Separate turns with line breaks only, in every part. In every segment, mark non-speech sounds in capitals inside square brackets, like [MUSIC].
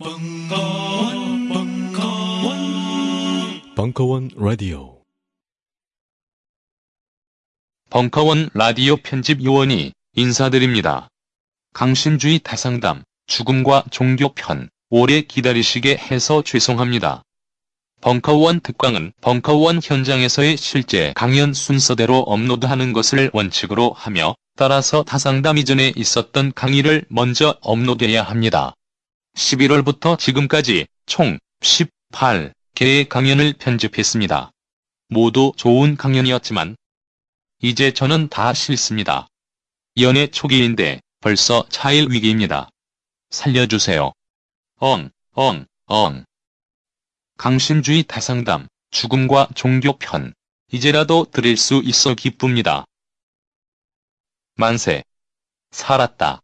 벙커원, 벙커원, 벙커원 라디오.
벙커원 라디오 편집 요원이 인사드립니다. 강신주의 다상담, 죽음과 종교편, 오래 기다리시게 해서 죄송합니다. 벙커원 특강은 벙커원 현장에서의 실제 강연 순서대로 업로드하는 것을 원칙으로 하며 따라서 다상담 이전에 있었던 강의를 먼저 업로드해야 합니다. 11월부터 지금까지 총 18개의 강연을 편집했습니다. 모두 좋은 강연이었지만 이제 저는 다 싫습니다. 연애 초기인데 벌써 차일 위기입니다. 살려주세요. 엉, 엉, 엉. 강신주의 다상담, 죽음과 종교편, 이제라도 들을 수 있어 기쁩니다. 만세. 살았다.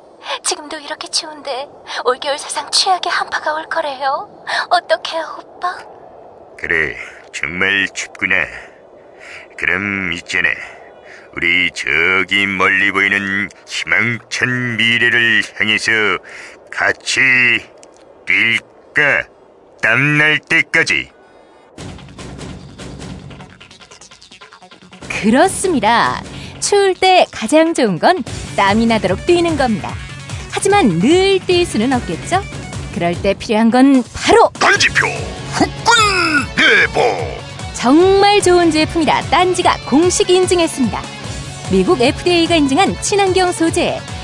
지금도 이렇게 추운데 올겨울 사상 최악의 한파가 올 거래요. 어떡해요, 오빠?
그래, 정말 춥구나. 그럼 있잖아. 우리 저기 멀리 보이는 희망찬 미래를 향해서 같이 뛸까? 땀날 때까지.
그렇습니다. 추울 때 가장 좋은 건 땀이 나도록 뛰는 겁니다. 하지만 늘 뛸 수는 없겠죠? 그럴 때 필요한 건 바로
단지표 후끈 대보.
정말 좋은 제품이라 딴지가 공식 인증했습니다. 미국 FDA가 인증한 친환경 소재,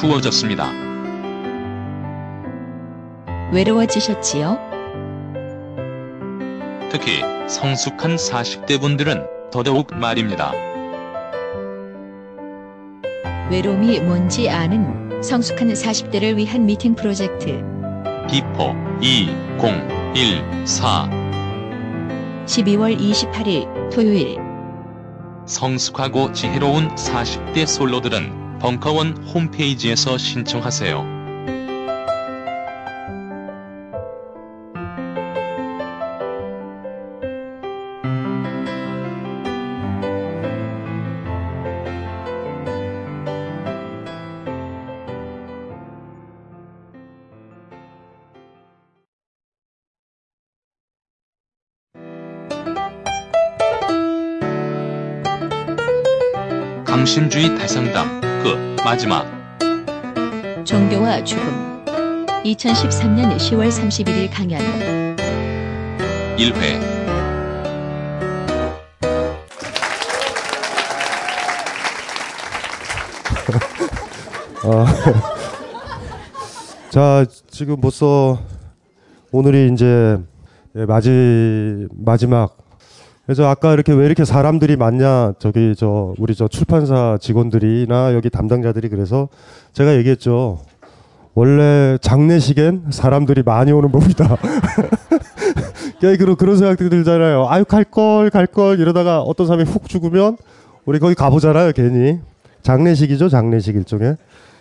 추워졌습니다.
외로워지셨지요?
특히 성숙한 40대 분들은 더더욱 말입니다.
외로움이 뭔지 아는 성숙한 40대를 위한 미팅 프로젝트
Before 2014
12월 28일 토요일
성숙하고 지혜로운 40대 솔로들은 벙커원 홈페이지에서 신청하세요. 강신주의 대상담 그 마지막.
종교와 죽음. 2013년 10월 31일 강연.
1회.
어, [LAUGHS] 자, 지금 벌써 오늘이 이제 예, 마지, 마지막. 그래서 아까 이렇게 왜 이렇게 사람들이 많냐, 저기 저 우리 저 출판사 직원들이나 여기 담당자들이 그래서 제가 얘기했죠. 원래 장례식엔 사람들이 많이 오는 법이다. [LAUGHS] 그런 그런 생각들이 들잖아요. 아유 갈 걸 갈 걸 이러다가 어떤 사람이 훅 죽으면 우리 거기 가보잖아요, 괜히. 장례식이죠, 장례식 일종의.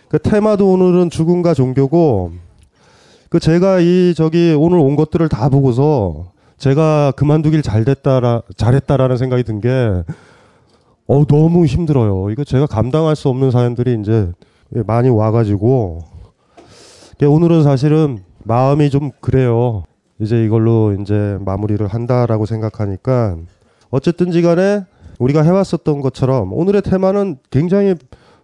그 테마도 오늘은 죽음과 종교고 그 제가 이 저기 오늘 온 것들을 다 보고서 제가 그만두길 잘 됐다라 잘했다라는 생각이 든 게 어 너무 힘들어요. 이거 제가 감당할 수 없는 사연들이 이제 많이 와가지고 오늘은 사실은 마음이 좀 그래요. 이제 이걸로 이제 마무리를 한다라고 생각하니까 어쨌든지 간에 우리가 해왔었던 것처럼 오늘의 테마는 굉장히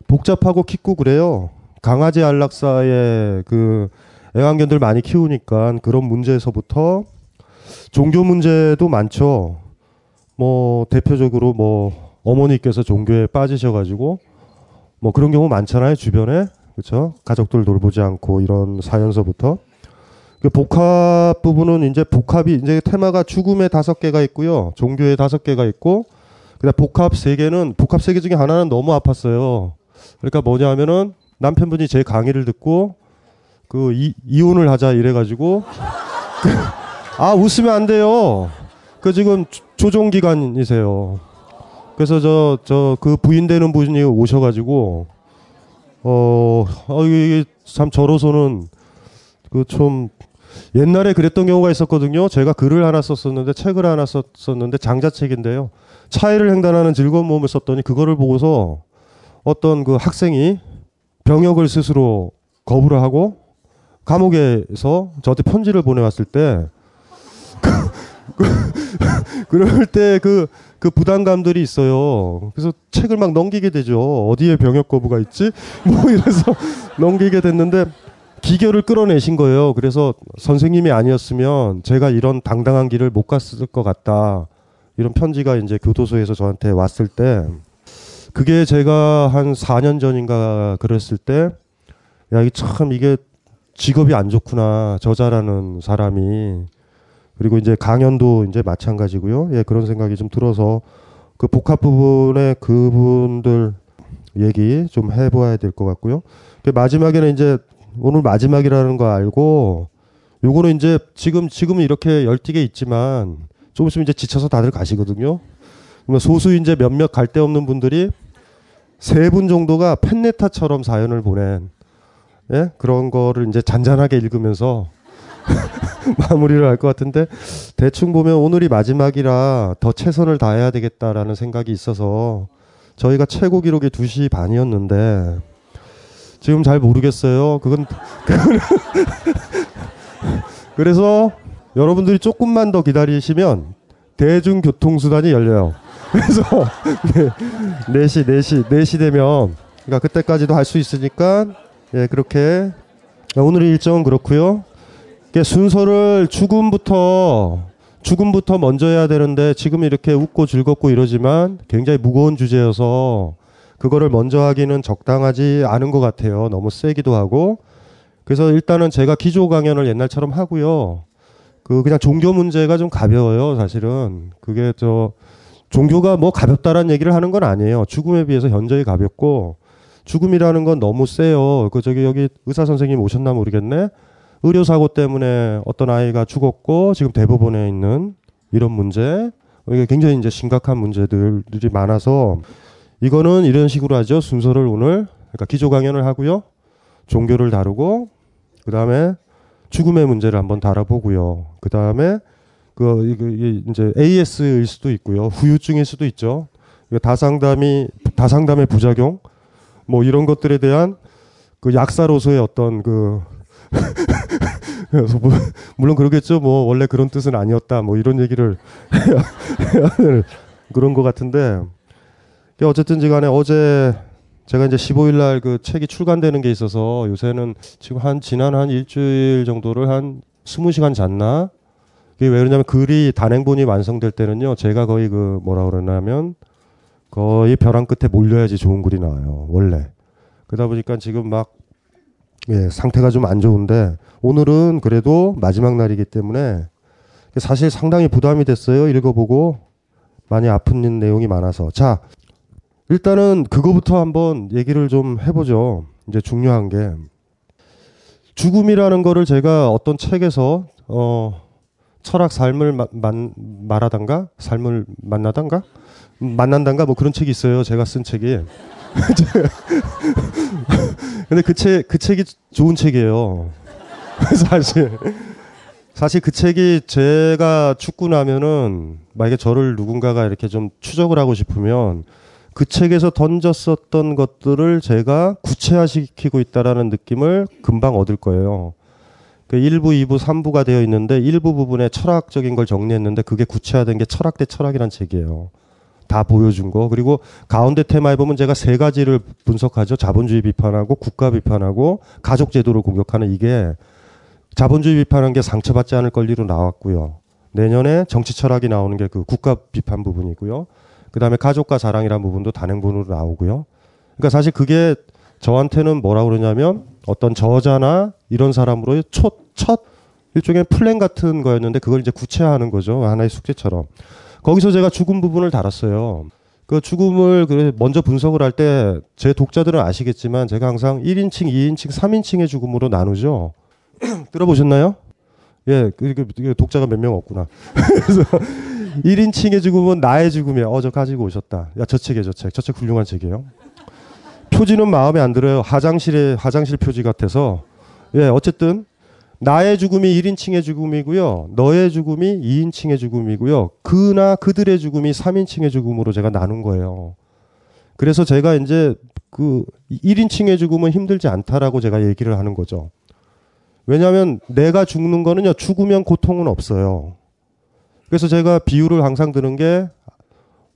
복잡하고 깊고 그래요. 강아지 안락사의 그 애완견들 많이 키우니까 그런 문제에서부터 종교 문제도 많죠. 뭐 대표적으로 뭐 어머니께서 종교에 빠지셔가지고 뭐 그런 경우 많잖아요 주변에. 그렇죠 가족들 돌보지 않고 이런 사연서부터. 그 복합 부분은 이제 복합이 이제 테마가 죽음의 다섯 개가 있고요. 종교의 다섯 개가 있고 그다음 복합 세 개는 복합 세 개 중에 하나는 너무 아팠어요. 그러니까 뭐냐면은 남편분이 제 강의를 듣고 그 이, 이혼을 하자 이래가지고 [LAUGHS] 그, 아 웃으면 안 돼요. 그 지금 조종 기간이세요. 그래서 저 저 그 부인 되는 분이 오셔가지고 어, 어 이게 참 저로서는 그 좀 옛날에 그랬던 경우가 있었거든요. 제가 글을 하나 썼었는데 책을 하나 썼었는데 장자책인데요. 차이를 횡단하는 즐거운 몸을 썼더니 그거를 보고서 어떤 그 학생이 병역을 스스로 거부를 하고 감옥에서 저한테 편지를 보내왔을 때 [LAUGHS] 그럴 때 그 그 부담감들이 있어요. 그래서 책을 막 넘기게 되죠. 어디에 병역 거부가 있지? [LAUGHS] 뭐 이래서 [LAUGHS] 넘기게 됐는데 기결을 끌어내신 거예요. 그래서 선생님이 아니었으면 제가 이런 당당한 길을 못 갔을 것 같다. 이런 편지가 이제 교도소에서 저한테 왔을 때 그게 제가 한 4년 전인가 그랬을 때 야, 이게 참 이게 직업이 안 좋구나. 저자라는 사람이. 그리고 이제 강연도 이제 마찬가지고요. 예, 그런 생각이 좀 들어서 그 복합 부분에 그분들 얘기 좀 해봐야 될 것 같고요. 그 마지막에는 이제 오늘 마지막이라는 거 알고 요거는 이제 지금 지금은 이렇게 열띠게 있지만 조금 있으면 이제 지쳐서 다들 가시거든요. 소수 이제 몇몇 갈 데 없는 분들이 세 분 정도가 팬네타처럼 사연을 보낸 예? 그런 거를 이제 잔잔하게 읽으면서 [LAUGHS] 마무리를 할 것 같은데 대충 보면 오늘이 마지막이라 더 최선을 다해야 되겠다라는 생각이 있어서 저희가 최고 기록이 2시 반이었는데 지금 잘 모르겠어요. 그건 [LAUGHS] 그래서 여러분들이 조금만 더 기다리시면 대중교통수단이 열려요. 그래서 네, 4시 4시 4시 되면 그러니까 그때까지도 할 수 있으니까 예, 그렇게 오늘 일정은 그렇고요. 순서를 죽음부터 죽음부터 먼저 해야 되는데 지금 이렇게 웃고 즐겁고 이러지만 굉장히 무거운 주제여서 그거를 먼저 하기는 적당하지 않은 것 같아요. 너무 세기도 하고. 그래서 일단은 제가 기조 강연을 옛날처럼 하고요. 그 그냥 종교 문제가 좀 가벼워요, 사실은. 그게 저 종교가 뭐 가볍다라는 얘기를 하는 건 아니에요. 죽음에 비해서 현저히 가볍고 죽음이라는 건 너무 세요. 그 저기 여기 의사 선생님 오셨나 모르겠네. 의료 사고 때문에 어떤 아이가 죽었고 지금 대법원에 있는 이런 문제 이게 굉장히 이제 심각한 문제들이 많아서 이거는 이런 식으로 하죠. 순서를 오늘 그러니까 기조 강연을 하고요. 종교를 다루고 그다음에 죽음의 문제를 한번 다뤄보고요. 그다음에 그 이제 AS일 수도 있고요. 후유증일 수도 있죠. 다상담이 다상담의 부작용 뭐 이런 것들에 대한 그 약사로서의 어떤 그 [LAUGHS] 그래서 뭐, 물론 그러겠죠. 뭐 원래 그런 뜻은 아니었다. 뭐 이런 얘기를 그런 것 같은데 어쨌든지 간에 어제 제가 이제 15일 날 그 책이 출간되는 게 있어서 요새는 지금 한 지난 한 일주일 정도를 한 20시간 잤나? 그게 왜 그러냐면 글이 단행본이 완성될 때는요. 제가 거의 그 뭐라 그러냐면 거의 벼랑 끝에 몰려야지 좋은 글이 나와요. 원래. 그러다 보니까 지금 막 예, 상태가 좀 안 좋은데 오늘은 그래도 마지막 날이기 때문에 사실 상당히 부담이 됐어요. 읽어보고 많이 아픈 내용이 많아서 자 일단은 그거부터 한번 얘기를 좀 해보죠. 이제 중요한 게 죽음이라는 거를 제가 어떤 책에서 어 철학 삶을 마, 만, 말하단가 삶을 만나단가 만난단가 뭐 그런 책이 있어요. 제가 쓴 책이. [LAUGHS] 근데 그 책, 그 책이 좋은 책이에요. [LAUGHS] 사실. 사실 그 책이 제가 죽고 나면은 만약에 저를 누군가가 이렇게 좀 추적을 하고 싶으면 그 책에서 던졌었던 것들을 제가 구체화시키고 있다라는 느낌을 금방 얻을 거예요. 그 1부, 2부, 3부가 되어 있는데 일부 부분에 철학적인 걸 정리했는데 그게 구체화된 게 철학 대 철학이란 책이에요. 다 보여준 거. 그리고 가운데 테마에 보면 제가 세 가지를 분석하죠. 자본주의 비판하고 국가 비판하고 가족 제도를 공격하는 이게 자본주의 비판한 게 상처받지 않을 권리로 나왔고요. 내년에 정치 철학이 나오는 게 그 국가 비판 부분이고요. 그 다음에 가족과 자랑이라는 부분도 단행본으로 나오고요. 그러니까 사실 그게 저한테는 뭐라 그러냐면 어떤 저자나 이런 사람으로의 첫, 첫 일종의 플랜 같은 거였는데 그걸 이제 구체화하는 거죠. 하나의 숙제처럼. 거기서 제가 죽음 부분을 달았어요. 그 죽음을 먼저 분석을 할 때 제 독자들은 아시겠지만 제가 항상 1인칭, 2인칭, 3인칭의 죽음으로 나누죠. [CLEARS THROAT] 들어보셨나요? 예, 그, 그, 그 독자가 몇 명 없구나. [LAUGHS] 그래서 1인칭의 죽음은 나의 죽음이야. 어, 저 가지고 오셨다. 야, 저 책이에요, 저 책. 저 책 훌륭한 책이에요. 표지는 마음에 안 들어요. 화장실에, 화장실 표지 같아서. 예, 어쨌든, 나의 죽음이 1인칭의 죽음이고요. 너의 죽음이 2인칭의 죽음이고요. 그나 그들의 죽음이 3인칭의 죽음으로 제가 나눈 거예요. 그래서 제가 이제 그 1인칭의 죽음은 힘들지 않다라고 제가 얘기를 하는 거죠. 왜냐하면 내가 죽는 거는요, 죽으면 고통은 없어요. 그래서 제가 비유를 항상 드는 게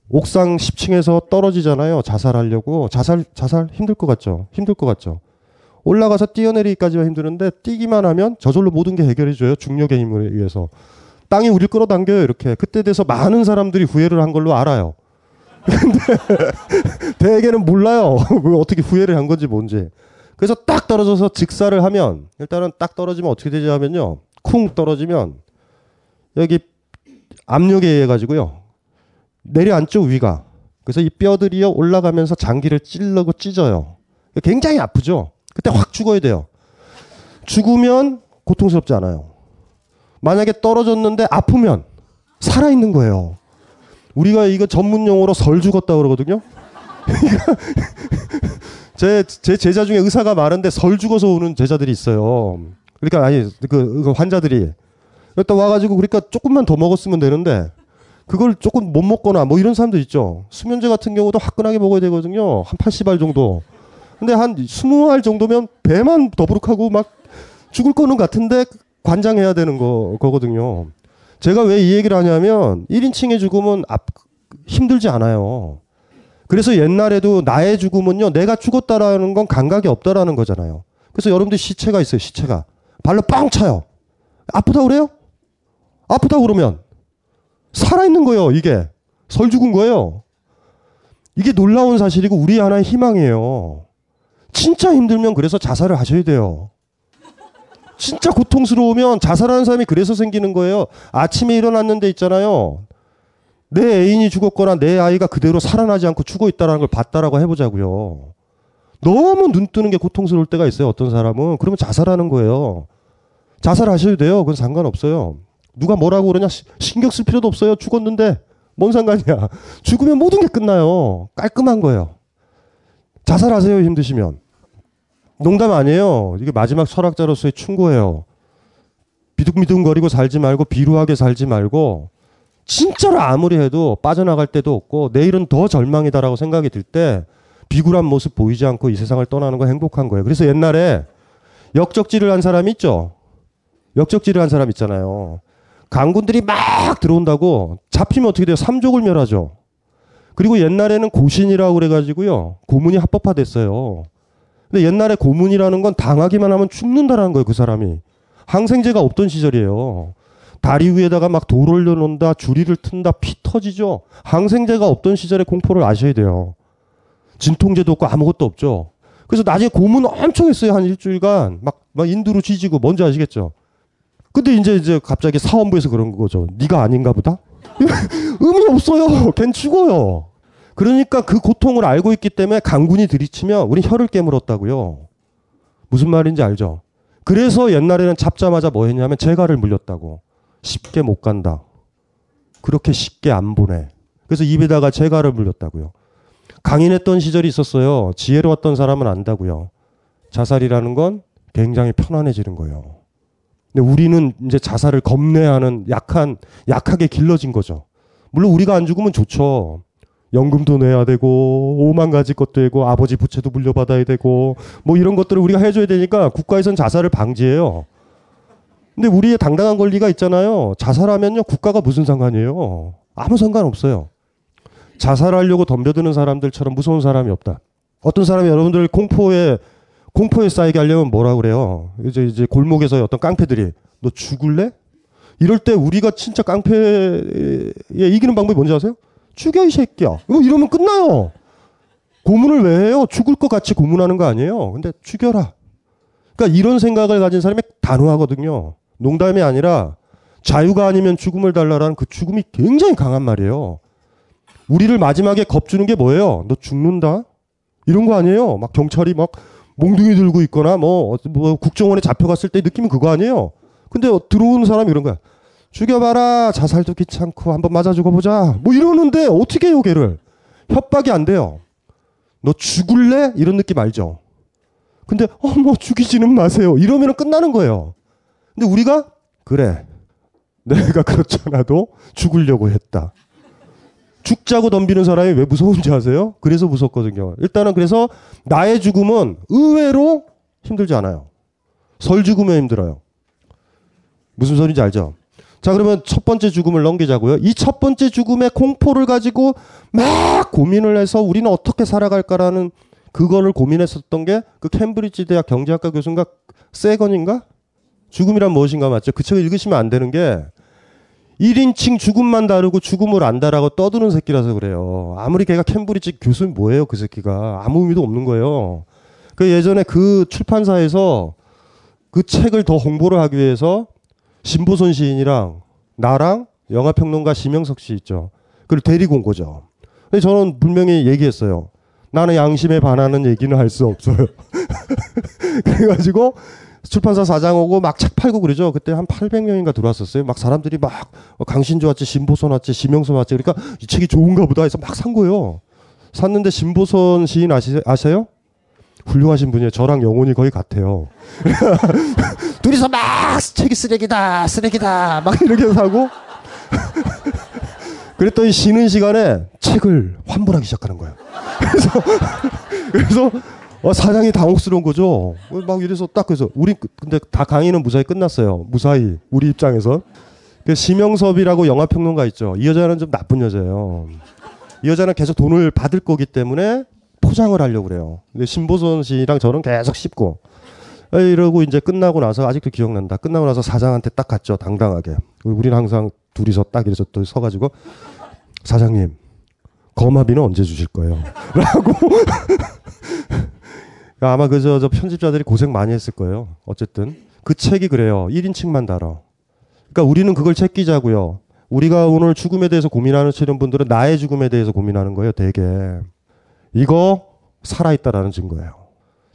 옥상 10층에서 떨어지잖아요. 자살하려고. 자살, 자살 힘들 것 같죠? 힘들 것 같죠? 올라가서 뛰어내리기까지가 힘드는데 뛰기만 하면 저절로 모든 게 해결해줘요. 중력의 힘을 의해서. 땅이 우리를 끌어당겨요. 이렇게. 그때 돼서 많은 사람들이 후회를 한 걸로 알아요. [LAUGHS] 근데 대개는 몰라요. [LAUGHS] 어떻게 후회를 한 건지 뭔지. 그래서 딱 떨어져서 직사를 하면 일단은 딱 떨어지면 어떻게 되지 하면요. 쿵 떨어지면 여기 압력에 의해 가지고요. 내려앉죠 위가. 그래서 이 뼈들이요 올라가면서 장기를 찔러고 찢어요. 굉장히 아프죠. 그때 확 죽어야 돼요. 죽으면 고통스럽지 않아요. 만약에 떨어졌는데 아프면 살아있는 거예요. 우리가 이거 전문 용어로 설 죽었다 그러거든요. [LAUGHS] 제, 제 제자 중에 의사가 많은데 설 죽어서 오는 제자들이 있어요. 그러니까 아니 그, 그 환자들이 일단 와가지고 그러니까 조금만 더 먹었으면 되는데 그걸 조금 못 먹거나 뭐 이런 사람들 있죠. 수면제 같은 경우도 화끈하게 먹어야 되거든요. 한 80알 정도. 근데 한 20알 정도면 배만 더부룩하고 막 죽을 거는 같은데 관장해야 되는 거, 거거든요. 제가 왜 이 얘기를 하냐면 1인칭의 죽음은 앞, 힘들지 않아요. 그래서 옛날에도 나의 죽음은요, 내가 죽었다라는 건 감각이 없다라는 거잖아요. 그래서 여러분들 시체가 있어요, 시체가. 발로 뻥 차요. 아프다 그래요? 아프다 그러면 살아있는 거예요, 이게. 설 죽은 거예요. 이게 놀라운 사실이고 우리 하나의 희망이에요. 진짜 힘들면 그래서 자살을 하셔야 돼요. 진짜 고통스러우면 자살하는 사람이 그래서 생기는 거예요. 아침에 일어났는데 있잖아요. 내 애인이 죽었거나 내 아이가 그대로 살아나지 않고 죽어 있다는 걸 봤다라고 해보자고요. 너무 눈 뜨는 게 고통스러울 때가 있어요. 어떤 사람은. 그러면 자살하는 거예요. 자살하셔도 돼요. 그건 상관없어요. 누가 뭐라고 그러냐 신경 쓸 필요도 없어요. 죽었는데 뭔 상관이야. 죽으면 모든 게 끝나요. 깔끔한 거예요. 자살하세요. 힘드시면. 농담 아니에요. 이게 마지막 철학자로서의 충고예요. 비둥비둥거리고 살지 말고 비루하게 살지 말고 진짜로 아무리 해도 빠져나갈 때도 없고 내일은 더 절망이다라고 생각이 들 때 비굴한 모습 보이지 않고 이 세상을 떠나는 거 행복한 거예요. 그래서 옛날에 역적질을 한 사람이 있죠. 역적질을 한 사람 있잖아요. 강군들이 막 들어온다고 잡히면 어떻게 돼요? 삼족을 멸하죠. 그리고 옛날에는 고신이라고 그래가지고요. 고문이 합법화됐어요. 근데 옛날에 고문이라는 건 당하기만 하면 죽는다라는 거예요. 그 사람이. 항생제가 없던 시절이에요. 다리 위에다가 막돌 올려놓는다, 주리를 튼다, 피 터지죠. 항생제가 없던 시절의 공포를 아셔야 돼요. 진통제도 없고 아무것도 없죠. 그래서 나중에 고문 엄청 했어요. 한 일주일간. 막, 막 인두로 쥐지고 뭔지 아시겠죠? 근데 이제 이제 갑자기 사원부에서 그런 거죠. 네가 아닌가 보다? [LAUGHS] 의미 없어요. [LAUGHS] 걘 죽어요. 그러니까 그 고통을 알고 있기 때문에 강군이 들이치면 우린 혀를 깨물었다고요. 무슨 말인지 알죠? 그래서 옛날에는 잡자마자 뭐 했냐면 재갈을 물렸다고. 쉽게 못 간다. 그렇게 쉽게 안 보내. 그래서 입에다가 재갈을 물렸다고요. 강인했던 시절이 있었어요. 지혜로웠던 사람은 안다고요. 자살이라는 건 굉장히 편안해지는 거예요. 근데 우리는 이제 자살을 겁내하는 약한, 약하게 길러진 거죠. 물론 우리가 안 죽으면 좋죠. 연금도 내야 되고, 오만 가지 것도 되고, 아버지 부채도 물려받아야 되고, 뭐 이런 것들을 우리가 해줘야 되니까 국가에선 자살을 방지해요. 근데 우리의 당당한 권리가 있잖아요. 자살하면요, 국가가 무슨 상관이에요? 아무 상관 없어요. 자살하려고 덤벼드는 사람들처럼 무서운 사람이 없다. 어떤 사람이 여러분들 공포에 공포에 쌓이게 하려면 뭐라 그래요? 이제 이제 골목에서 어떤 깡패들이 너 죽을래? 이럴 때 우리가 진짜 깡패에 이기는 방법이 뭔지 아세요? 죽여 이 새끼야. 뭐 이러면 끝나요. 고문을 왜 해요? 죽을 것 같이 고문하는 거 아니에요. 근데 죽여라. 그러니까 이런 생각을 가진 사람이 단호하거든요. 농담이 아니라 자유가 아니면 죽음을 달라라는 그 죽음이 굉장히 강한 말이에요. 우리를 마지막에 겁주는 게 뭐예요? 너 죽는다? 이런 거 아니에요? 막 경찰이 막 몽둥이 들고 있거나 뭐, 뭐 국정원에 잡혀갔을 때 느낌은 그거 아니에요? 근데 들어오는 사람이 이런 거야. 죽여봐라. 자살도 귀찮고 한번 맞아 죽어보자. 뭐 이러는데 어떻게 해요, 걔를? 협박이 안 돼요. 너 죽을래? 이런 느낌 알죠? 근데 어머 죽이지는 마세요. 이러면 끝나는 거예요. 근데 우리가 그래. 내가 그렇잖아도 죽으려고 했다. 죽자고 덤비는 사람이 왜 무서운지 아세요? 그래서 무섭거든요. 일단은 그래서 나의 죽음은 의외로 힘들지 않아요. 설 죽으면 힘들어요. 무슨 소리인지 알죠? 자, 그러면 첫 번째 죽음을 넘기자고요. 이 첫 번째 죽음의 공포를 가지고 막 고민을 해서 우리는 어떻게 살아갈까라는 그거를 고민했었던 게 그 캠브리지 대학 경제학과 교수인가 세건인가? 죽음이란 무엇인가 맞죠? 그 책을 읽으시면 안 되는 게 1인칭 죽음만 다르고 죽음을 안다라고 떠드는 새끼라서 그래요. 아무리 걔가 캠브리지 교수는 뭐예요, 그 새끼가. 아무 의미도 없는 거예요. 그 예전에 그 출판사에서 그 책을 더 홍보를 하기 위해서 신보선 시인이랑 나랑 영화평론가 심영석 씨 있죠. 그걸 데리고 온 거죠. 근데 저는 분명히 얘기했어요. 나는 양심에 반하는 얘기는 할 수 없어요. [LAUGHS] 그래가지고 출판사 사장 오고 막 책 팔고 그러죠. 그때 한 800명인가 들어왔었어요. 막 사람들이 막 강신조 왔지, 신보선 왔지, 심영선 왔지. 그러니까 이 책이 좋은가 보다 해서 막 산 거예요. 샀는데 신보선 시인 아시, 아세요? 훌륭하신 분이에요. 저랑 영혼이 거의 같아요. [LAUGHS] 둘이서 막 책이 쓰레기다, 쓰레기다, 막 이렇게 사고. [LAUGHS] 그랬더니 쉬는 시간에 책을 환불하기 시작하는 거예요. 그래서, [LAUGHS] 그래서 어, 사장이 당혹스러운 거죠. 막 이래서 딱 그래서 우리 근데 다 강의는 무사히 끝났어요. 무사히 우리 입장에서. 그 심영섭이라고 영화 평론가 있죠. 이 여자는 좀 나쁜 여자예요. 이 여자는 계속 돈을 받을 거기 때문에 포장을 하려고 그래요. 근데 신보선 씨랑 저는 계속 씹고 이러고 이제 끝나고 나서 아직도 기억난다. 끝나고 나서 사장한테 딱 갔죠. 당당하게. 우리는 항상 둘이서 딱 이래서 또 서가지고 사장님 거마비는 언제 주실 거예요? [LAUGHS] 라고 [LAUGHS] 아마 그저 저 편집자들이 고생 많이 했을 거예요. 어쨌든 그 책이 그래요. 1인칭만 달아. 그러니까 우리는 그걸 챙기자고요. 우리가 오늘 죽음에 대해서 고민하는 치는 분들은 나의 죽음에 대해서 고민하는 거예요. 되게 이거 살아있다라는 증거예요.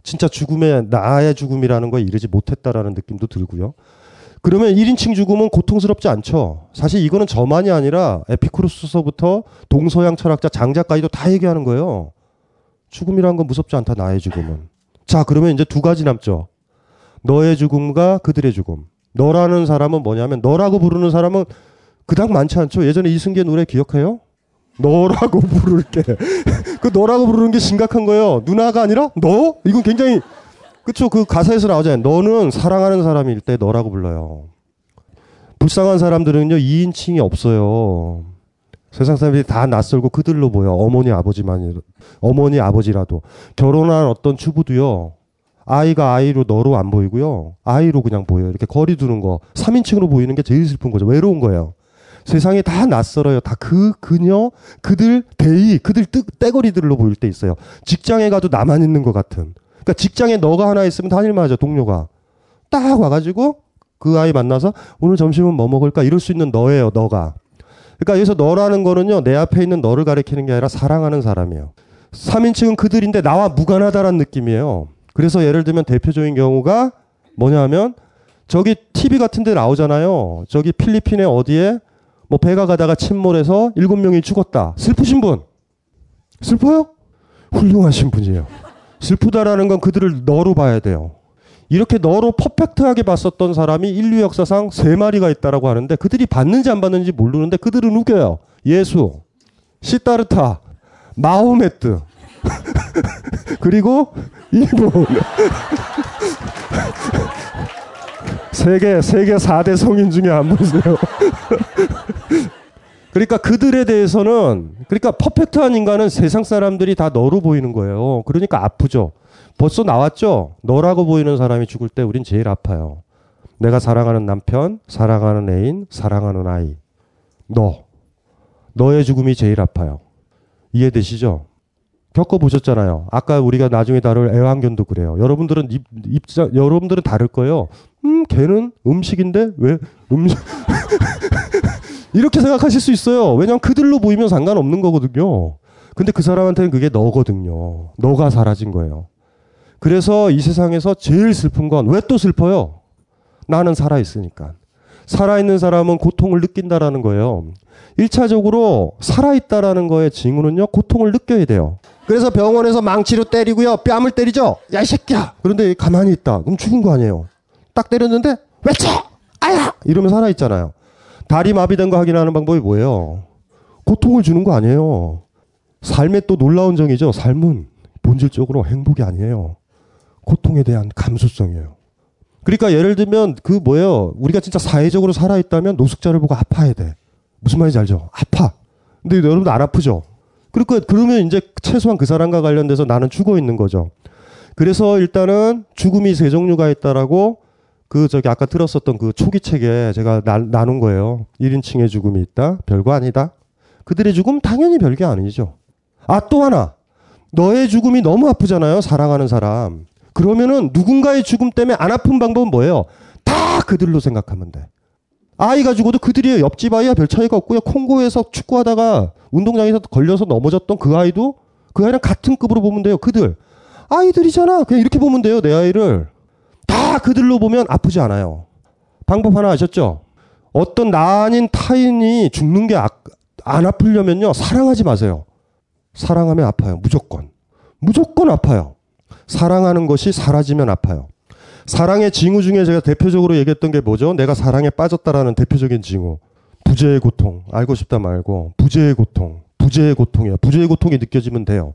진짜 죽음에 나의 죽음이라는 거에 이르지 못했다라는 느낌도 들고요. 그러면 1인칭 죽음은 고통스럽지 않죠. 사실 이거는 저만이 아니라 에피쿠로스서부터 동서양 철학자 장자까지도 다 얘기하는 거예요. 죽음이라는 건 무섭지 않다. 나의 죽음은. 자, 그러면 이제 두 가지 남죠. 너의 죽음과 그들의 죽음. 너라는 사람은 뭐냐면 너라고 부르는 사람은 그닥 많지 않죠. 예전에 이승기의 노래 기억해요? 너라고 [LAUGHS] 부를게. 그 너라고 부르는 게 심각한 거예요. 누나가 아니라 너? 이건 굉장히 그쵸. 그 가사에서 나오잖아요. 너는 사랑하는 사람일 때 너라고 불러요. 불쌍한 사람들은요, 2인칭이 없어요. 세상 사람들이 다 낯설고 그들로 보여. 어머니, 아버지만, 어머니, 아버지라도. 결혼한 어떤 주부도요, 아이가 아이로 너로 안 보이고요. 아이로 그냥 보여요. 이렇게 거리 두는 거. 3인칭으로 보이는 게 제일 슬픈 거죠. 외로운 거예요. 세상이 다 낯설어요. 다 그, 그녀, 그들, 대의, 그들 뜨, 떼거리들로 보일 때 있어요. 직장에 가도 나만 있는 것 같은. 그러니까 직장에 너가 하나 있으면 단일마죠 동료가 딱 와가지고 그 아이 만나서 오늘 점심은 뭐 먹을까 이럴 수 있는 너예요 너가. 그러니까 여기서 너라는 거는요 내 앞에 있는 너를 가리키는 게 아니라 사랑하는 사람이에요. 3인칭은 그들인데 나와 무관하다라는 느낌이에요. 그래서 예를 들면 대표적인 경우가 뭐냐면 저기 TV 같은 데 나오잖아요. 저기 필리핀에 어디에 뭐 배가 가다가 침몰해서 일곱 명이 죽었다. 슬프신 분? 슬퍼요? 훌륭하신 분이에요. 슬프다라는 건 그들을 너로 봐야 돼요. 이렇게 너로 퍼펙트하게 봤었던 사람이 인류 역사상 세 마리가 있다라고 하는데 그들이 봤는지 안 봤는지 모르는데 그들은 우겨요. 예수, 시타르타, 마호메트, [LAUGHS] 그리고 일본. [LAUGHS] 세계, 세계 4대 성인 중에 안 보세요. [LAUGHS] 그러니까 그들에 대해서는, 그러니까 퍼펙트한 인간은 세상 사람들이 다 너로 보이는 거예요. 그러니까 아프죠. 벌써 나왔죠? 너라고 보이는 사람이 죽을 때 우린 제일 아파요. 내가 사랑하는 남편, 사랑하는 애인, 사랑하는 아이. 너. 너의 죽음이 제일 아파요. 이해되시죠? 겪어보셨잖아요. 아까 우리가 나중에 다룰 애완견도 그래요. 여러분들은 입, 입장, 여러분들은 다를 거예요. 음, 걔는 음식인데 왜 음식. [LAUGHS] 이렇게 생각하실 수 있어요. 왜냐면 그들로 보이면 상관없는 거거든요. 근데 그 사람한테는 그게 너거든요. 너가 사라진 거예요. 그래서 이 세상에서 제일 슬픈 건 왜 또 슬퍼요? 나는 살아있으니까. 살아있는 사람은 고통을 느낀다라는 거예요. 1차적으로 살아있다라는 거의 징후는요, 고통을 느껴야 돼요. 그래서 병원에서 망치로 때리고요, 뺨을 때리죠? 야, 이 새끼야! 그런데 가만히 있다. 그럼 죽은 거 아니에요. 딱 때렸는데, 외쳐! 아야! 이러면 살아있잖아요. 다리 마비된 거 확인하는 방법이 뭐예요? 고통을 주는 거 아니에요. 삶의 또 놀라운 정이죠. 삶은 본질적으로 행복이 아니에요. 고통에 대한 감수성이에요. 그러니까 예를 들면 그 뭐예요? 우리가 진짜 사회적으로 살아있다면 노숙자를 보고 아파야 돼. 무슨 말인지 알죠? 아파. 근데 여러분들 안 아프죠? 그러니까 그러면 이제 최소한 그 사람과 관련돼서 나는 죽어 있는 거죠. 그래서 일단은 죽음이 세 종류가 있다라고 그 저기 아까 들었었던 그 초기 책에 제가 나, 나눈 거예요. 1인칭의 죽음이 있다. 별거 아니다. 그들의 죽음 당연히 별게 아니죠. 아, 또 하나. 너의 죽음이 너무 아프잖아요. 사랑하는 사람. 그러면은 누군가의 죽음 때문에 안 아픈 방법은 뭐예요? 다 그들로 생각하면 돼. 아이가 죽어도 그들이 옆집 아이와 별 차이가 없고요. 콩고에서 축구하다가 운동장에서 걸려서 넘어졌던 그 아이도 그 아이랑 같은 급으로 보면 돼요. 그들. 아이들이잖아. 그냥 이렇게 보면 돼요. 내 아이를. 다 그들로 보면 아프지 않아요. 방법 하나 아셨죠? 어떤 나 아닌 타인이 죽는 게 안 아, 프려면요 사랑하지 마세요. 사랑하면 아파요. 무조건. 무조건 아파요. 사랑하는 것이 사라지면 아파요. 사랑의 징후 중에 제가 대표적으로 얘기했던 게 뭐죠? 내가 사랑에 빠졌다라는 대표적인 징후. 부재의 고통. 알고 싶다 말고 부재의 고통. 부재의 고통이에요. 부재의 고통이 느껴지면 돼요.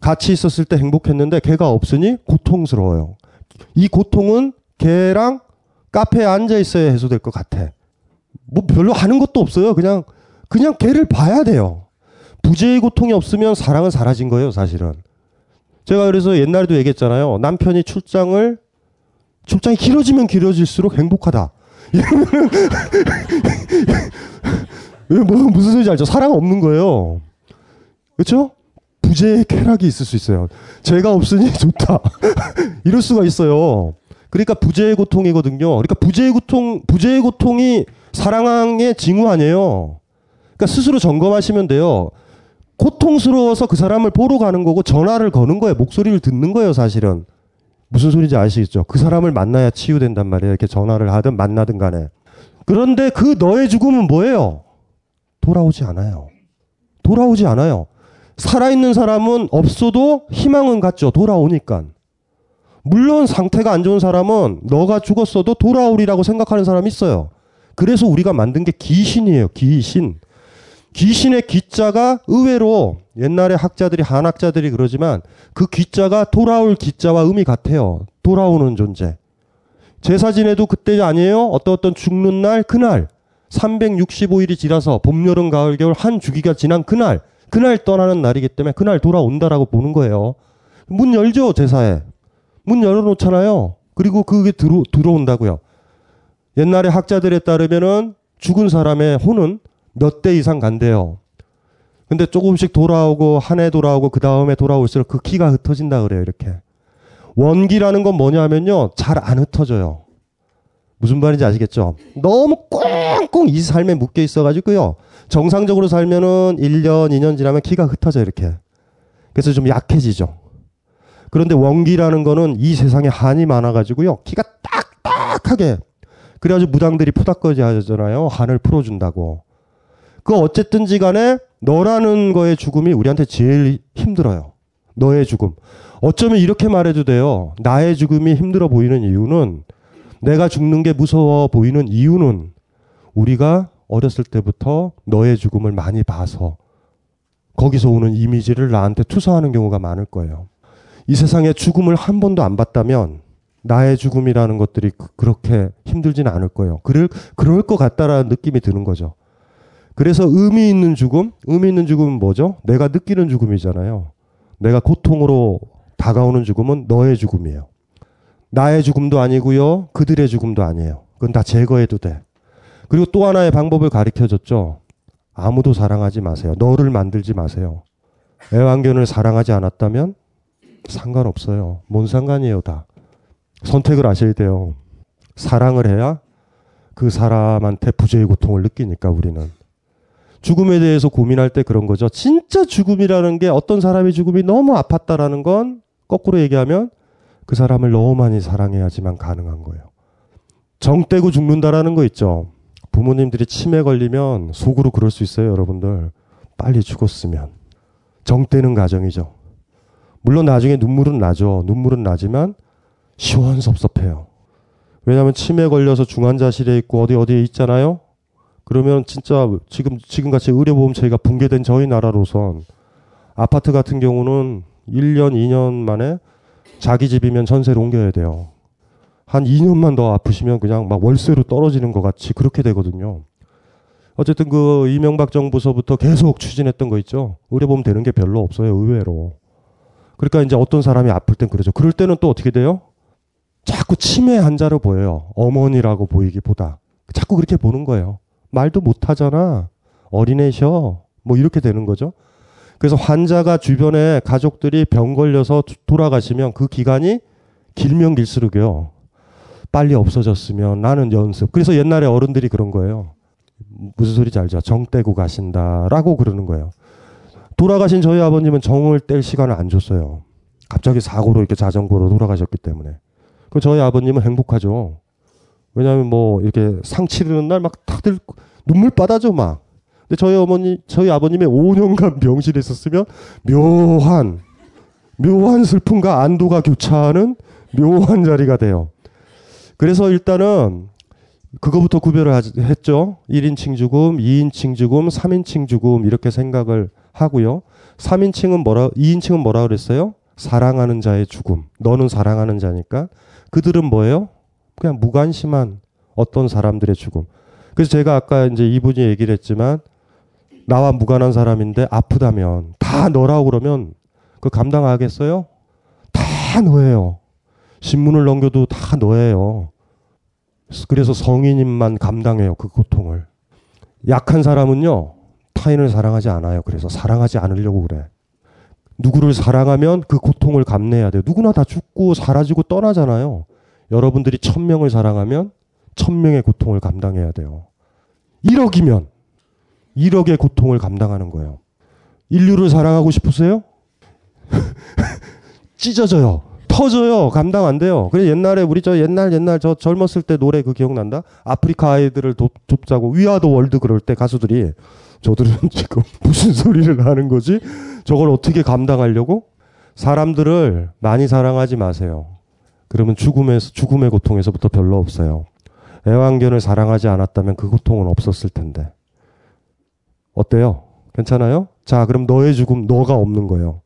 같이 있었을 때 행복했는데 걔가 없으니 고통스러워요. 이 고통은 걔랑 카페에 앉아 있어야 해소될 것 같아. 뭐 별로 하는 것도 없어요. 그냥 그냥 걔를 봐야 돼요. 부재의 고통이 없으면 사랑은 사라진 거예요, 사실은. 제가 그래서 옛날에도 얘기했잖아요. 남편이 출장을 출장이 길어지면 길어질수록 행복하다. [LAUGHS] 이러면은 [LAUGHS] 뭐 무슨 소리인지 알죠? 사랑 없는 거예요. 그렇죠? 부재의 쾌락이 있을 수 있어요. 제가 없으니 [LAUGHS] 좋다. 이럴 수가 있어요. 그러니까 부재의 고통이거든요. 그러니까 부재의 고통, 부재의 고통이 사랑의 징후 아니에요. 그러니까 스스로 점검하시면 돼요. 고통스러워서 그 사람을 보러 가는 거고 전화를 거는 거예요. 목소리를 듣는 거예요, 사실은. 무슨 소리인지 아시겠죠? 그 사람을 만나야 치유된단 말이에요. 이렇게 전화를 하든 만나든 간에. 그런데 그 너의 죽음은 뭐예요? 돌아오지 않아요. 돌아오지 않아요. 살아있는 사람은 없어도 희망은 갖죠. 돌아오니까. 물론 상태가 안 좋은 사람은 너가 죽었어도 돌아오리라고 생각하는 사람이 있어요. 그래서 우리가 만든 게 귀신이에요. 귀신. 귀신의 귀자가 의외로 옛날에 학자들이 한학자들이 그러지만 그 귀자가 돌아올 귀자와 의미 같아요. 돌아오는 존재. 제사 지내도 그때 아니에요? 어떤 어떤 죽는 날 그날 365일이 지나서 봄, 여름, 가을, 겨울 한 주기가 지난 그날 그날 떠나는 날이기 때문에 그날 돌아온다라고 보는 거예요. 문 열죠 제사에. 문 열어놓잖아요. 그리고 그게 들어, 들어온다고요. 옛날에 학자들에 따르면은 죽은 사람의 혼은 몇 대 이상 간대요. 근데 조금씩 돌아오고 한 해 돌아오고 그 다음에 돌아올수록 그 키가 흩어진다 그래요. 이렇게 원기라는 건 뭐냐면요. 잘 안 흩어져요. 무슨 말인지 아시겠죠? 너무 꽁꽁 이 삶에 묶여 있어가지고요. 정상적으로 살면은 1년, 2년 지나면 기가 흩어져, 이렇게. 그래서 좀 약해지죠. 그런데 원기라는 거는 이 세상에 한이 많아가지고요. 기가 딱딱하게. 그래가지고 무당들이 푸닥거지 하잖아요. 한을 풀어준다고. 그 어쨌든지 간에 너라는 거의 죽음이 우리한테 제일 힘들어요. 너의 죽음. 어쩌면 이렇게 말해도 돼요. 나의 죽음이 힘들어 보이는 이유는 내가 죽는 게 무서워 보이는 이유는 우리가 어렸을 때부터 너의 죽음을 많이 봐서 거기서 오는 이미지를 나한테 투사하는 경우가 많을 거예요. 이 세상에 죽음을 한 번도 안 봤다면 나의 죽음이라는 것들이 그- 그렇게 힘들지는 않을 거예요. 그럴, 그럴 것 같다라는 느낌이 드는 거죠. 그래서 의미 있는 죽음, 의미 있는 죽음은 뭐죠? 내가 느끼는 죽음이잖아요. 내가 고통으로 다가오는 죽음은 너의 죽음이에요. 나의 죽음도 아니고요. 그들의 죽음도 아니에요. 그건 다 제거해도 돼. 그리고 또 하나의 방법을 가르쳐 줬죠. 아무도 사랑하지 마세요. 너를 만들지 마세요. 애완견을 사랑하지 않았다면 상관없어요. 뭔 상관이에요, 다. 선택을 하셔야 돼요. 사랑을 해야 그 사람한테 부재의 고통을 느끼니까 우리는. 죽음에 대해서 고민할 때 그런 거죠. 진짜 죽음이라는 게 어떤 사람의 죽음이 너무 아팠다라는 건 거꾸로 얘기하면 그 사람을 너무 많이 사랑해야지만 가능한 거예요. 정 떼고 죽는다라는 거 있죠. 부모님들이 치매 걸리면 속으로 그럴 수 있어요, 여러분들. 빨리 죽었으면. 정 떼는 과정이죠. 물론 나중에 눈물은 나죠. 눈물은 나지만 시원섭섭해요. 왜냐하면 치매 걸려서 중환자실에 있고 어디 어디에 있잖아요. 그러면 진짜 지금 지금 같이 의료보험 체계가 붕괴된 저희 나라로선 아파트 같은 경우는 1년, 2년 만에 자기 집이면 전세를 옮겨야 돼요. 한 2년만 더 아프시면 그냥 막 월세로 떨어지는 것 같이 그렇게 되거든요. 어쨌든 그 이명박 정부서부터 계속 추진했던 거 있죠. 의료보험 되는 게 별로 없어요, 의외로. 그러니까 이제 어떤 사람이 아플 땐 그러죠. 그럴 때는 또 어떻게 돼요? 자꾸 치매 환자로 보여요. 어머니라고 보이기보다. 자꾸 그렇게 보는 거예요. 말도 못 하잖아. 어린애셔. 뭐 이렇게 되는 거죠. 그래서 환자가 주변에 가족들이 병 걸려서 두- 돌아가시면 그 기간이 길면 길수록요. 빨리 없어졌으면 나는 연습. 그래서 옛날에 어른들이 그런 거예요. 무슨 소리인지 알죠? 정 떼고 가신다라고 그러는 거예요. 돌아가신 저희 아버님은 정을 뗄 시간을 안 줬어요. 갑자기 사고로 이렇게 자전거로 돌아가셨기 때문에. 그 저희 아버님은 행복하죠. 왜냐하면 뭐 이렇게 상 치르는 날 막 다들 눈물 빠다죠 막. 근데 저희 어머니, 저희 아버님의 5년간 병실에 있었으면 묘한, 묘한 슬픔과 안도가 교차하는 묘한 자리가 돼요. 그래서 일단은 그거부터 구별을 하- 했죠. 1인칭 죽음, 2인칭 죽음, 3인칭 죽음 이렇게 생각을 하고요. 3인칭은 뭐라 2인칭은 뭐라 그랬어요? 사랑하는 자의 죽음. 너는 사랑하는 자니까 그들은 뭐예요? 그냥 무관심한 어떤 사람들의 죽음. 그래서 제가 아까 이제 이분이 얘기를 했지만 나와 무관한 사람인데 아프다면 다 너라고 그러면 그 감당하겠어요? 다 너예요. 신문을 넘겨도 다 너예요. 그래서 성인님만 감당해요. 그 고통을. 약한 사람은요. 타인을 사랑하지 않아요. 그래서 사랑하지 않으려고 그래. 누구를 사랑하면 그 고통을 감내해야 돼요. 누구나 다 죽고 사라지고 떠나잖아요. 여러분들이 천 명을 사랑하면 천 명의 고통을 감당해야 돼요. 1억이면 1억의 고통을 감당하는 거예요. 인류를 사랑하고 싶으세요? [LAUGHS] 찢어져요. 터져요. 감당 안 돼요. 그래 옛날에 우리 저 옛날 옛날 저 젊었을 때 노래 그 기억난다? 아프리카 아이들을 돕, 돕자고 위아더 월드 그럴 때 가수들이 저들은 [LAUGHS] 지금 무슨 소리를 하는 거지? 저걸 어떻게 감당하려고? 사람들을 많이 사랑하지 마세요. 그러면 죽음에서 죽음의 고통에서부터 별로 없어요. 애완견을 사랑하지 않았다면 그 고통은 없었을 텐데. 어때요? 괜찮아요? 자, 그럼 너의 죽음 너가 없는 거예요.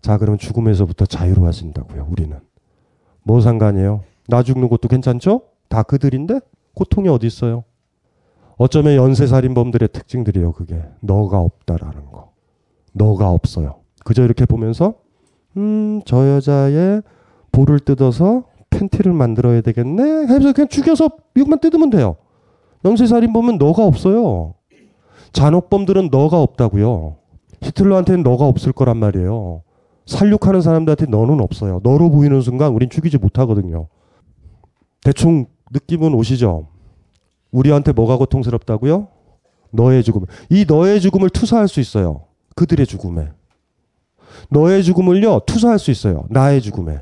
자, 그러면 죽음에서부터 자유로워진다고요. 우리는. 뭐 상관이에요? 나 죽는 것도 괜찮죠? 다 그들인데 고통이 어디 있어요? 어쩌면 연쇄살인범들의 특징들이에요. 그게 너가 없다라는 거. 너가 없어요. 그저 이렇게 보면서 음, 저 여자의 볼을 뜯어서 팬티를 만들어야 되겠네. 해서 그냥 죽여서 미국만 뜯으면 돼요. 연쇄살인범은 너가 없어요. 잔혹범들은 너가 없다고요. 히틀러한테는 너가 없을 거란 말이에요. 살육하는 사람들한테 너는 없어요. 너로 보이는 순간 우린 죽이지 못하거든요. 대충 느낌은 오시죠? 우리한테 뭐가 고통스럽다고요? 너의 죽음. 이 너의 죽음을 투사할 수 있어요. 그들의 죽음에. 너의 죽음을요, 투사할 수 있어요. 나의 죽음에.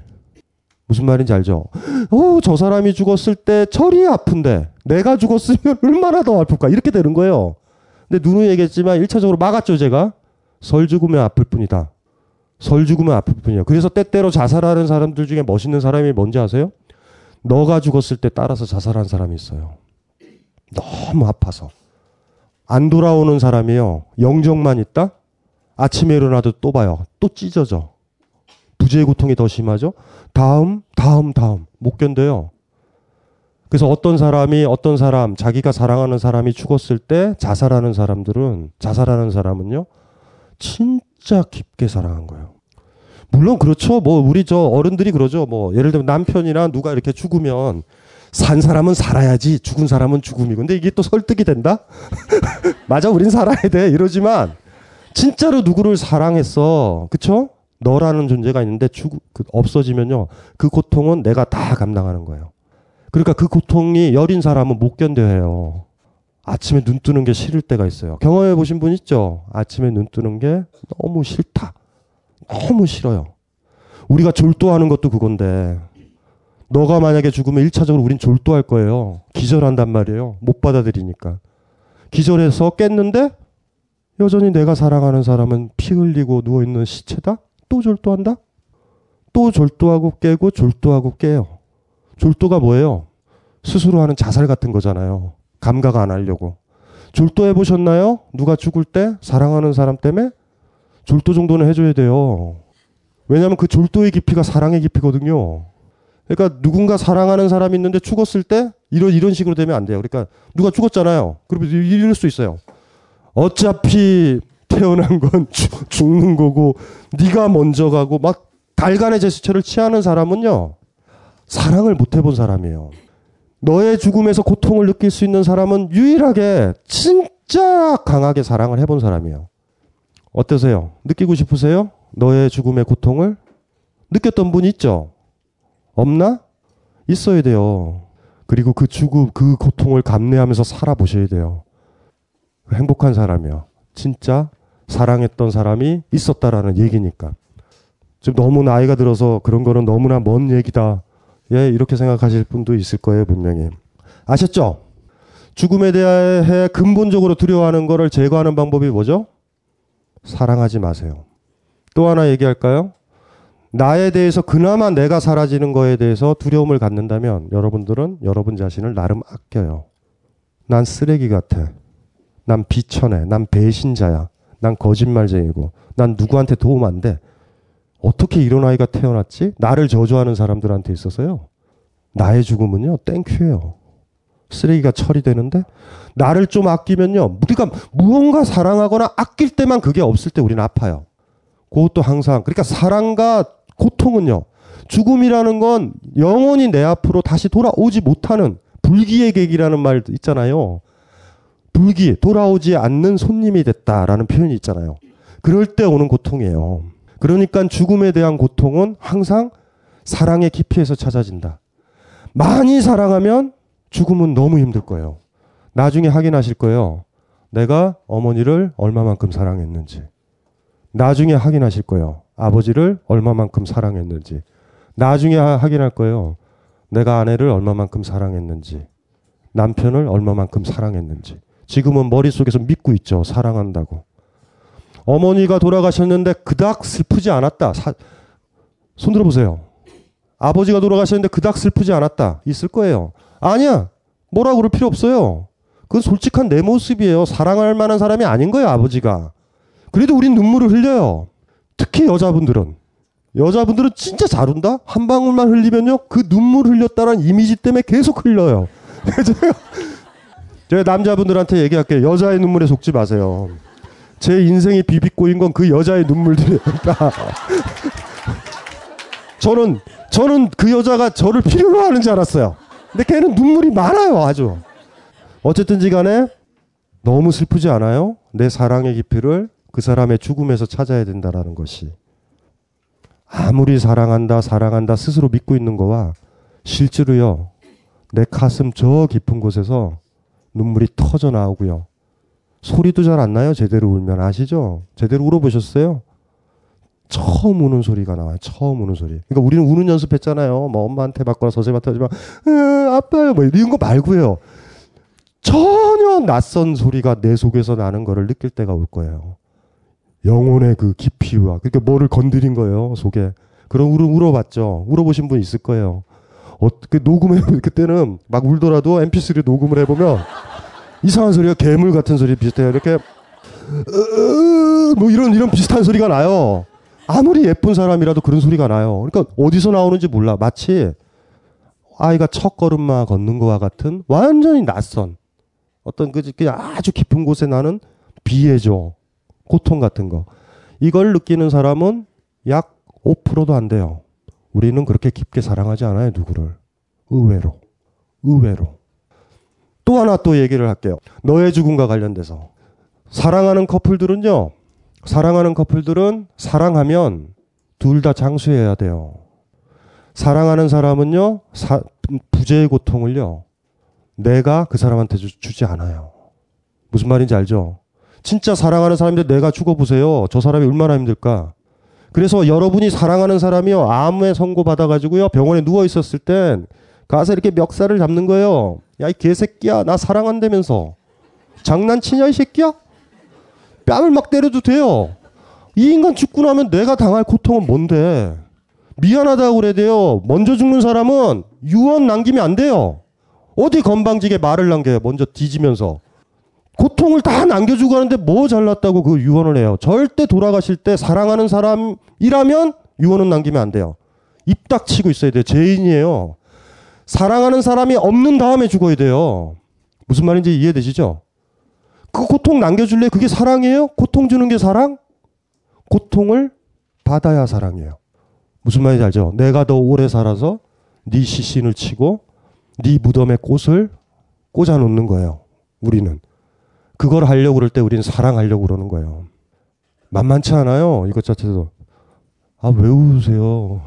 무슨 말인지 알죠? 어, 저 사람이 죽었을 때 철이 아픈데 내가 죽었으면 얼마나 더 아플까? 이렇게 되는 거예요. 근데 누누이 얘기했지만 1차적으로 막았죠, 제가. 설 죽으면 아플 뿐이다. 설 죽으면 아플 뿐이야. 그래서 때때로 자살하는 사람들 중에 멋있는 사람이 뭔지 아세요? 너가 죽었을 때 따라서 자살한 사람이 있어요. 너무 아파서. 안 돌아오는 사람이요. 영정만 있다? 아침에 일어나도 또 봐요. 또 찢어져. 부재의 고통이 더 심하죠? 다음, 다음, 다음. 못 견뎌요. 그래서 어떤 사람이, 어떤 사람, 자기가 사랑하는 사람이 죽었을 때 자살하는 사람들은, 자살하는 사람은요, 진짜 깊게 사랑한 거예요. 물론 그렇죠. 뭐, 우리 저 어른들이 그러죠. 뭐, 예를 들면 남편이나 누가 이렇게 죽으면, 산 사람은 살아야지, 죽은 사람은 죽음이고. 근데 이게 또 설득이 된다? [LAUGHS] 맞아, 우린 살아야 돼. 이러지만, 진짜로 누구를 사랑했어. 그쵸? 너라는 존재가 있는데 죽, 그, 없어지면요. 그 고통은 내가 다 감당하는 거예요. 그러니까 그 고통이 여린 사람은 못 견뎌해요. 아침에 눈 뜨는 게 싫을 때가 있어요. 경험해 보신 분 있죠? 아침에 눈 뜨는 게 너무 싫다. 너무 싫어요. 우리가 졸도하는 것도 그건데, 너가 만약에 죽으면 1차적으로 우린 졸도할 거예요. 기절한단 말이에요. 못 받아들이니까. 기절해서 깼는데, 여전히 내가 사랑하는 사람은 피 흘리고 누워있는 시체다? 또 졸도한다? 또 졸도하고 깨고 졸도하고 깨요. 졸도가 뭐예요? 스스로 하는 자살 같은 거잖아요. 감각 안 하려고. 졸도 해 보셨나요? 누가 죽을 때 사랑하는 사람 때문에 졸도 정도는 해줘야 돼요. 왜냐하면 그 졸도의 깊이가 사랑의 깊이거든요. 그러니까 누군가 사랑하는 사람이 있는데 죽었을 때 이런 이런 식으로 되면 안 돼요. 그러니까 누가 죽었잖아요. 그러면 이럴 수 있어요. 어차피 태어난 건 [LAUGHS] 죽는 거고 네가 먼저 가고 막 달간의 제스처를 취하는 사람은요. 사랑을 못 해본 사람이에요. 너의 죽음에서 고통을 느낄 수 있는 사람은 유일하게 진짜 강하게 사랑을 해본 사람이에요. 어떠세요? 느끼고 싶으세요? 너의 죽음의 고통을? 느꼈던 분 있죠? 없나? 있어야 돼요. 그리고 그 죽음, 그 고통을 감내하면서 살아보셔야 돼요. 행복한 사람이요. 진짜 사랑했던 사람이 있었다라는 얘기니까. 지금 너무 나이가 들어서 그런 거는 너무나 먼 얘기다. 예, 이렇게 생각하실 분도 있을 거예요, 분명히. 아셨죠? 죽음에 대해 근본적으로 두려워하는 것을 제거하는 방법이 뭐죠? 사랑하지 마세요. 또 하나 얘기할까요? 나에 대해서 그나마 내가 사라지는 거에 대해서 두려움을 갖는다면 여러분들은 여러분 자신을 나름 아껴요. 난 쓰레기 같아. 난 비천해. 난 배신자야. 난 거짓말쟁이고. 난 누구한테 도움 안 돼. 어떻게 이런 아이가 태어났지? 나를 저주하는 사람들한테 있어서요. 나의 죽음은요, 땡큐예요. 쓰레기가 처리되는데 나를 좀 아끼면요. 우리가 무언가 사랑하거나 아낄 때만 그게 없을 때 우리는 아파요. 그것도 항상 그러니까 사랑과 고통은요. 죽음이라는 건 영원히 내 앞으로 다시 돌아오지 못하는 불기의 객이라는 말 있잖아요. 불기 돌아오지 않는 손님이 됐다라는 표현이 있잖아요. 그럴 때 오는 고통이에요. 그러니까 죽음에 대한 고통은 항상 사랑의 깊이에서 찾아진다. 많이 사랑하면 죽음은 너무 힘들 거예요. 나중에 확인하실 거예요. 내가 어머니를 얼마만큼 사랑했는지. 나중에 확인하실 거예요. 아버지를 얼마만큼 사랑했는지. 나중에 확인할 거예요. 내가 아내를 얼마만큼 사랑했는지. 남편을 얼마만큼 사랑했는지. 지금은 머릿속에서 믿고 있죠. 사랑한다고. 어머니가 돌아가셨는데 그닥 슬프지 않았다. 사... 손 들어보세요. 아버지가 돌아가셨는데 그닥 슬프지 않았다. 있을 거예요. 아니야. 뭐라 그럴 필요 없어요. 그건 솔직한 내 모습이에요. 사랑할 만한 사람이 아닌 거예요, 아버지가. 그래도 우린 눈물을 흘려요. 특히 여자분들은. 여자분들은 진짜 잘 운다? 한 방울만 흘리면요, 그 눈물 흘렸다는 이미지 때문에 계속 흘려요. [LAUGHS] 제가 남자분들한테 얘기할게요. 여자의 눈물에 속지 마세요. 제 인생이 비비꼬인 건 그 여자의 눈물들이니까. 저는, 저는 그 여자가 저를 필요로 하는 줄 알았어요. 근데 걔는 눈물이 많아요, 아주. 어쨌든지 간에 너무 슬프지 않아요? 내 사랑의 깊이를 그 사람의 죽음에서 찾아야 된다라는 것이. 아무리 사랑한다, 사랑한다 스스로 믿고 있는 거와 실제로요, 내 가슴 저 깊은 곳에서 눈물이 터져 나오고요. 소리도 잘 안 나요. 제대로 울면 아시죠? 제대로 울어보셨어요? 처음 우는 소리가 나와요. 처음 우는 소리. 그러니까 우리는 우는 연습했잖아요. 뭐 엄마한테 받거나 선생님한테 하지만 아빠요 뭐 이런 거 말고요. 전혀 낯선 소리가 내 속에서 나는 거를 느낄 때가 올 거예요. 영혼의 그 깊이와 그러니까 뭐를 건드린 거예요 속에. 그럼 울어 울어봤죠. 울어보신 분 있을 거예요. 어떻게 녹음해 [LAUGHS] 그때는 막 울더라도 MP3 녹음을 해보면 이상한 소리가 괴물 같은 소리 비슷해요. 이렇게 뭐 이런 이런 비슷한 소리가 나요. 아무리 예쁜 사람이라도 그런 소리가 나요. 그러니까 어디서 나오는지 몰라. 마치 아이가 첫 걸음마 걷는 거와 같은 완전히 낯선 어떤 그 그냥 아주 깊은 곳에 나는 비애죠. 고통 같은 거. 이걸 느끼는 사람은 약 5%도 안 돼요. 우리는 그렇게 깊게 사랑하지 않아요, 누구를. 의외로. 의외로. 또 하나 또 얘기를 할게요. 너의 죽음과 관련돼서. 사랑하는 커플들은요, 사랑하는 커플들은 사랑하면 둘 다 장수해야 돼요. 사랑하는 사람은요, 사, 부재의 고통을요, 내가 그 사람한테 주, 지 않아요. 무슨 말인지 알죠? 진짜 사랑하는 사람인데 내가 죽어보세요. 저 사람이 얼마나 힘들까? 그래서 여러분이 사랑하는 사람이요, 암에 선고받아가지고요, 병원에 누워있었을 땐 가서 이렇게 멱살을 잡는 거예요. 야, 이 개새끼야, 나 사랑한다면서. 장난치냐, 이 새끼야? 뺨을 막 때려도 돼요. 이 인간 죽고 나면 내가 당할 고통은 뭔데? 미안하다고 그래야 돼요. 먼저 죽는 사람은 유언 남기면 안 돼요. 어디 건방지게 말을 남겨요. 먼저 뒤지면서. 고통을 다 남겨주고 하는데 뭐 잘났다고 그 유언을 해요. 절대 돌아가실 때 사랑하는 사람이라면 유언은 남기면 안 돼요. 입 닥치고 있어야 돼요. 죄인이에요. 사랑하는 사람이 없는 다음에 죽어야 돼요. 무슨 말인지 이해되시죠? 그 고통 남겨줄래? 그게 사랑이에요? 고통 주는 게 사랑? 고통을 받아야 사랑이에요. 무슨 말인지 알죠? 내가 더 오래 살아서 네 시신을 치고 네 무덤에 꽃을 꽂아 놓는 거예요. 우리는. 그걸 하려고 그럴 때 우리는 사랑하려고 그러는 거예요. 만만치 않아요. 이것 자체도. 아, 왜 우세요?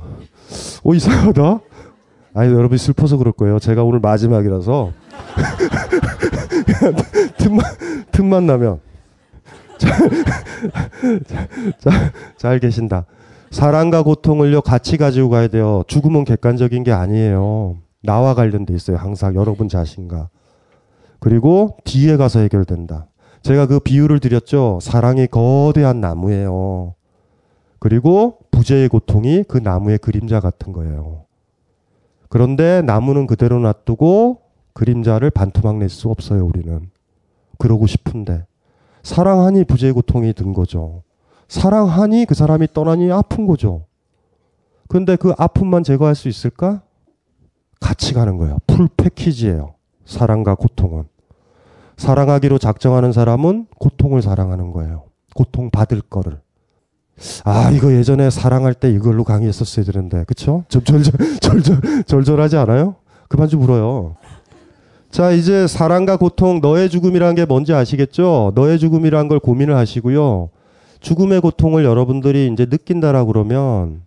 어, 이상하다? 아니, 여러분 슬퍼서 그럴 거예요. 제가 오늘 마지막이라서. [LAUGHS] 틈만, 틈만 나면. 잘, 잘, 잘 계신다. 사랑과 고통을요, 같이 가지고 가야 돼요. 죽음은 객관적인 게 아니에요. 나와 관련돼 있어요. 항상 여러분 자신과. 그리고 뒤에 가서 해결된다. 제가 그 비유를 드렸죠. 사랑이 거대한 나무예요. 그리고 부재의 고통이 그 나무의 그림자 같은 거예요. 그런데 나무는 그대로 놔두고 그림자를 반토막 낼 수 없어요, 우리는. 그러고 싶은데. 사랑하니 부재의 고통이 든 거죠. 사랑하니 그 사람이 떠나니 아픈 거죠. 근데 그 아픔만 제거할 수 있을까? 같이 가는 거예요. 풀 패키지예요. 사랑과 고통은. 사랑하기로 작정하는 사람은 고통을 사랑하는 거예요. 고통 받을 거를. 아, 이거 예전에 사랑할 때 이걸로 강의했었어야 되는데. 그쵸? 절절, [LAUGHS] 절절, 절절하지 않아요? 그만 좀 울어요. 자, 이제 사랑과 고통, 너의 죽음이라는 게 뭔지 아시겠죠? 너의 죽음이라는 걸 고민을 하시고요. 죽음의 고통을 여러분들이 이제 느낀다라 그러면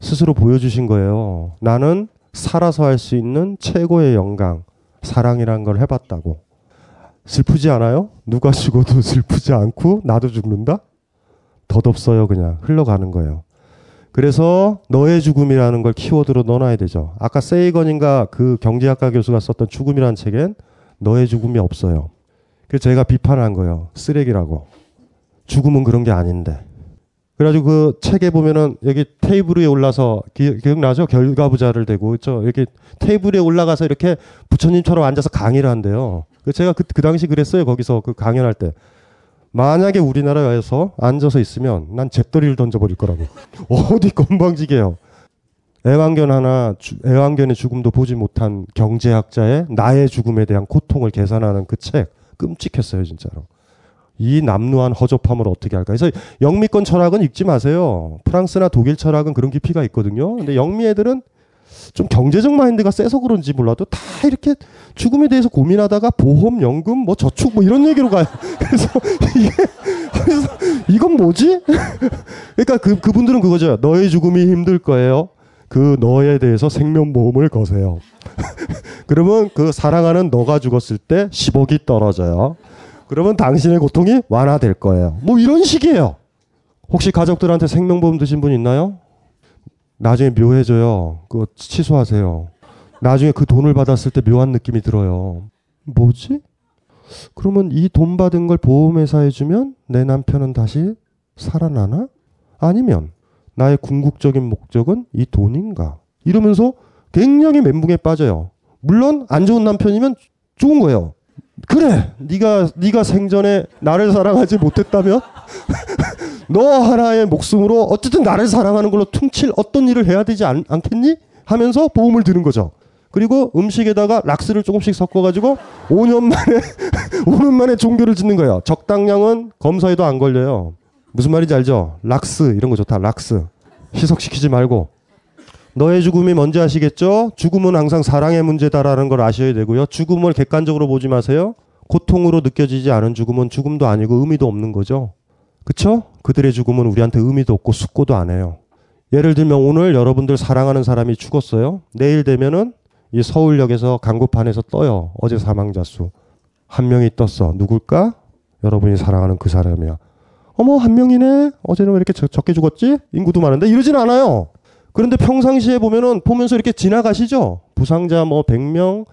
스스로 보여주신 거예요. 나는 살아서 할 수 있는 최고의 영광, 사랑이라는 걸 해봤다고. 슬프지 않아요? 누가 죽어도 [LAUGHS] 슬프지 않고 나도 죽는다? 덧없어요, 그냥. 흘러가는 거예요. 그래서 너의 죽음이라는 걸 키워드로 넣어놔야 되죠. 아까 세이건인가 그 경제학과 교수가 썼던 죽음이라는 책엔 너의 죽음이 없어요. 그래서 제가 비판한 거예요. 쓰레기라고. 죽음은 그런 게 아닌데. 그래가지고 그 책에 보면은 여기 테이블 위에 올라서 기, 억나죠 결과부자를 대고 그렇죠? 이렇게 테이블 위에 올라가서 이렇게 부처님처럼 앉아서 강의를 한대요. 제가 그, 그 당시 그랬어요. 거기서 그 강연할 때. 만약에 우리나라에서 앉아서 있으면 난 잿더리를 던져버릴 거라고. [LAUGHS] 어디 건방지게요. 애완견 하나, 주, 애완견의 죽음도 보지 못한 경제학자의 나의 죽음에 대한 고통을 계산하는 그 책. 끔찍했어요, 진짜로. 이 남루한 허접함을 어떻게 할까. 그래서 영미권 철학은 읽지 마세요. 프랑스나 독일 철학은 그런 깊이가 있거든요. 근데 영미 애들은 좀 경제적 마인드가 세서 그런지 몰라도 다 이렇게 죽음에 대해서 고민하다가 보험, 연금, 뭐 저축 뭐 이런 얘기로 가요. [LAUGHS] 그래서 이게 그래서 이건 뭐지? [LAUGHS] 그러니까 그 그분들은 그거죠. 너의 죽음이 힘들 거예요. 그 너에 대해서 생명보험을 거세요. [LAUGHS] 그러면 그 사랑하는 너가 죽었을 때 10억이 떨어져요. 그러면 당신의 고통이 완화될 거예요. 뭐 이런 식이에요. 혹시 가족들한테 생명보험 드신 분 있나요? 나중에 묘해져요. 그거 취소하세요. 나중에 그 돈을 받았을 때 묘한 느낌이 들어요. 뭐지? 그러면 이 돈 받은 걸 보험회사에 주면 내 남편은 다시 살아나나? 아니면 나의 궁극적인 목적은 이 돈인가? 이러면서 굉장히 멘붕에 빠져요. 물론 안 좋은 남편이면 좋은 거예요. 그래, 네가 네가 생전에 나를 사랑하지 못했다면 [LAUGHS] 너 하나의 목숨으로 어쨌든 나를 사랑하는 걸로 퉁칠 어떤 일을 해야 되지 않, 않겠니? 하면서 보험을 드는 거죠. 그리고 음식에다가 락스를 조금씩 섞어가지고 5년 만에 [LAUGHS] 5년 만에 종교를 짓는 거예요. 적당량은 검사에도 안 걸려요. 무슨 말인지 알죠? 락스 이런 거 좋다. 락스 희석시키지 말고 너의 죽음이 뭔지 아시겠죠? 죽음은 항상 사랑의 문제다라는 걸 아셔야 되고요. 죽음을 객관적으로 보지 마세요. 고통으로 느껴지지 않은 죽음은 죽음도 아니고 의미도 없는 거죠. 그쵸? 그들의 죽음은 우리한테 의미도 없고 숙고도 안 해요. 예를 들면 오늘 여러분들 사랑하는 사람이 죽었어요. 내일 되면은 이 서울역에서 강구판에서 떠요. 어제 사망자 수. 한 명이 떴어. 누굴까? 여러분이 사랑하는 그 사람이야. 어머, 한 명이네? 어제는 왜 이렇게 적, 적게 죽었지? 인구도 많은데? 이러진 않아요. 그런데 평상시에 보면은, 보면서 이렇게 지나가시죠? 부상자 뭐 100명,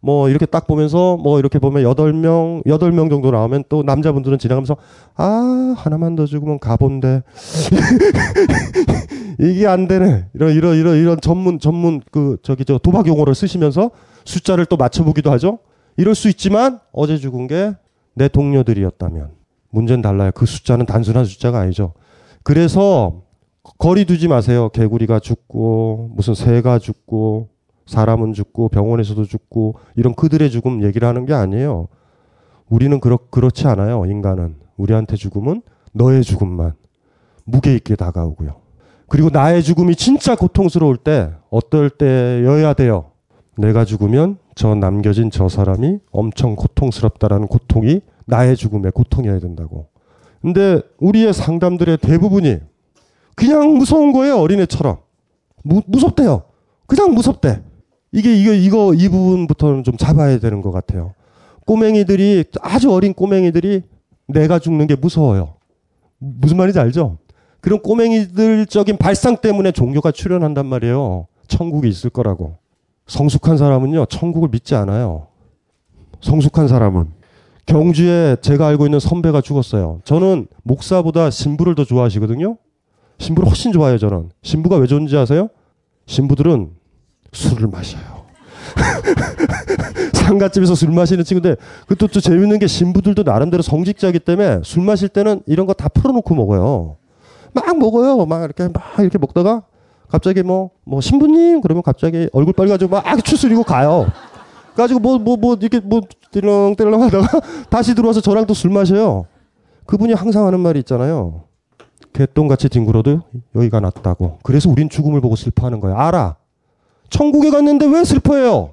뭐 이렇게 딱 보면서 뭐 이렇게 보면 8명, 8명 정도 나오면 또 남자분들은 지나가면서 아, 하나만 더 죽으면 가본데. [LAUGHS] 이게 안 되네. 이런, 이런, 이런, 이런 전문, 전문 그, 저기, 저 도박 용어를 쓰시면서 숫자를 또 맞춰 보기도 하죠? 이럴 수 있지만 어제 죽은 게 내 동료들이었다면 문제는 달라요. 그 숫자는 단순한 숫자가 아니죠. 그래서 거리 두지 마세요. 개구리가 죽고 무슨 새가 죽고 사람은 죽고 병원에서도 죽고 이런 그들의 죽음 얘기를 하는 게 아니에요. 우리는 그렇, 그렇지 않아요. 인간은. 우리한테 죽음은 너의 죽음만 무게 있게 다가오고요. 그리고 나의 죽음이 진짜 고통스러울 때 어떨 때여야 돼요. 내가 죽으면 저 남겨진 저 사람이 엄청 고통스럽다라는 고통이 나의 죽음의 고통이어야 된다고. 근데 우리의 상담들의 대부분이 그냥 무서운 거예요. 어린애처럼. 무, 무섭대요. 그냥 무섭대. 이게 이거 이거 이 부분부터는 좀 잡아야 되는 것 같아요. 꼬맹이들이 아주 어린 꼬맹이들이 내가 죽는 게 무서워요. 무슨 말인지 알죠? 그런 꼬맹이들적인 발상 때문에 종교가 출현한단 말이에요. 천국이 있을 거라고. 성숙한 사람은요, 천국을 믿지 않아요. 성숙한 사람은. 경주에 제가 알고 있는 선배가 죽었어요. 저는 목사보다 신부를 더 좋아하시거든요. 신부를 훨씬 좋아해요, 저는. 신부가 왜 좋은지 아세요? 신부들은 술을 마셔요. [LAUGHS] 상가집에서 술 마시는 친구인데 그것도 또 재밌는 게 신부들도 나름대로 성직자기 때문에 술 마실 때는 이런 거 다 풀어놓고 먹어요. 막 먹어요. 막 이렇게 막 이렇게 먹다가 갑자기 뭐, 뭐, 신부님? 그러면 갑자기 얼굴 빨개가지고 막 추스리고 가요. 가지고 뭐, 뭐, 뭐, 이렇게 뭐, 띠렁 띠렁 하다가 [LAUGHS] 다시 들어와서 저랑 또 술 마셔요. 그분이 항상 하는 말이 있잖아요. 개똥같이 뒹굴어도 여기가 낫다고. 그래서 우린 죽음을 보고 슬퍼하는 거야. 알아. 천국에 갔는데 왜 슬퍼해요?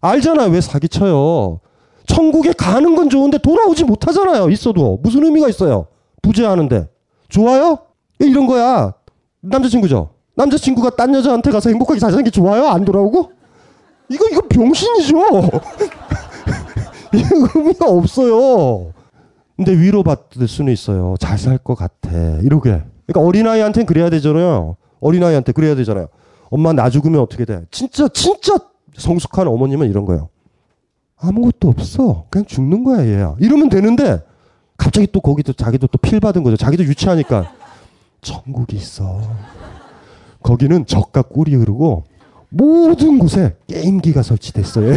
알잖아요. 왜 사기쳐요? 천국에 가는 건 좋은데 돌아오지 못하잖아요. 있어도. 무슨 의미가 있어요? 부재하는데. 좋아요? 이런 거야. 남자친구죠? 남자친구가 딴 여자한테 가서 행복하게 잘 사는 게 좋아요? 안 돌아오고? 이거, 이거 병신이죠? [LAUGHS] 이거 의미가 없어요. 근데 위로받을 수는 있어요. 잘 살 것 같아. 이러게. 그러니까 어린아이한테는 그래야 되잖아요. 어린아이한테 그래야 되잖아요. 엄마 나 죽으면 어떻게 돼? 진짜, 진짜 성숙한 어머님은 이런 거예요. 아무것도 없어. 그냥 죽는 거야, 얘야. 이러면 되는데, 갑자기 또 거기도 자기도 또 필 받은 거죠. 자기도 유치하니까. 천국이 있어. 거기는 적과 꿀이 흐르고 모든 곳에 게임기가 설치됐어요.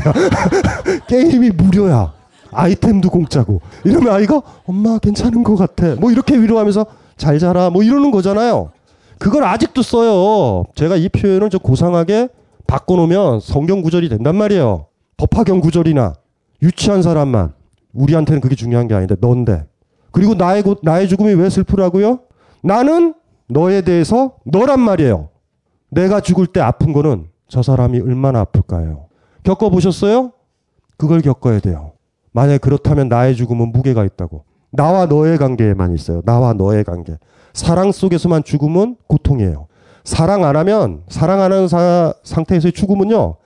[LAUGHS] 게임이 무료야. 아이템도 공짜고. 이러면 아이가 엄마 괜찮은 것 같아. 뭐 이렇게 위로하면서 잘 자라. 뭐 이러는 거잖아요. 그걸 아직도 써요. 제가 이 표현을 좀 고상하게 바꿔놓으면 성경 구절이 된단 말이에요. 법화경 구절이나 유치한 사람만. 우리한테는 그게 중요한 게 아닌데 넌데. 그리고 나의 나의 죽음이 왜 슬프라고요? 나는 너에 대해서 너란 말이에요. 내가 죽을 때 아픈 거는 저 사람이 얼마나 아플까요? 겪어보셨어요? 그걸 겪어야 돼요. 만약에 그렇다면 나의 죽음은 무게가 있다고. 나와 너의 관계에만 있어요. 나와 너의 관계. 사랑 속에서만 죽음은 고통이에요. 사랑 안 하면, 사랑 안 하는 사, 상태에서의 죽음은요,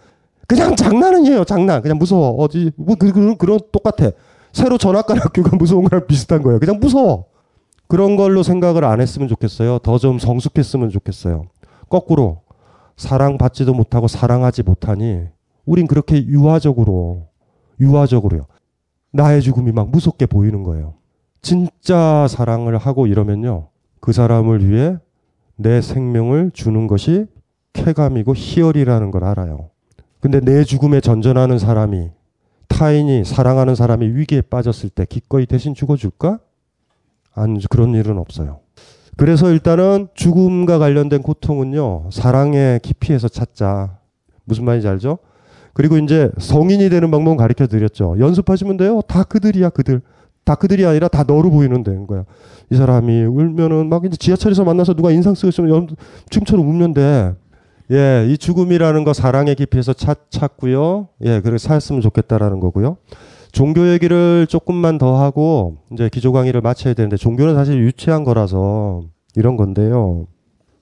그냥 장난이에요, 장난. 그냥 무서워. 어디, 뭐, 그, 그, 그런, 똑같아. 새로 전학 간 학교가 [LAUGHS] 무서운 거랑 비슷한 거예요. 그냥 무서워. 그런 걸로 생각을 안 했으면 좋겠어요. 더 좀 성숙했으면 좋겠어요. 거꾸로, 사랑받지도 못하고 사랑하지 못하니, 우린 그렇게 유화적으로, 유화적으로요. 나의 죽음이 막 무섭게 보이는 거예요. 진짜 사랑을 하고 이러면요. 그 사람을 위해 내 생명을 주는 것이 쾌감이고 희열이라는 걸 알아요. 근데 내 죽음에 전전하는 사람이 타인이 사랑하는 사람이 위기에 빠졌을 때 기꺼이 대신 죽어줄까? 안 그런 일은 없어요. 그래서 일단은 죽음과 관련된 고통은요 사랑의 깊이에서 찾자. 무슨 말인지 알죠? 그리고 이제 성인이 되는 방법은 가르쳐 드렸죠. 연습하시면 돼요. 다 그들이야 그들. 다 그들이 아니라 다 너로 보이는 되는 거야. 이 사람이 울면은 막 이제 지하철에서 만나서 누가 인상 쓰고 있으면 지금처럼 울면 돼. 예, 이 죽음이라는 거 사랑의 깊이에서 찾, 찾고요. 예, 그렇게 살았으면 좋겠다라는 거고요. 종교 얘기를 조금만 더 하고 이제 기조 강의를 마쳐야 되는데 종교는 사실 유치한 거라서 이런 건데요.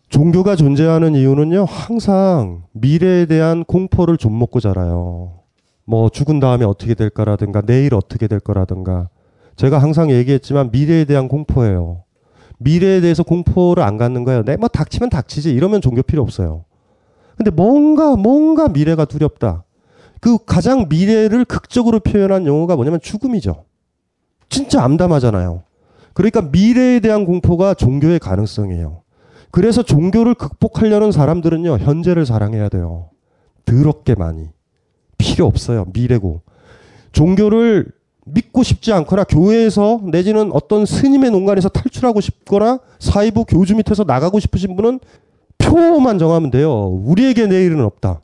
종교가 존재하는 이유는요, 항상 미래에 대한 공포를 좀 먹고 자라요. 뭐 죽은 다음에 어떻게 될 거라든가 내일 어떻게 될 거라든가 제가 항상 얘기했지만 미래에 대한 공포예요. 미래에 대해서 공포를 안 갖는 거예요. 내 뭐 닥치면 닥치지 이러면 종교 필요 없어요. 근데 뭔가 뭔가 미래가 두렵다. 그 가장 미래를 극적으로 표현한 용어가 뭐냐면 죽음이죠. 진짜 암담하잖아요. 그러니까 미래에 대한 공포가 종교의 가능성이에요. 그래서 종교를 극복하려는 사람들은요, 현재를 사랑해야 돼요. 더럽게 많이. 필요 없어요. 미래고. 종교를 믿고 싶지 않거나 교회에서 내지는 어떤 스님의 농간에서 탈출하고 싶거나 사이부 교주 밑에서 나가고 싶으신 분은 표만 정하면 돼요. 우리에게 내일은 없다.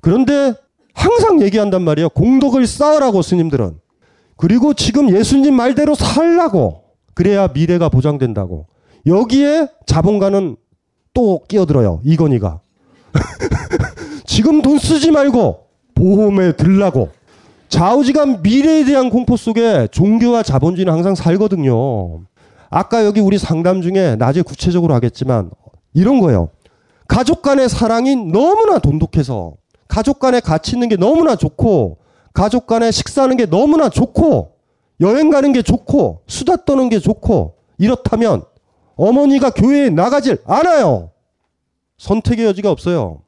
그런데 항상 얘기한단 말이에요. 공덕을 쌓으라고 스님들은. 그리고 지금 예수님 말대로 살라고. 그래야 미래가 보장된다고. 여기에 자본가는 또 끼어들어요. 이건희가. [LAUGHS] 지금 돈 쓰지 말고 보험에 들라고. 좌우지간 미래에 대한 공포 속에 종교와 자본주의는 항상 살거든요. 아까 여기 우리 상담 중에 낮에 구체적으로 하겠지만 이런 거예요. 가족 간의 사랑이 너무나 돈독해서 가족 간에 같이 있는 게 너무나 좋고 가족 간에 식사하는 게 너무나 좋고 여행 가는 게 좋고 수다 떠는 게 좋고 이렇다면 어머니가 교회에 나가질 않아요. 선택의 여지가 없어요.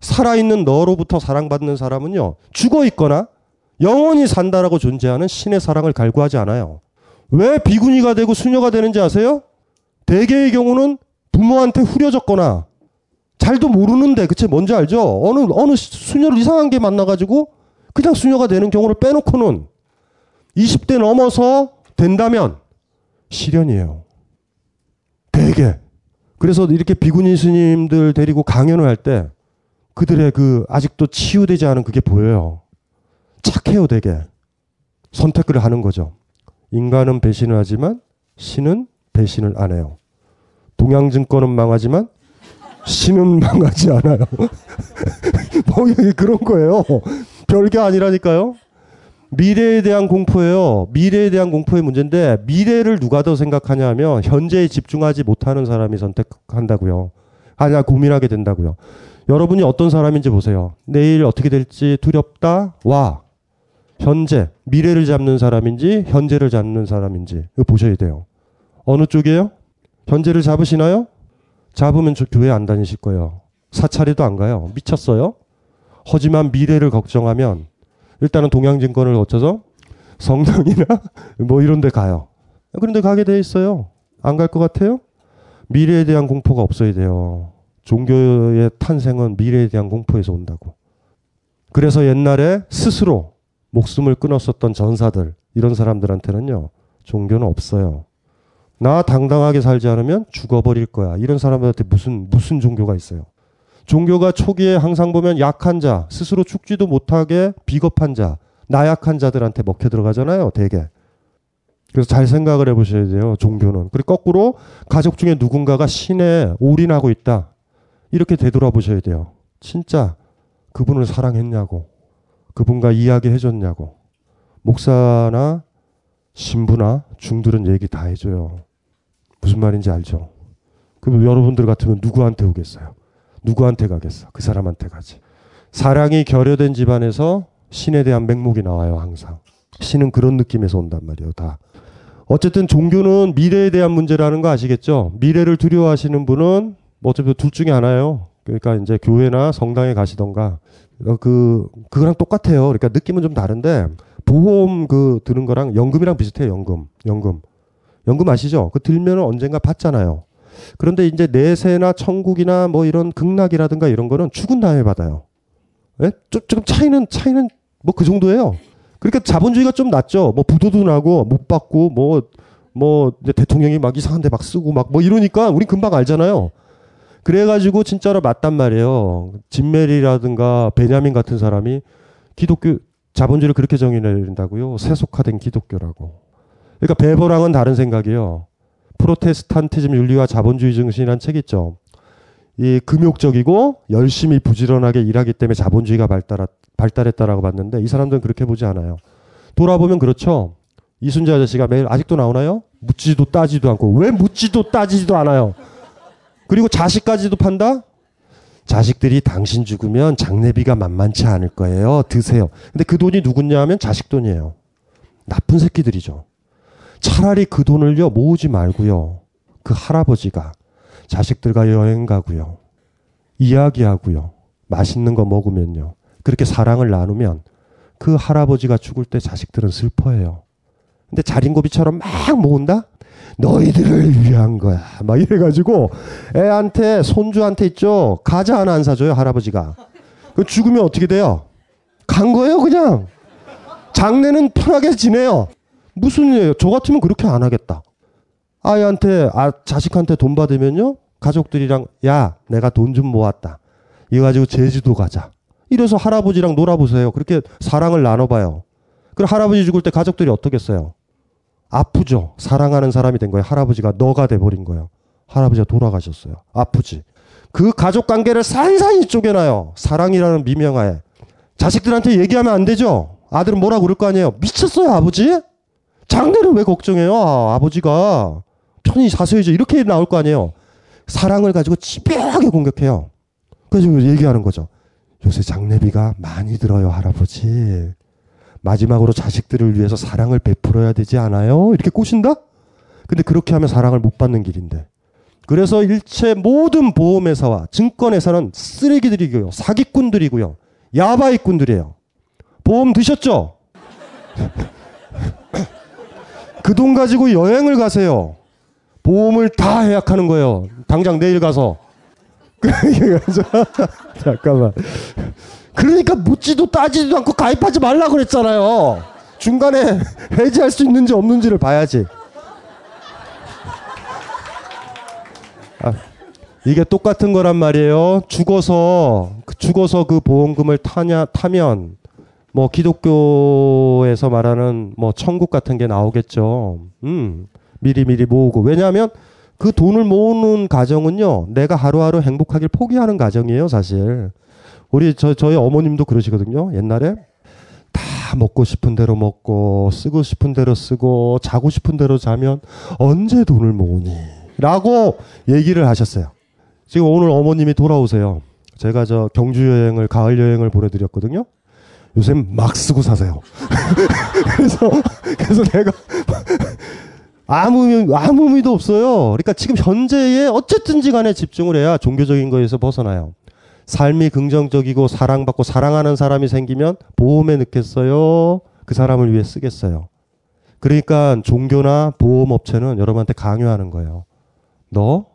살아있는 너로부터 사랑받는 사람은요, 죽어 있거나 영원히 산다라고 존재하는 신의 사랑을 갈구하지 않아요. 왜 비구니가 되고 수녀가 되는지 아세요? 대개의 경우는 부모한테 후려졌거나 잘도 모르는데 그치 뭔지 알죠? 어느 어느 수녀를 이상한 게 만나가지고 그냥 수녀가 되는 경우를 빼놓고는 20대 넘어서 된다면 실현이에요. 대개. 그래서 이렇게 비구니 스님들 데리고 강연을 할 때 그들의 그 아직도 치유되지 않은 그게 보여요. 착해요, 되게. 선택을 하는 거죠. 인간은 배신을 하지만 신은 배신을 안 해요. 동양증권은 망하지만 신은 [LAUGHS] 망하지 않아요. [LAUGHS] 뭐 그런 거예요. 별게 아니라니까요. 미래에 대한 공포예요. 미래에 대한 공포의 문제인데 미래를 누가 더 생각하냐 하면 현재에 집중하지 못하는 사람이 선택한다고요. 아니야 고민하게 된다고요. 여러분이 어떤 사람인지 보세요. 내일 어떻게 될지 두렵다. 와. 현재 미래를 잡는 사람인지 현재를 잡는 사람인지 이거 보셔야 돼요. 어느 쪽이에요? 현재를 잡으시나요? 잡으면 저 교회 안 다니실 거예요. 사찰에도 안 가요. 미쳤어요? 하지만 미래를 걱정하면 일단은 동양증권을 거쳐서 성당이나 [LAUGHS] 뭐 이런 데 가요. 그런데 가게 돼 있어요. 안 갈 것 같아요? 미래에 대한 공포가 없어야 돼요. 종교의 탄생은 미래에 대한 공포에서 온다고. 그래서 옛날에 스스로 목숨을 끊었었던 전사들, 이런 사람들한테는요, 종교는 없어요. 나 당당하게 살지 않으면 죽어버릴 거야. 이런 사람들한테 무슨, 무슨 종교가 있어요. 종교가 초기에 항상 보면 약한 자, 스스로 죽지도 못하게 비겁한 자, 나약한 자들한테 먹혀 들어가잖아요, 대개. 그래서 잘 생각을 해보셔야 돼요, 종교는. 그리고 거꾸로 가족 중에 누군가가 신에 올인하고 있다. 이렇게 되돌아보셔야 돼요. 진짜 그분을 사랑했냐고, 그분과 이야기해줬냐고, 목사나 신부나 중들은 얘기 다 해줘요. 무슨 말인지 알죠? 그럼 여러분들 같으면 누구한테 오겠어요? 누구한테 가겠어? 그 사람한테 가지. 사랑이 결여된 집안에서 신에 대한 맹목이 나와요, 항상. 신은 그런 느낌에서 온단 말이에요, 다. 어쨌든 종교는 미래에 대한 문제라는 거 아시겠죠? 미래를 두려워하시는 분은 뭐 어차피 둘 중에 하나예요. 그러니까 이제 교회나 성당에 가시던가 그 그거랑 똑같아요. 그러니까 느낌은 좀 다른데 보험 그 드는 거랑 연금이랑 비슷해요. 연금, 연금, 연금 아시죠? 그 들면 언젠가 받잖아요. 그런데 이제 내세나 천국이나 뭐 이런 극락이라든가 이런 거는 죽은 다음에 받아요. 예? 좀, 조금 차이는 차이는 뭐 그 정도예요. 그러니까 자본주의가 좀 낫죠. 뭐 부도도 나고 못 받고 뭐 뭐 대통령이 막 이상한 데 막 쓰고 막 뭐 이러니까 우리 금방 알잖아요. 그래가지고 진짜로 맞단 말이에요. 진메리라든가 베냐민 같은 사람이 기독교 자본주의를 그렇게 정의내린다고요. 세속화된 기독교라고. 그러니까 베버랑은 다른 생각이에요. 프로테스탄티즘 윤리와 자본주의 정신이라는 책 있죠. 이 금욕적이고 열심히 부지런하게 일하기 때문에 자본주의가 발달 발달했다라고 봤는데 이 사람들은 그렇게 보지 않아요. 돌아보면 그렇죠. 이순재 아저씨가 매일 아직도 나오나요? 묻지도 따지도 않고 왜 묻지도 따지지도 않아요. 그리고 자식까지도 판다? 자식들이 당신 죽으면 장례비가 만만치 않을 거예요. 드세요. 근데 그 돈이 누구냐 하면 자식 돈이에요. 나쁜 새끼들이죠. 차라리 그 돈을요 모으지 말고요. 그 할아버지가 자식들과 여행 가고요. 이야기하고요. 맛있는 거 먹으면요. 그렇게 사랑을 나누면 그 할아버지가 죽을 때 자식들은 슬퍼해요. 근데 자린고비처럼 막 모은다? 너희들을 위한 거야. 막 이래가지고 애한테 손주한테 있죠. 과자 하나 안 사줘요 할아버지가. 그 죽으면 어떻게 돼요? 간 거예요 그냥. 장례는 편하게 지내요. 무슨 일이에요? 저 같으면 그렇게 안 하겠다. 아이한테 아 자식한테 돈 받으면요 가족들이랑 야 내가 돈 좀 모았다. 이거 가지고 제주도 가자. 이래서 할아버지랑 놀아보세요. 그렇게 사랑을 나눠봐요. 그럼 할아버지 죽을 때 가족들이 어떻겠어요? 아프죠. 사랑하는 사람이 된 거예요. 할아버지가 너가 돼버린 거예요. 할아버지가 돌아가셨어요. 아프지. 그 가족 관계를 산산이 쪼개놔요. 사랑이라는 미명하에. 자식들한테 얘기하면 안 되죠. 아들은 뭐라 그럴 거 아니에요. 미쳤어요, 아버지? 장례를 왜 걱정해요? 아, 아버지가 편히 사셔야죠. 이렇게 나올 거 아니에요. 사랑을 가지고 집요하게 공격해요. 그래서 얘기하는 거죠. 요새 장례비가 많이 들어요, 할아버지. 마지막으로 자식들을 위해서 사랑을 베풀어야 되지 않아요? 이렇게 꼬신다? 근데 그렇게 하면 사랑을 못 받는 길인데. 그래서 일체 모든 보험회사와 증권회사는 쓰레기들이고요. 사기꾼들이고요. 야바이꾼들이에요. 보험 드셨죠? [LAUGHS] 그 돈 가지고 여행을 가세요. 보험을 다 해약하는 거예요. 당장 내일 가서. [LAUGHS] [LAUGHS] 잠깐만. 그러니까 묻지도 따지도 않고 가입하지 말라 그랬잖아요. 중간에 [LAUGHS] 해지할 수 있는지 없는지를 봐야지. 아, 이게 똑같은 거란 말이에요. 죽어서 죽어서 그 보험금을 타냐 타면 뭐 기독교에서 말하는 뭐 천국 같은 게 나오겠죠. 음. 미리 미리 모으고 왜냐하면 그 돈을 모으는 가정은요. 내가 하루하루 행복하길 포기하는 가정이에요, 사실. 우리 저 저희 어머님도 그러시거든요. 옛날에 다 먹고 싶은 대로 먹고 쓰고 싶은 대로 쓰고 자고 싶은 대로 자면 언제 돈을 모으니? 라고 얘기를 하셨어요. 지금 오늘 어머님이 돌아오세요. 제가 저 경주 여행을 가을 여행을 보내드렸거든요. 요새 막 쓰고 사세요. [LAUGHS] 그래서 그래서 내가 아무 의미, 아무 의미도 없어요. 그러니까 지금 현재에 어쨌든지 간에 집중을 해야 종교적인 거에서 벗어나요. 삶이 긍정적이고 사랑받고 사랑하는 사람이 생기면 보험에 넣겠어요? 그 사람을 위해 쓰겠어요? 그러니까 종교나 보험업체는 여러분한테 강요하는 거예요. 너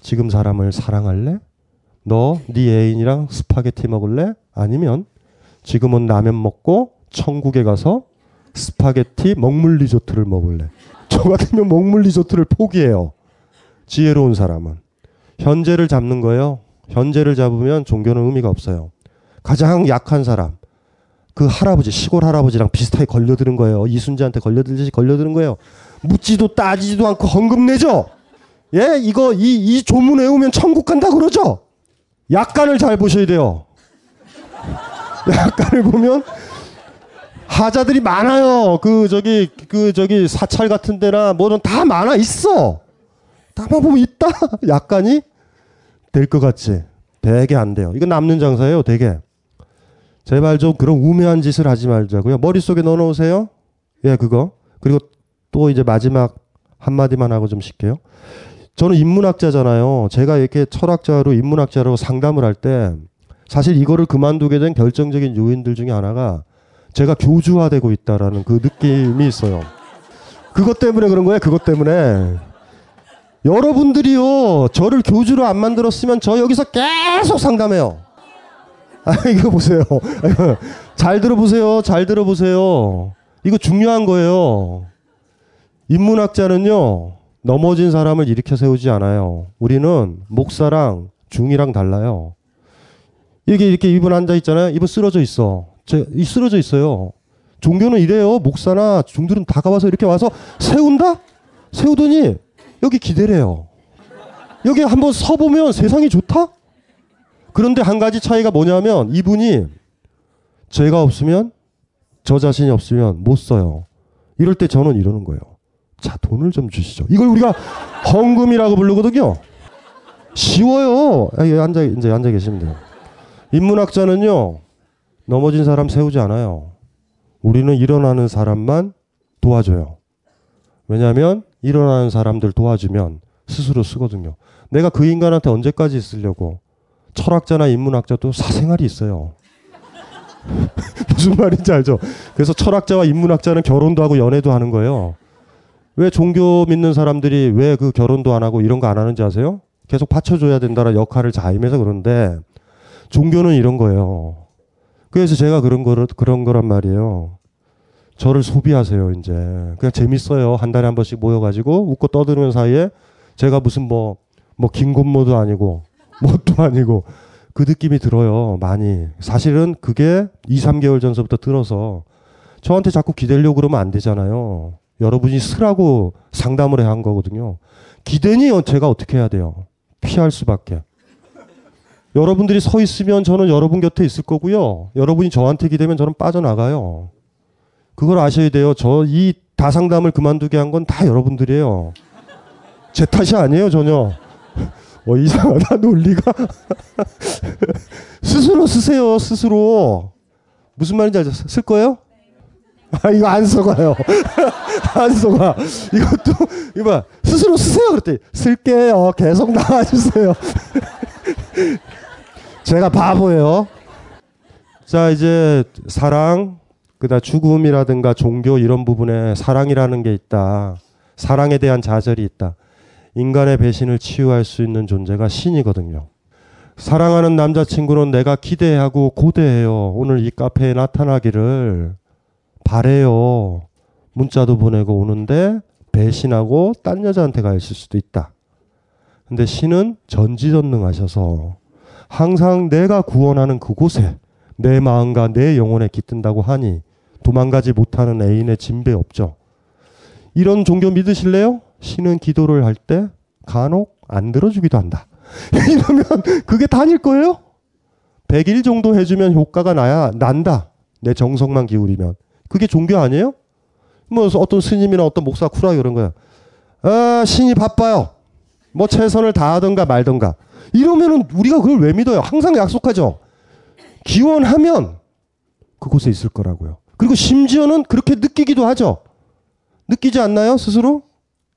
지금 사람을 사랑할래? 너 네 애인이랑 스파게티 먹을래? 아니면 지금은 라면 먹고 천국에 가서 스파게티 먹물 리조또를 먹을래? [LAUGHS] 저 같으면 먹물 리조또를 포기해요. 지혜로운 사람은. 현재를 잡는 거예요. 현재를 잡으면 종교는 의미가 없어요. 가장 약한 사람. 그 할아버지, 시골 할아버지랑 비슷하게 걸려드는 거예요. 이순재한테 걸려들듯이 걸려드는 거예요. 묻지도 따지지도 않고 헌금 내죠? 예? 이거, 이, 이 조문 외우면 천국 간다 그러죠? 약간을 잘 보셔야 돼요. 약간을 보면 하자들이 많아요. 그 저기 그 저기 사찰 같은 데나 뭐는 다 많아 있어. 다만 보면 있다. [LAUGHS] 약간이 될 것 같지. 되게 안 돼요. 이거 남는 장사예요. 되게. 제발 좀 그런 우매한 짓을 하지 말자고요. 머릿속에 넣어 놓으세요. 예, 그거. 그리고 또 이제 마지막 한마디만 하고 좀 쉴게요. 저는 인문학자잖아요. 제가 이렇게 철학자로 인문학자로 상담을 할 때 사실 이거를 그만두게 된 결정적인 요인들 중에 하나가 제가 교주화되고 있다라는 그 느낌이 있어요. 그것 때문에 그런 거예요. 그것 때문에. 여러분들이요, 저를 교주로 안 만들었으면 저 여기서 계속 상담해요. 아, 이거 보세요. [LAUGHS] 잘 들어보세요. 잘 들어보세요. 이거 중요한 거예요. 인문학자는요, 넘어진 사람을 일으켜 세우지 않아요. 우리는 목사랑 중이랑 달라요. 이렇게, 이렇게 이분 앉아 있잖아요. 이분 쓰러져 있어. 제, 이 쓰러져 있어요. 종교는 이래요. 목사나 중들은 다가와서 이렇게 와서 세운다? 세우더니 여기 기대래요. 여기 한번 서보면 세상이 좋다? 그런데 한 가지 차이가 뭐냐면 이분이 제가 없으면 저 자신이 없으면 못 써요. 이럴 때 저는 이러는 거예요. 자, 돈을 좀 주시죠. 이걸 우리가 헌금이라고 부르거든요. 쉬워요. 아, 예, 앉아, 이제 앉아 계시면 돼요. 인문학자는요, 넘어진 사람 세우지 않아요. 우리는 일어나는 사람만 도와줘요. 왜냐하면 일어나는 사람들 도와주면 스스로 쓰거든요. 내가 그 인간한테 언제까지 있으려고 철학자나 인문학자도 사생활이 있어요. [LAUGHS] 무슨 말인지 알죠? 그래서 철학자와 인문학자는 결혼도 하고 연애도 하는 거예요. 왜 종교 믿는 사람들이 왜 그 결혼도 안 하고 이런 거 안 하는지 아세요? 계속 받쳐줘야 된다는 역할을 자임해서 그런데 종교는 이런 거예요. 그래서 제가 그런 거를 그런 거란 말이에요. 저를 소비하세요, 이제. 그냥 재밌어요. 한 달에 한 번씩 모여가지고 웃고 떠드는 사이에 제가 무슨 뭐, 뭐, 김곤모도 아니고, 뭣도 아니고, 그 느낌이 들어요, 많이. 사실은 그게 2, 3개월 전서부터 들어서 저한테 자꾸 기대려고 그러면 안 되잖아요. 여러분이 쓰라고 상담을 해야 한 거거든요. 기대니 제가 어떻게 해야 돼요? 피할 수밖에. 여러분들이 서 있으면 저는 여러분 곁에 있을 거고요. 여러분이 저한테 기대면 저는 빠져나가요. 그걸 아셔야 돼요. 저 이 다상담을 그만두게 한 건 다 여러분들이에요. 제 탓이 아니에요, 전혀. 어, 이상하다, 논리가. [LAUGHS] 스스로 쓰세요, 스스로. 무슨 말인지 알죠? 쓸 거예요? 아, 이거 안 써가요. [LAUGHS] 안 써가. 이것도, 이거 봐. 스스로 쓰세요. 그랬더니, 쓸게요. 계속 나와주세요. [LAUGHS] 제가 바보예요. 자, 이제 사랑, 그다 죽음이라든가 종교 이런 부분에 사랑이라는 게 있다. 사랑에 대한 좌절이 있다. 인간의 배신을 치유할 수 있는 존재가 신이거든요. 사랑하는 남자친구는 내가 기대하고 고대해요. 오늘 이 카페에 나타나기를 바래요. 문자도 보내고 오는데 배신하고 딴 여자한테 가 있을 수도 있다. 근데 신은 전지전능하셔서 항상 내가 구원하는 그곳에 내 마음과 내 영혼에 깃든다고 하니 도망가지 못하는 애인의 진배 없죠. 이런 종교 믿으실래요? 신은 기도를 할 때 간혹 안 들어주기도 한다. [LAUGHS] 이러면 그게 다닐 거예요? 100일 정도 해주면 효과가 나야 난다. 내 정성만 기울이면. 그게 종교 아니에요? 뭐 어떤 스님이나 어떤 목사 쿨하게 그런 거야. 아, 신이 바빠요. 뭐 최선을 다하던가 말던가. 이러면은 우리가 그걸 왜 믿어요? 항상 약속하죠. 기원하면 그곳에 있을 거라고요. 그리고 심지어는 그렇게 느끼기도 하죠. 느끼지 않나요? 스스로?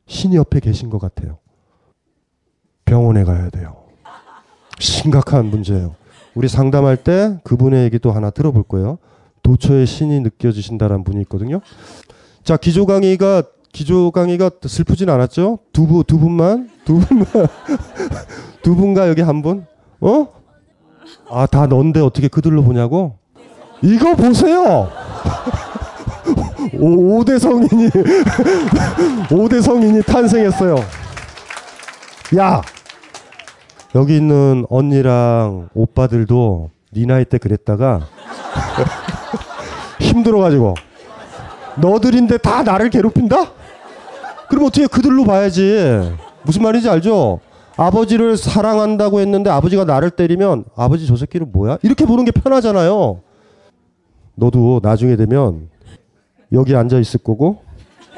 신이 옆에 계신 것 같아요. 병원에 가야 돼요. 심각한 문제예요. 우리 상담할 때 그분의 얘기도 하나 들어볼 거예요. 도처에 신이 느껴지신다는 분이 있거든요. 자, 기조 강의가 기조 강의가 슬프진 않았죠? 두 분, 두 분만? 두 분만? [LAUGHS] 두 분과 여기 한 분? 어? 아, 다 넌데 어떻게 그들로 보냐고? 이거 보세요! [LAUGHS] 오, 5대 성인이, [LAUGHS] 5대 성인이 탄생했어요. 야! 여기 있는 언니랑 오빠들도 네 나이 때 그랬다가 힘들어가지고 너들인데 다 나를 괴롭힌다? 그럼 어떻게 그들로 봐야지. 무슨 말인지 알죠? 아버지를 사랑한다고 했는데 아버지가 나를 때리면 아버지 저 새끼는 뭐야? 이렇게 보는 게 편하잖아요. 너도 나중에 되면 여기 앉아 있을 거고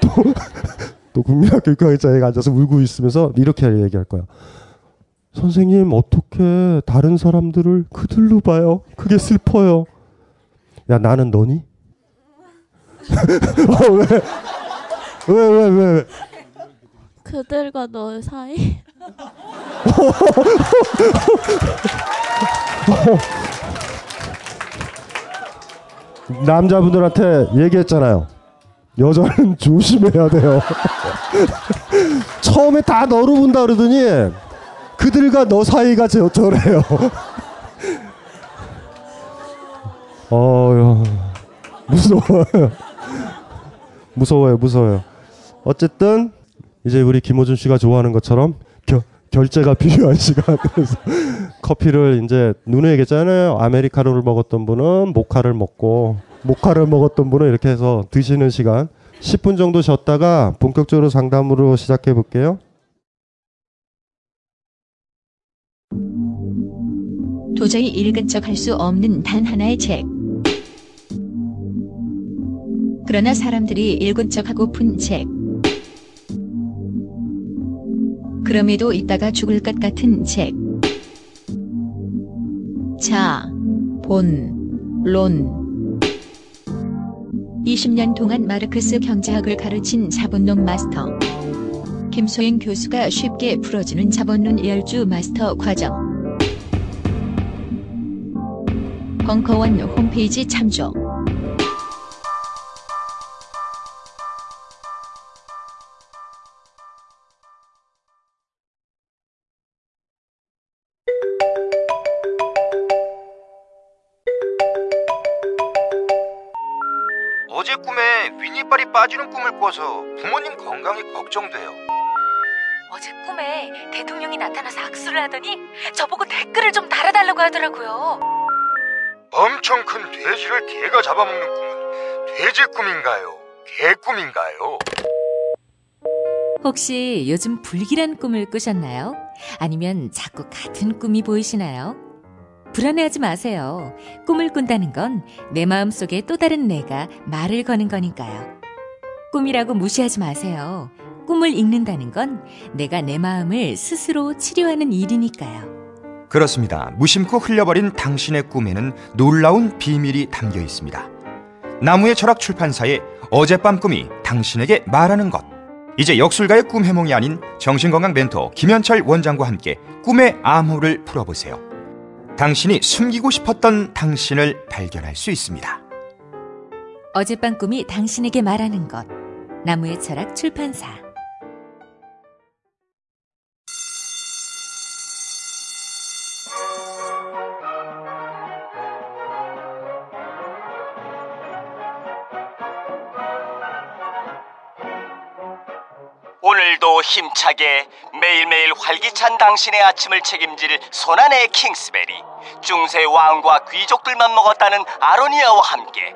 또, [LAUGHS] 또 국민학교 교육자에 앉아서 울고 있으면서 이렇게 얘기할 거야. 선생님 어떻게 다른 사람들을 그들로 봐요? 그게 슬퍼요. 야 나는 너니? [LAUGHS] 어, 왜? 왜, 왜, 왜, 왜?
그들과 너 사이? [LAUGHS]
남자분들한테 얘기했잖아요. 여자는 [LAUGHS] 조심해야 돼요. [LAUGHS] 처음에 다 너로 본다 그러더니 그들과 너 사이가 저, 저래요. 어휴, 무서워요. 무서워요, 무서워요. 어쨌든 이제 우리 김호준 씨가 좋아하는 것처럼 겨, 결제가 [LAUGHS] 필요한 시간. 그래서 커피를 이제 눈에 얘기했잖아요. 아메리카노를 먹었던 분은 모카를 먹고 모카를 먹었던 분은 이렇게 해서 드시는 시간 10분 정도 쉬었다가 본격적으로 상담으로 시작해 볼게요.
도저히 읽은 척 할 수 없는 단 하나의 책. 그러나 사람들이 읽은 척 하고픈 책. 그럼에도 있다가 죽을 것 같은 책. 자, 본, 론. 20년 동안 마르크스 경제학을 가르친 자본론 마스터. 김소영 교수가 쉽게 풀어주는 자본론 열주 마스터 과정. 벙커원 홈페이지 참조.
빠지는 꿈을 꿔서 부모님 건강이 걱정돼요.
어제 꿈에 대통령이 나타나서 악수를 하더니 저보고 댓글을 좀 달아달라고 하더라고요.
엄청 큰 돼지를 개가 잡아먹는 꿈은 돼지 꿈인가요? 개 꿈인가요?
혹시 요즘 불길한 꿈을 꾸셨나요? 아니면 자꾸 같은 꿈이 보이시나요? 불안해하지 마세요. 꿈을 꾼다는 건 내 마음속에 또 다른 내가 말을 거는 거니까요. 꿈이라고 무시하지 마세요. 꿈을 읽는다는 건 내가 내 마음을 스스로 치료하는 일이니까요.
그렇습니다. 무심코 흘려버린 당신의 꿈에는 놀라운 비밀이 담겨 있습니다. 나무의 철학 출판사의 어젯밤 꿈이 당신에게 말하는 것. 이제 역술가의 꿈 해몽이 아닌 정신건강 멘토 김현철 원장과 함께 꿈의 암호를 풀어보세요. 당신이 숨기고 싶었던 당신을 발견할 수 있습니다.
어젯밤 꿈이 당신에게 말하는 것. 나무의 철학 출판사.
오늘도 힘차게 매일매일 활기찬 당신의 아침을 책임질 손안의 킹스베리 중세 왕과 귀족들만 먹었다는 아로니아와 함께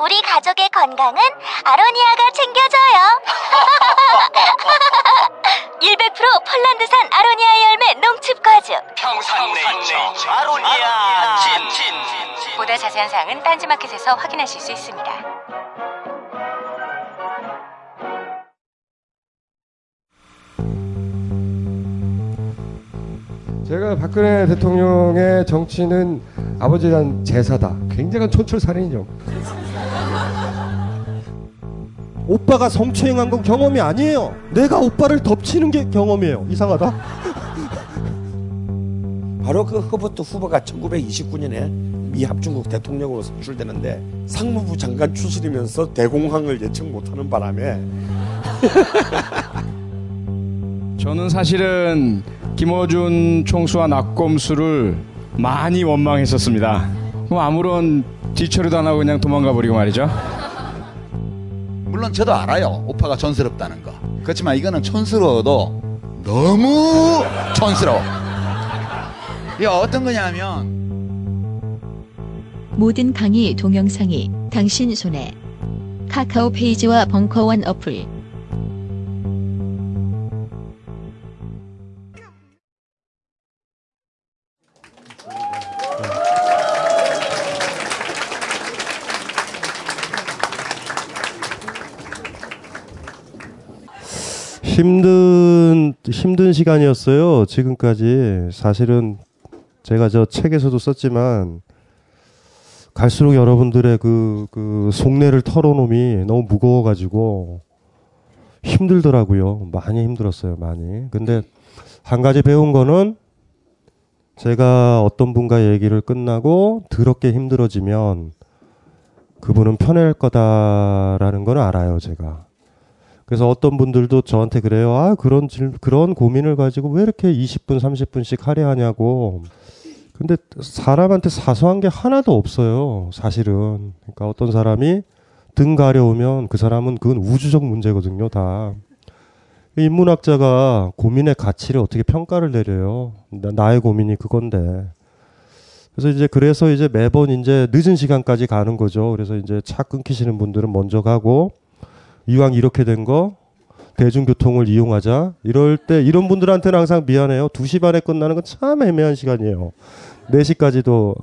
우리 가족의 건강은 아로니아가 챙겨줘요. [LAUGHS] 100% 폴란드산 아로니아 열매 농축 과즙.
평산네이처 아로니아 친
보다 자세한 사항은 딴지마켓에서 확인하실 수 있습니다.
제가 박근혜 대통령의 정치는 아버지에 대한 제사다. 굉장한 촌철살인이죠. 오빠가 성추행한 건 경험이 아니에요. 내가 오빠를 덮치는 게 경험이에요. 이상하다. [LAUGHS]
바로 그 허버트 후보가 1929년에 미 합중국 대통령으로 선출되는데 상무부 장관 출신이면서 대공황을 예측 못하는 바람에 [LAUGHS]
저는 사실은 김어준 총수와 낙검수를 많이 원망했었습니다. 그럼 아무런 뒤처리도 안 하고 그냥 도망가 버리고 말이죠.
물론 저도 알아요. 오빠가 촌스럽다는 거. 그렇지만 이거는 촌스러워도 너무 촌스러워. 이게 어떤 거냐면
모든 강의 동영상이 당신 손에 카카오 페이지와 벙커원 어플
힘든 힘든 시간이었어요. 지금까지 사실은 제가 저 책에서도 썼지만 갈수록 여러분들의 그, 그 속내를 털어놓음이 너무 무거워가지고 힘들더라고요. 많이 힘들었어요. 많이. 근데 한 가지 배운 거는 제가 어떤 분과 얘기를 끝나고 더럽게 힘들어지면 그분은 편할 거다라는 건 알아요. 제가. 그래서 어떤 분들도 저한테 그래요. 아, 그런 질, 그런 고민을 가지고 왜 이렇게 20분, 30분씩 하려 하냐고. 근데 사람한테 사소한 게 하나도 없어요. 사실은. 그러니까 어떤 사람이 등 가려우면 그 사람은 그건 우주적 문제거든요, 다. 인문학자가 고민의 가치를 어떻게 평가를 내려요. 나, 의 고민이 그건데. 그래서 이제 그래서 이제 매번 이제 늦은 시간까지 가는 거죠. 그래서 이제 차 끊기시는 분들은 먼저 가고 이왕 이렇게 된 거 대중교통을 이용하자. 이럴 때 이런 분들한테는 항상 미안해요. 2시 반에 끝나는 건 참 애매한 시간이에요. 4시까지도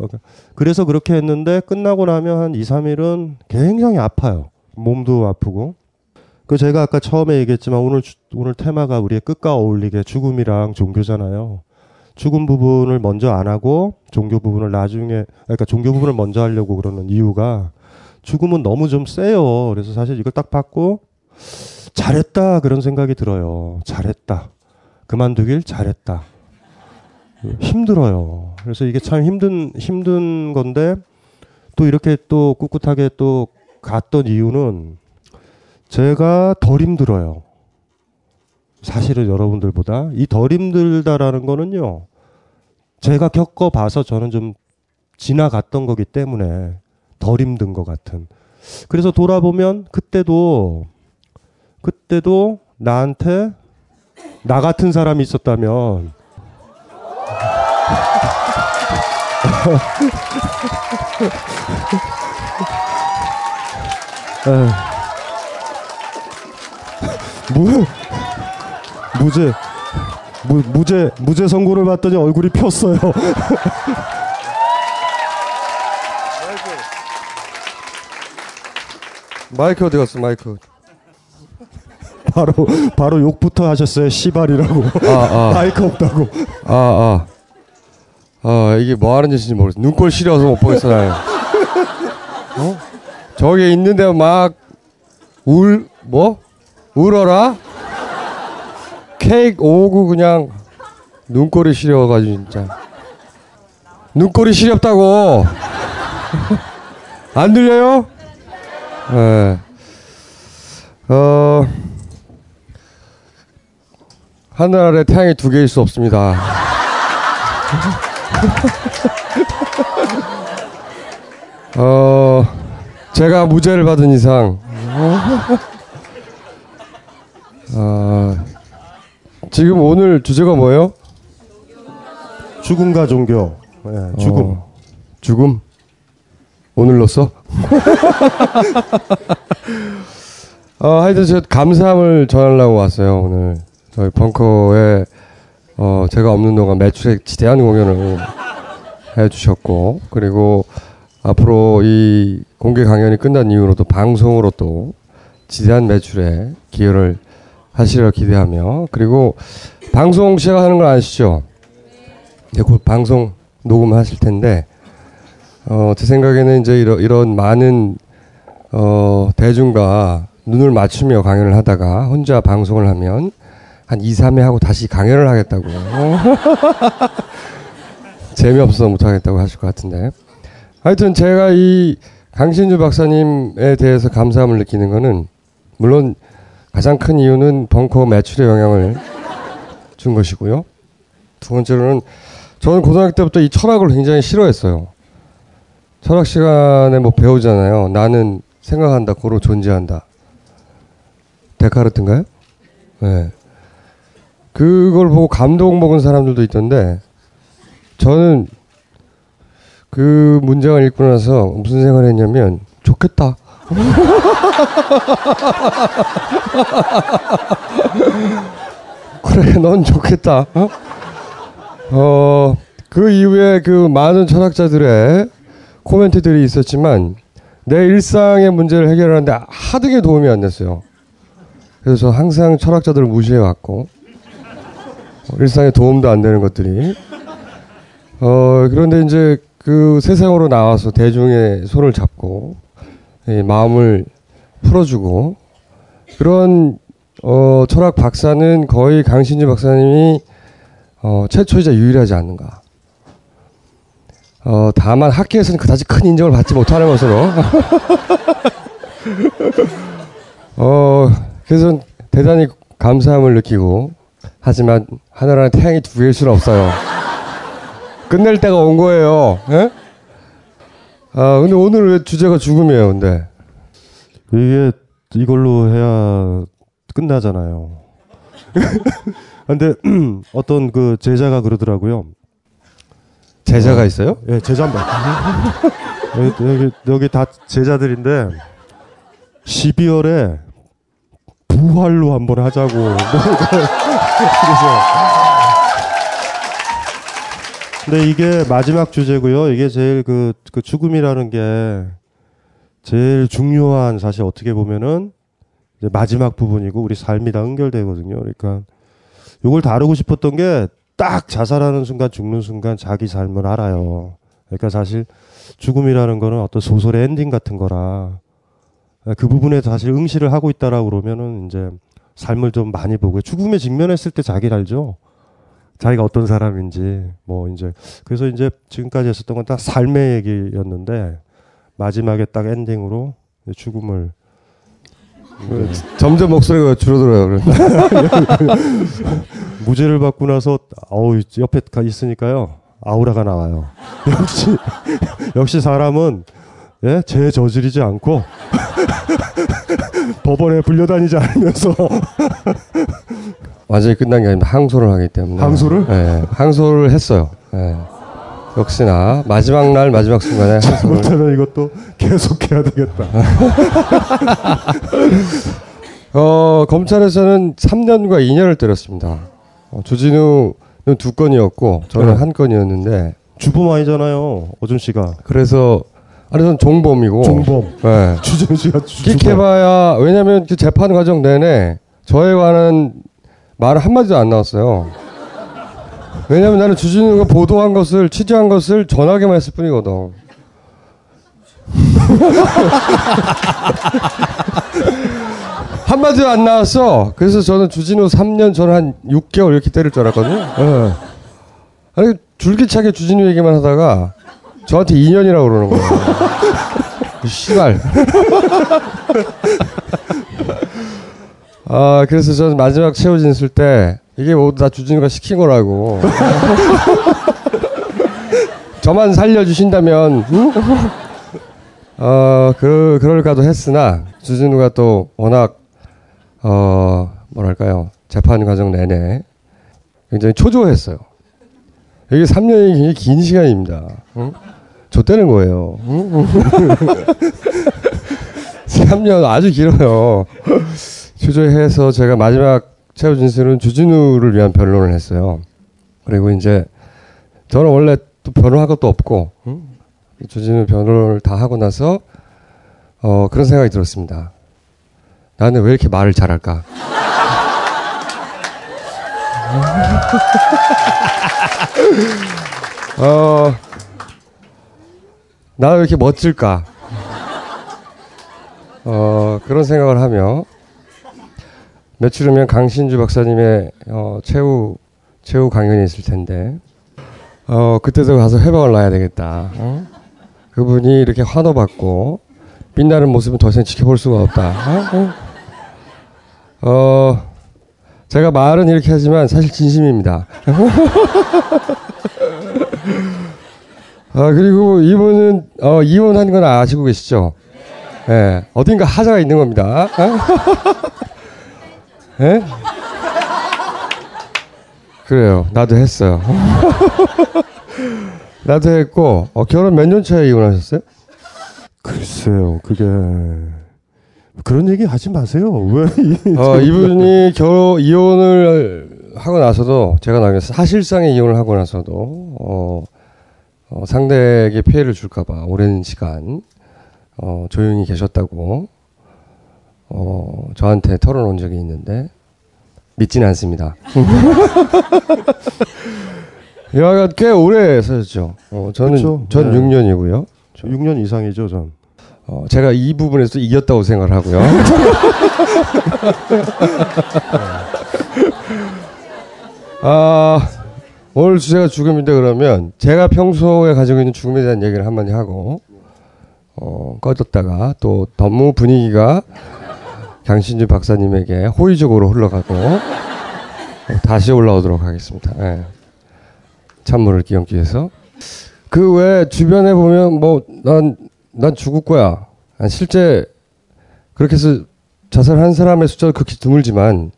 그래서 그렇게 했는데 끝나고 나면 한 2, 3일은 굉장히 아파요. 몸도 아프고. 그 제가 아까 처음에 얘기했지만 오늘 오늘 테마가 우리의 끝과 어울리게 죽음이랑 종교잖아요. 죽음 부분을 먼저 안 하고 종교 부분을 나중에 그러니까 종교 부분을 먼저 하려고 그러는 이유가 죽음은 너무 좀 세요. 그래서 사실 이걸 딱 받고 잘했다 그런 생각이 들어요. 잘했다. 그만두길 잘했다. 힘들어요. 그래서 이게 참 힘든 힘든 건데 또 이렇게 또 꿋꿋하게 또 갔던 이유는 제가 덜 힘들어요. 사실은 여러분들보다 이 덜 힘들다라는 거는요. 제가 겪어봐서 저는 좀 지나갔던 거기 때문에 덜 힘든 것 같은. 그래서 돌아보면 그때도 그때도 나한테 나 같은 사람이 있었다면 [LAUGHS] 무 무죄 무, 무죄 무죄 선고를 받더니 얼굴이 폈어요. [LAUGHS] 마이크 어디 갔어 마이크? [LAUGHS] 바로 바로 욕부터 하셨어요 시발이라고
아, 아. [LAUGHS]
마이크 없다고
아, 아. 아, 이게 뭐 하는 짓인지 모르겠어. 눈꼴 시려서 못 보겠어, 나는. 어? 저기 있는데 막, 울, 뭐? 울어라? 케이크 오고 그냥, 눈꼴이 시려가지고, 진짜. 눈꼴이 시렵다고! [LAUGHS] 안 들려요? 예. 네. 어, 하늘 아래 태양이 두 개일 수 없습니다. [LAUGHS] 어, 제가 무죄를 받은 이상, 어, 지금 오늘 주제가 뭐예요?
죽음과 종교. 네, 죽음.
어, 죽음? 오늘 넣었어? [LAUGHS] 어, 하여튼 저 감사함을 전하려고 왔어요, 오늘. 저희 벙커에 어, 제가 없는 동안 매출에 지대한 공연을 해주셨고, 그리고 앞으로 이 공개 강연이 끝난 이후로도 방송으로 또 지대한 매출에 기여를 하시려 기대하며, 그리고 방송 시작하는 걸 아시죠? 네, 곧 방송 녹음하실 텐데, 어, 제 생각에는 이제 이런, 이런 많은, 어, 대중과 눈을 맞추며 강연을 하다가 혼자 방송을 하면 한 2, 3회 하고 다시 강연을 하겠다고. [LAUGHS] 재미없어서 못하겠다고 하실 것 같은데. 하여튼 제가 이 강신주 박사님에 대해서 감사함을 느끼는 거는 물론 가장 큰 이유는 벙커 매출에 영향을 준 것이고요. 두 번째로는 저는 고등학교 때부터 이 철학을 굉장히 싫어했어요. 철학 시간에 뭐 배우잖아요. 나는 생각한다, 고로 존재한다. 데카르트인가요? 네. 그걸 보고 감동 먹은 사람들도 있던데 저는 그 문장을 읽고 나서 무슨 생각을 했냐면 좋겠다. [LAUGHS] 그래, 넌 좋겠다. 어? 어, 그 이후에 그 많은 철학자들의 코멘트들이 있었지만 내 일상의 문제를 해결하는데 하등의 도움이 안 됐어요. 그래서 항상 철학자들을 무시해 왔고 어, 일상에 도움도 안 되는 것들이 어 그런데 이제 그 세상으로 나와서 대중의 손을 잡고 이 마음을 풀어주고 그런 어 철학 박사는 거의 강신주 박사님이 어 최초이자 유일하지 않는가. 어 다만 학계에서는 그다지 큰 인정을 받지 못하는 것으로 [LAUGHS] 어 그래서 대단히 감사함을 느끼고 하지만 하늘 안에 태양이 두 개일 수는 없어요. 끝낼 때가 온 거예요. 예? 아 근데 오늘 왜 주제가 죽음이에요? 근데
이게 이걸로 해야 끝나잖아요. [LAUGHS] 근데 [CLEARS THROAT] 어떤 그 제자가 그러더라고요.
제자가 있어요?
예, 제자입니다. 여기, 여기 여기 다 제자들인데 12월에 부활로 한번 하자고. [LAUGHS] 근데 이게 마지막 주제고요. 이게 제일 그, 그 죽음이라는 게 제일 중요한 사실 어떻게 보면은 마지막 부분이고 우리 삶이 다 연결되거든요. 그러니까 이걸 다루고 싶었던 게 딱 자살하는 순간 죽는 순간 자기 삶을 알아요. 그러니까 사실 죽음이라는 거는 어떤 소설의 엔딩 같은 거라 그 부분에 사실 응시를 하고 있다라고 그러면은 이제 삶을 좀 많이 보고 죽음에 직면했을 때 자기를 알죠. 자기가 어떤 사람인지 뭐 이제 그래서 이제 지금까지 했었던 건 다 삶의 얘기였는데 마지막에 딱 엔딩으로 죽음을
그 점점 목소리가 줄어들어요. [LAUGHS]
무죄를 받고 나서 어우 옆에 가 있으니까요 아우라가 나와요. [LAUGHS] 역시 역시 사람은 예? 죄 저지르지 않고 [LAUGHS] 법원에 불려다니지 않으면서
완전히 끝난 게 아닙니다. 항소를 하기 때문에.
항소를?
네, 항소를 했어요. 네. 역시나 마지막 날 마지막 순간에.
잘못하면 이것도 계속해야 되겠다. [LAUGHS]
어, 검찰에서는 3년과 2년을 때렸습니다. 어, 주진우는 두 건이었고 저는
네.
한 건이었는데
주범 아니잖아요. 어준 씨가.
그래서 아니 저는 종범이고
종범.
네. [LAUGHS]
주진우 씨가 주- 주범.
끽해봐야 왜냐하면 그 재판 과정 내내 저에 관한 말은 한마디도 안 나왔어요. 왜냐면 나는 주진우가 보도한 것을 취재한 것을 전하게만 했을 뿐이거든. [LAUGHS] 한마디도 안 나왔어. 그래서 저는 주진우 3년 저는 한 6개월 이렇게 때릴 줄 알았거든요. 예. 아니 줄기차게 주진우 얘기만 하다가 저한테 2년이라고 그러는 거예요. 씨발. [LAUGHS] 아 그래서 저는 마지막 최후 진술 때 이게 모두 다 주진우가 시킨 거라고. [LAUGHS] 저만 살려주신다면 응? 어 그, 그럴까도 했으나 주진우가 또 워낙 어 뭐랄까요 재판 과정 내내 굉장히 초조했어요. 이게 3년이 굉장히 긴 시간입니다. 응? 좆되는 거예요. 응? [LAUGHS] 3년 아주 길어요. 초조해서 제가 마지막 최후 진술은 주진우를 위한 변론을 했어요. 그리고 이제 저는 원래 또 변론할 것도 없고 응? 주진우 변론을 다 하고 나서 어, 그런 생각이 들었습니다. 나는 왜 이렇게 말을 잘할까? [LAUGHS] 어, 나는 왜 이렇게 멋질까? 어, 그런 생각을 하며 며칠 후면 강신주 박사님의 어, 최후 최후 강연이 있을 텐데 어, 그때도 가서 회방을 놔야 되겠다. 어? 그분이 이렇게 환호받고 빛나는 모습은 더 이상 지켜볼 수가 없다. 어? 제가 말은 이렇게 하지만 사실 진심입니다. 아, [LAUGHS] 그리고 이분은 어, 이혼한 건 아시고 계시죠? 예, 어딘가 하자가 있는 겁니다. [LAUGHS] 어? 예? 그래요. 나도 했어요. [LAUGHS] 나도 했고 어, 결혼 몇 년 차에 이혼하셨어요?
글쎄요, 그게 그런 얘기 하지 마세요. 왜? 이-
어, 이분이 [LAUGHS] 결혼 이혼을 하고 나서도 제가 나게 사실상의 이혼을 하고 나서도 어, 어, 상대에게 피해를 줄까봐 오랜 시간 어, 조용히 계셨다고 어, 저한테 털어놓은 적이 있는데 믿지는 않습니다. [LAUGHS] 여하간 꽤 오래 사셨죠. 어, 저는
그쵸.
전
네.
6년이고요.
6년 이상이죠, 전.
어, 제가 이 부분에서 이겼다고 생각을 하고요. [LAUGHS] 아, 오늘 주제가 죽음인데 그러면 제가 평소에 가지고 있는 죽음에 대한 얘기를 한마디 하고 어, 꺼졌다가 또 너무 분위기가 강신주 박사님에게 호의적으로 흘러가고 어, 다시 올라오도록 하겠습니다. 예. 찬물을 끼얹기 위해서. 그 외 주변에 보면 뭐 난 난 죽을 거야. 난 실제 그렇게 해서 자살한 사람의 숫자가 극히 드물지만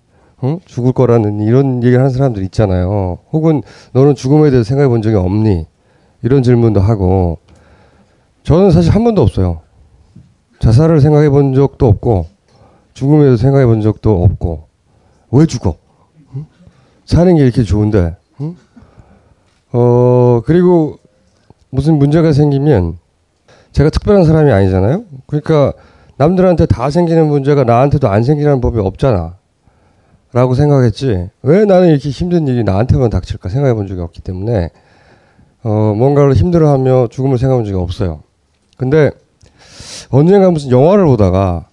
응? 죽을 거라는 이런 얘기를 하는 사람들 있잖아요. 혹은 너는 죽음에 대해서 생각해 본 적이 없니? 이런 질문도 하고 저는 사실 한 번도 없어요. 자살을 생각해 본 적도 없고 죽음에 대해서 생각해 본 적도 없고 왜 죽어? 응? 사는 게 이렇게 좋은데 응? 어 그리고 무슨 문제가 생기면 제가 특별한 사람이 아니잖아요. 그러니까 남들한테 다 생기는 문제가 나한테도 안 생기는 법이 없잖아. 라고 생각했지. 왜 나는 이렇게 힘든 일이 나한테만 닥칠까 생각해 본 적이 없기 때문에, 어, 뭔가를 힘들어하며 죽음을 생각해 본 적이 없어요. 근데, 언젠가 무슨 영화를 보다가,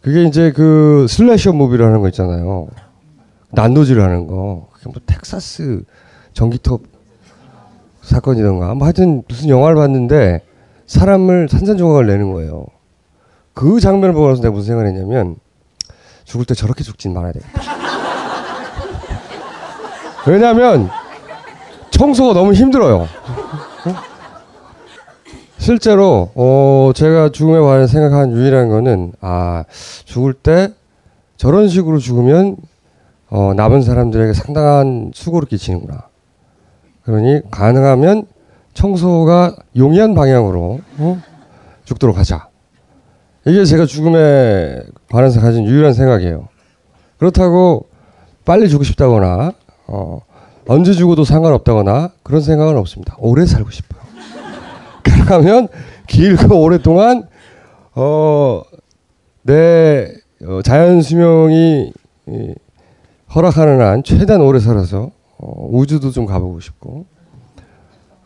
그게 이제 그 슬래셔 무비라는 거 있잖아요. 난도질 하는 거. 그게 뭐 텍사스 전기톱 사건이던가. 뭐 하여튼 무슨 영화를 봤는데, 사람을 산산조각을 내는 거예요. 그 장면을 보고 나서 내가 무슨 생각을 했냐면, 죽을 때 저렇게 죽진 말아야 되겠다. 왜냐면, 청소가 너무 힘들어요. 어? 실제로, 어, 제가 죽음에 관해 생각한 유일한 거는, 아, 죽을 때 저런 식으로 죽으면, 어, 남은 사람들에게 상당한 수고를 끼치는구나. 그러니, 가능하면 청소가 용이한 방향으로, 어? 죽도록 하자. 이게 제가 죽음에 관해서 가진 유일한 생각이에요. 그렇다고 빨리 죽고 싶다거나 어, 언제 죽어도 상관없다거나 그런 생각은 없습니다. 오래 살고 싶어요. 그러면 길고 오랫동안 어, 내 어, 자연 수명이 이, 허락하는 한 최대한 오래 살아서 어, 우주도 좀 가보고 싶고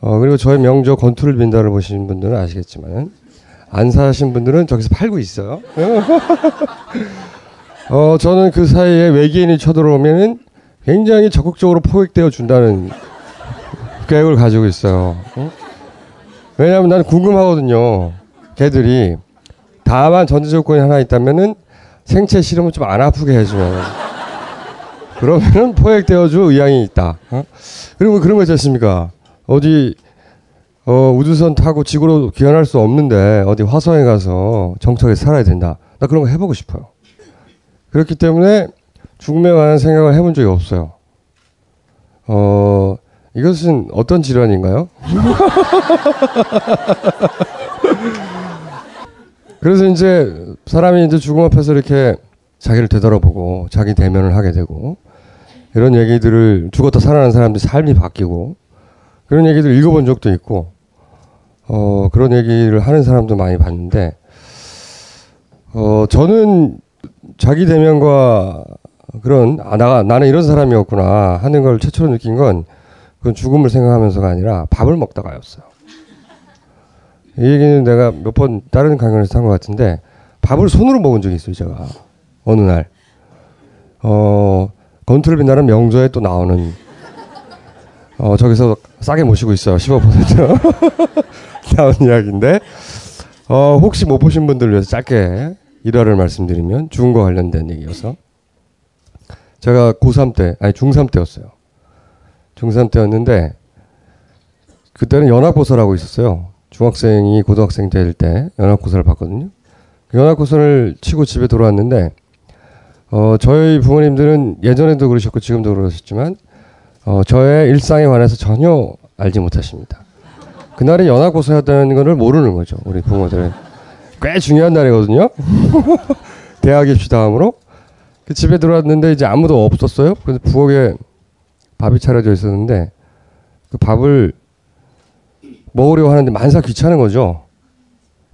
어, 그리고 저의 명저 건투를 빈다를 보신 분들은 아시겠지만 안 사신 분들은 저기서 팔고 있어요. [LAUGHS] 어, 저는 그 사이에 외계인이 쳐들어오면은 굉장히 적극적으로 포획되어 준다는 [LAUGHS] 계획을 가지고 있어요. 어? 왜냐하면 나는 궁금하거든요. 걔들이 다만 전제 조건이 하나 있다면은 생체 실험을 좀 안 아프게 해주면 그러면은 포획되어줄 의향이 있다. 어? 그리고 그런 거 있지 않습니까? 어디 어, 우주선 타고 지구로 귀환할 수 없는데 어디 화성에 가서 정착해 살아야 된다. 나 그런 거 해보고 싶어요. 그렇기 때문에 죽음에 관한 생각을 해본 적이 없어요. 어, 이것은 어떤 질환인가요? [LAUGHS] 그래서 이제 사람이 이제 죽음 앞에서 이렇게 자기를 되돌아보고 자기 대면을 하게 되고 이런 얘기들을 죽었다 살아난 사람들 삶이 바뀌고 그런 얘기들 읽어본 적도 있고 어, 그런 얘기를 하는 사람도 많이 봤는데 어, 저는 자기 대면과 그런 아, 나, 나는 이런 사람이었구나 하는 걸 최초로 느낀 건 그건 죽음을 생각하면서가 아니라 밥을 먹다가였어요. 이 얘기는 내가 몇 번 다른 강연에서 한 것 같은데 밥을 손으로 먹은 적이 있어요, 제가. 어느 날. 어, 건투를 빛나는 명조에 또 나오는 어, 저기서 싸게 모시고 있어요. 15% [LAUGHS] 나온 이야기인데 어, 혹시 못 보신 분들을 위해서 짧게 일화를 말씀드리면 죽음과 관련된 얘기여서 제가 고3 때, 아니 중3 때였어요. 중3 때였는데 그때는 연합고사라고 있었어요. 중학생이 고등학생 될 때 연합고사를 봤거든요. 그 연합고사를 치고 집에 돌아왔는데 어, 저희 부모님들은 예전에도 그러셨고 지금도 그러셨지만 어, 저의 일상에 관해서 전혀 알지 못하십니다. 그날이 연합고사였다는 것을 모르는 거죠. 우리 부모들은. 꽤 중요한 날이거든요. [LAUGHS] 대학 입시 다음으로. 그 집에 들어왔는데 이제 아무도 없었어요. 그래서 부엌에 밥이 차려져 있었는데 그 밥을 먹으려고 하는데 만사 귀찮은 거죠.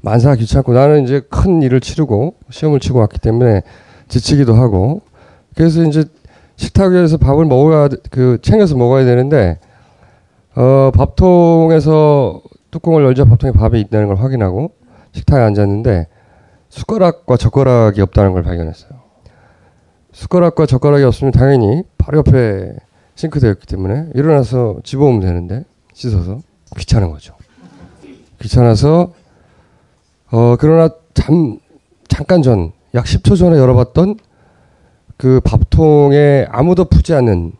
만사 귀찮고 나는 이제 큰 일을 치르고 시험을 치고 왔기 때문에 지치기도 하고 그래서 이제 식탁에서 밥을 먹어야 그 챙겨서 먹어야 되는데 어 밥통에서 뚜껑을 열자 밥통에 밥이 있다는 걸 확인하고 식탁에 앉았는데 숟가락과 젓가락이 없다는 걸 발견했어요. 숟가락과 젓가락이 없으면 당연히 바로 옆에 싱크대였기 때문에 일어나서 집어오면 되는데 씻어서 귀찮은 거죠. 귀찮아서 어 그러나 잠 잠깐 전 약 10초 전에 열어봤던 그 밥통에 아무도 푸지 않는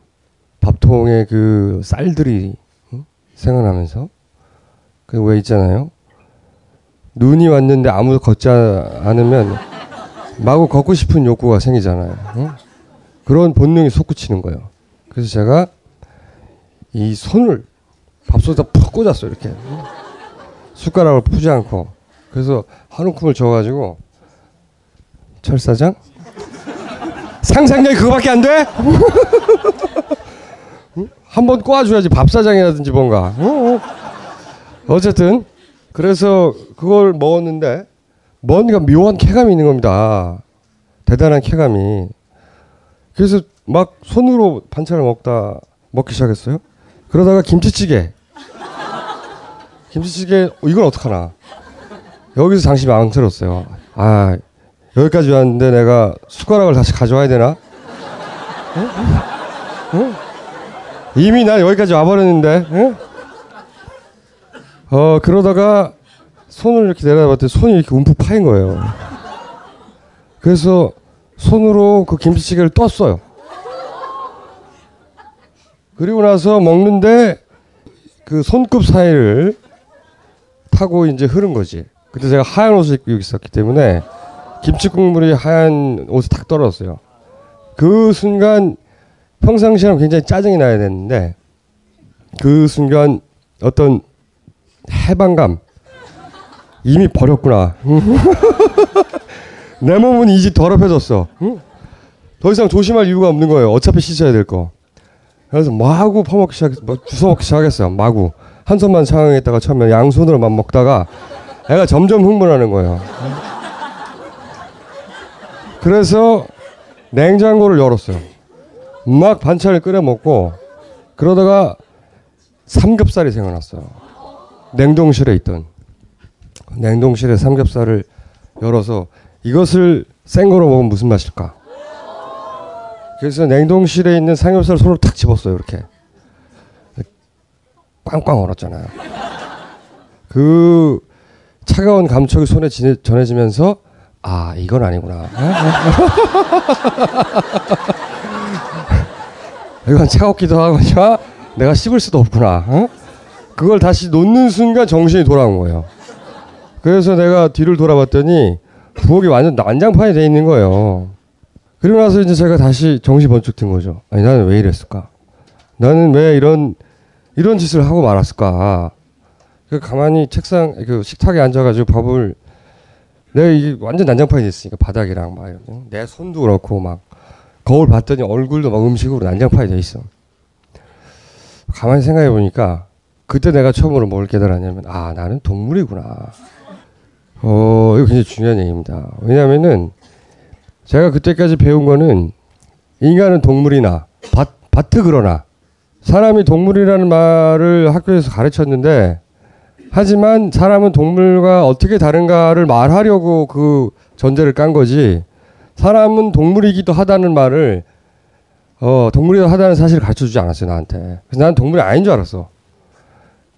밥통에 그 쌀들이 응? 생각나면서 그 왜 있잖아요. 눈이 왔는데 아무도 걷지 않으면 마구 걷고 싶은 욕구가 생기잖아요. 응? 그런 본능이 솟구치는 거예요. 그래서 제가 이 손을 밥솥에다 푹 꽂았어요. 이렇게 응? 숟가락을 푸지 않고 그래서 한 움큼을 줘가지고 철사장 상상력이 그거밖에 안 돼? 한번 꼬아줘야지 밥사장이라든지 뭔가. 어, 어쨌든 그래서 그걸 먹었는데 뭔가 묘한 쾌감이 있는 겁니다. 대단한 쾌감이. 그래서 막 손으로 반찬을 먹다 먹기 시작했어요. 그러다가 김치찌개. 김치찌개 어, 이걸 어떡하나. 여기서 안 들었어요. 아 여기까지 왔는데 내가 숟가락을 다시 가져와야 되나? 어? 어? 이미 난 여기까지 와버렸는데. 어? 어 그러다가 손을 이렇게 내려봤더니 손이 이렇게 움푹 파인 거예요. 그래서 손으로 그 김치찌개를 떴어요. 그리고 나서 먹는데 그 손끝 사이를 타고 이제 흐른 거지. 그때 제가 하얀 옷을 입고 있었기 때문에 김치 국물이 하얀 옷에 탁 떨어졌어요. 그 순간 평상시랑 굉장히 짜증이 나야 되는데 그 순간 어떤 해방감 이미 버렸구나. [LAUGHS] 내 몸은 이제 더럽혀졌어. 더 이상 조심할 이유가 없는 거예요. 어차피 씻어야 될 거. 그래서 마구 퍼먹기 시작, 뭐 주워먹기 시작했어요. 마구 한 손만 상황했다가 처음에 양손으로만 먹다가 애가 점점 흥분하는 거예요. 그래서 냉장고를 열었어요. 막 반찬을 끓여 먹고 그러다가 삼겹살이 생각났어요. 냉동실에 있던 냉동실에 삼겹살을 열어서 이것을 생거로 먹으면 무슨 맛일까? 그래서 냉동실에 있는 삼겹살 손으로 탁 집었어요. 이렇게 꽝꽝 얼었잖아요. 그 차가운 감촉이 손에 지내, 전해지면서 아 이건 아니구나. [LAUGHS] 이건 차갑기도 하거니와 내가 씹을 수도 없구나. 어? 그걸 다시 놓는 순간 정신이 돌아온 거예요. 그래서 내가 뒤를 돌아봤더니 부엌이 완전 난장판이 돼 있는 거예요. 그리고 나서 이제 제가 다시 정신 번쩍 든 거죠. 아니 나는 왜 이랬을까? 나는 왜 이런 이런 짓을 하고 말았을까? 그 가만히 책상 그 식탁에 앉아가지고 밥을 내가 이게 완전 난장판이 됐으니까 바닥이랑 막 이렇게 내 손도 그렇고 막 거울 봤더니 얼굴도 막 음식으로 난장판이 돼 있어. 가만히 생각해 보니까 그때 내가 처음으로 뭘 깨달았냐면 아 나는 동물이구나. 어 이거 굉장히 중요한 얘기입니다. 왜냐하면은 제가 그때까지 배운 거는 인간은 동물이나 밭, 밭트 그러나 사람이 동물이라는 말을 학교에서 가르쳤는데 하지만 사람은 동물과 어떻게 다른가를 말하려고 그 전제를 깐 거지 사람은 동물이기도 하다는 말을 어 동물이기도 하다는 사실을 가르쳐 주지 않았어요 나한테. 그래서 난 동물이 아닌 줄 알았어.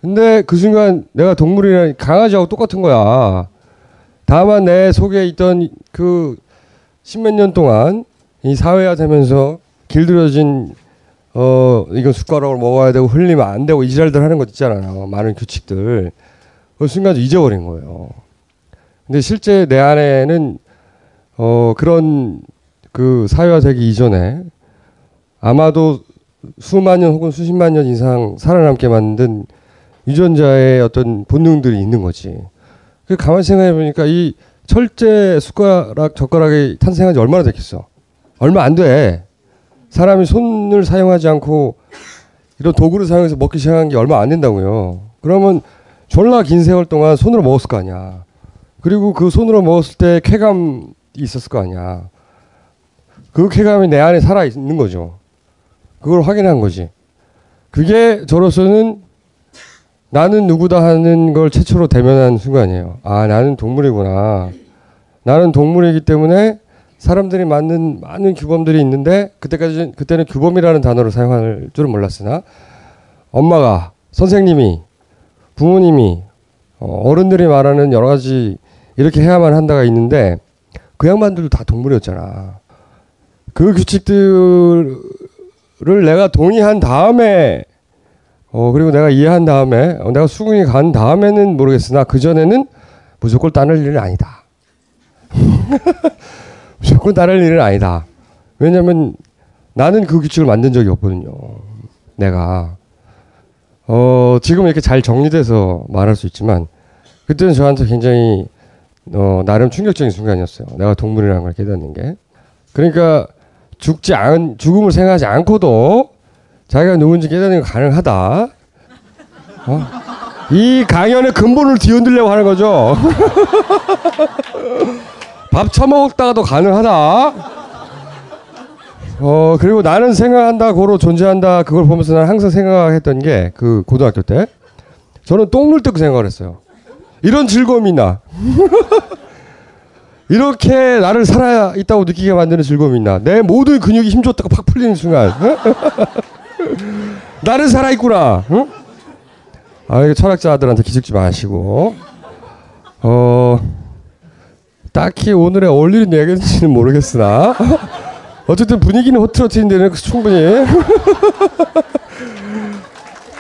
근데 그 순간 내가 동물이라 강아지하고 똑같은 거야. 다만 내 속에 있던 그 십몇 년 동안 이 사회화 되면서 길들여진 어 이건 숟가락으로 먹어야 되고 흘리면 안 되고 이지랄들 하는 것 있잖아요 많은 규칙들 그 순간 잊어버린 거예요 근데 실제 내 안에는 어 그런 그 사회화되기 이전에 아마도 수만 년 혹은 수십만 년 이상 살아남게 만든 유전자의 어떤 본능들이 있는 거지. 그 가만히 생각해 보니까 이 철제 숟가락 젓가락이 탄생한 지 얼마나 됐겠어? 얼마 안 돼. 사람이 손을 사용하지 않고 이런 도구를 사용해서 먹기 시작한 게 얼마 안 된다고요. 그러면 졸라 긴 세월 동안 손으로 먹었을 거 아니야. 그리고 그 손으로 먹었을 때 쾌감이 있었을 거 아니야. 그 쾌감이 내 안에 살아 있는 거죠. 그걸 확인한 거지. 그게 저로서는 나는 누구다 하는 걸 최초로 대면한 순간이에요. 아, 나는 동물이구나. 나는 동물이기 때문에 사람들이 맞는 많은 규범들이 있는데 그때까지 그때는 규범이라는 단어를 사용할 줄은 몰랐으나 엄마가 선생님이 부모님이 어, 어른들이 말하는 여러 가지 이렇게 해야만 한다가 있는데 그 양반들도 다 동물이었잖아. 그 규칙들을 내가 동의한 다음에 어 그리고 내가 이해한 다음에 어, 내가 수긍이 간 다음에는 모르겠으나 그 전에는 무조건 따를 일은 아니다. [LAUGHS] 무조건 따를 일은 아니다. 왜냐면 나는 그 규칙을 만든 적이 없거든요. 내가 어 지금 이렇게 잘 정리돼서 말할 수 있지만 그때는 저한테 굉장히 어 나름 충격적인 순간이었어요. 내가 동물이라는 걸 깨닫는 게. 그러니까 죽지 않 죽음을 생각하지 않고도 자기가 누군지 깨닫는 게 가능하다. 어? 이 강연의 근본을 뒤흔들려고 하는 거죠. [LAUGHS] 밥 처먹다가도 가능하다. 어, 그리고 나는 생각한다, 고로 존재한다, 그걸 보면서 나는 항상 생각했던 게, 그, 고등학교 때. 저는 똥물 뜯고 생각을 했어요. 이런 즐거움이 있나? [LAUGHS] 이렇게 나를 살아 있다고 느끼게 만드는 즐거움이 있나? 내 모든 근육이 힘줬다가 팍 풀리는 순간. [LAUGHS] 나는 살아있구나. 응? 아, 이거 철학자들한테 기죽지 마시고. 어, 딱히 오늘의 어울리는 얘기인지는 모르겠으나. [LAUGHS] 어쨌든 분위기는 호트러트인 데는 충분히. [LAUGHS]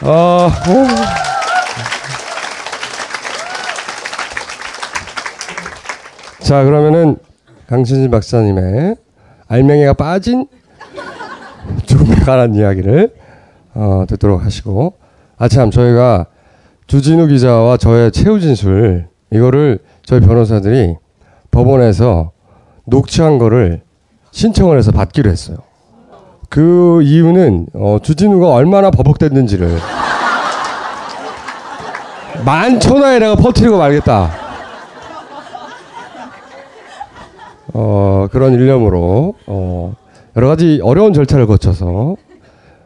어, 자, 그러면은 강신진 박사님의 알맹이가 빠진 죽음에 관한 이야기를 어, 듣도록 하시고 아참 저희가 주진우 기자와 저의 최후 진술 이거를 저희 변호사들이 법원에서 녹취한 거를 신청을 해서 받기로 했어요. 그 이유는 어, 주진우가 얼마나 버벅댔는지를 [LAUGHS] 만천하에 내가 퍼뜨리고 말겠다. 어, 그런 일념으로 어, 여러 가지 어려운 절차를 거쳐서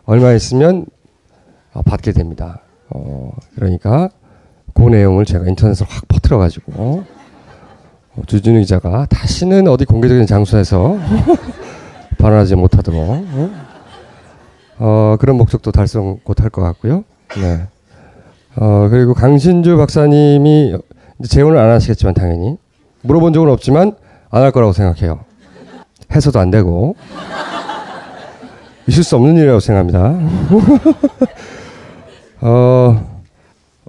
얼마 있으면 어, 받게 됩니다. 어, 그러니까 그 내용을 제가 인터넷으로 확 퍼뜨려 가지고 어, 주진우 기자가 다시는 어디 공개적인 장소에서 [LAUGHS] 발언하지 못하도록 어? 어, 그런 목적도 달성 곧할것 같고요. 네. 어, 그리고 강신주 박사님이 재혼을 안 하시겠지만 당연히 물어본 적은 없지만 안 할 거라고 생각해요. 해서도 안 되고 있을 수 없는 일이라고 생각합니다. [LAUGHS] 어,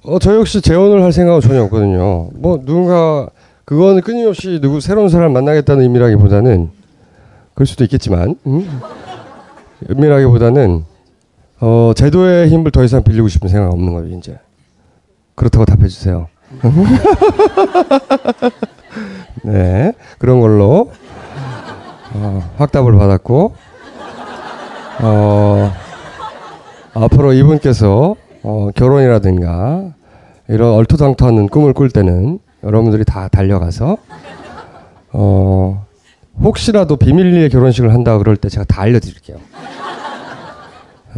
어, 저 역시 재혼을 할 생각은 전혀 없거든요. 뭐 누군가 그거는 끊임없이 누구 새로운 사람 만나겠다는 의미라기보다는 그럴 수도 있겠지만 음? 의미라기보다는 어, 제도의 힘을 더 이상 빌리고 싶은 생각 없는 거예요 이제 그렇다고 답해 주세요. [LAUGHS] 네 그런 걸로 어, 확답을 받았고 어, 앞으로 이분께서 어, 결혼이라든가 이런 얼토당토하는 꿈을 꿀 때는 여러분들이 다 달려가서 어, 혹시라도 비밀리에 결혼식을 한다 그럴 때 제가 다 알려드릴게요.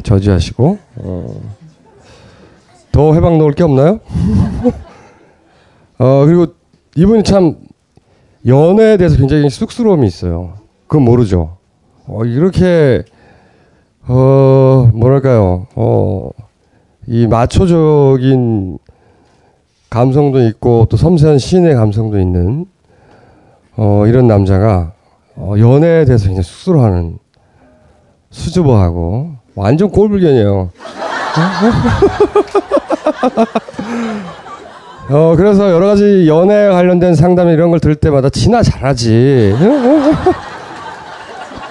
저지하시고 어, 더 해방 넣을 게 없나요? [LAUGHS] 어, 그리고 이분이 참 연애에 대해서 굉장히 쑥스러움이 있어요. 그건 모르죠. 어, 이렇게 어 뭐랄까요 어 이 마초적인 감성도 있고 또 섬세한 시인의 감성도 있는 어 이런 남자가 어 연애에 대해서 굉장히 쑥스러워하는 수줍어하고 완전 꼴불견이에요. 어 그래서 여러 가지 연애 관련된 상담 이런 걸 들을 때마다 지나 잘하지.